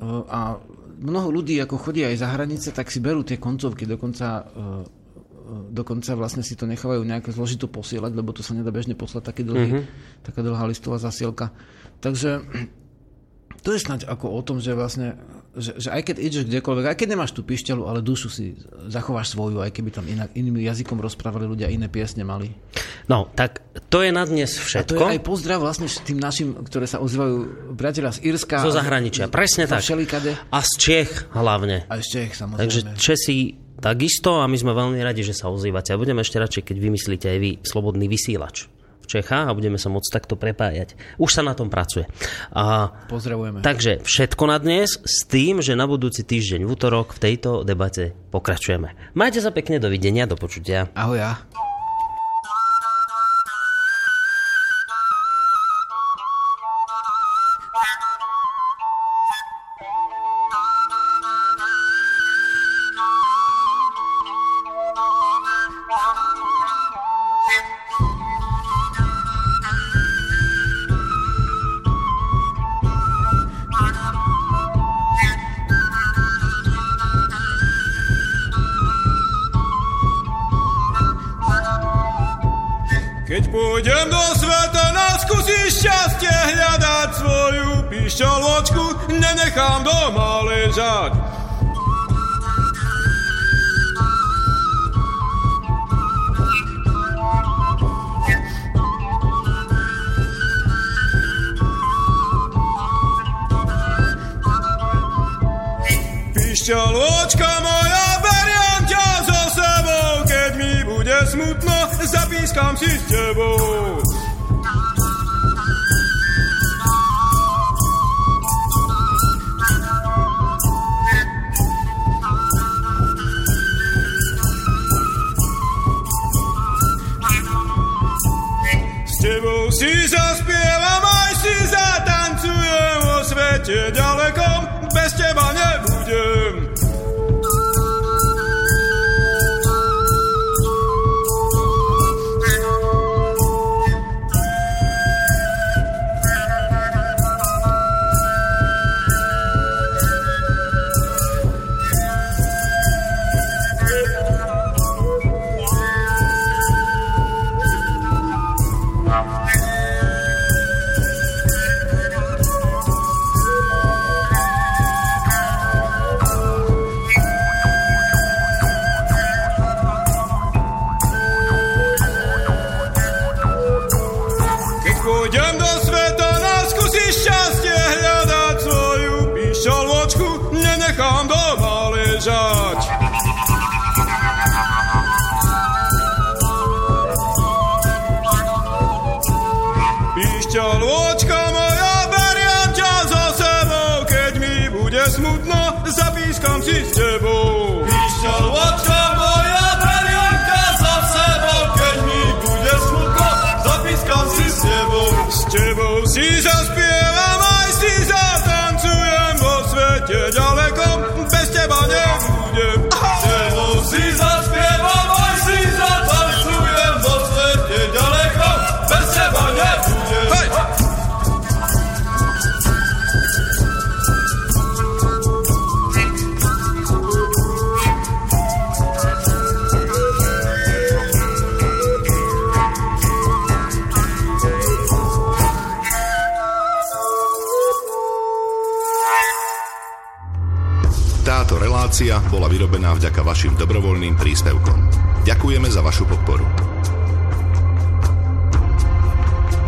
A mnoho ľudí, ako chodia aj za hranice, tak si berú tie koncovky, dokonca, uh, uh, dokonca vlastne si to nechávajú nejaké zložito posielať, lebo to sa nedá bežne poslať taký dlhý, mm-hmm. taká dlhá listová zasielka. Takže to je snáď ako o tom, že vlastne, že, že aj keď ideš kdekoľvek, aj keď nemáš tú pišťalu, ale dušu si zachováš svoju, aj keby tam inak, iným jazykom rozprávali ľudia, iné piesne mali. No, tak to je na dnes A to je všetko. aj pozdrav vlastne tým našim, ktoré sa ozývajú priateľa z Irska. Zo zahraničia, presne tak. Všelikade. A z Čech hlavne. A ešte ich samozrejme. Takže Česi takisto a my sme veľmi radi, že sa ozývate. A budeme ešte radšej, keď vymyslíte aj vy slobodný vysielač v Čechách a budeme sa môcť takto prepájať. Už sa na tom pracuje. A, Pozdravujeme. takže všetko na dnes s tým, že na budúci týždeň v útorok v tejto debate pokračujeme. Majte sa pekne, dovidenia, do počutia. Ahoj ja.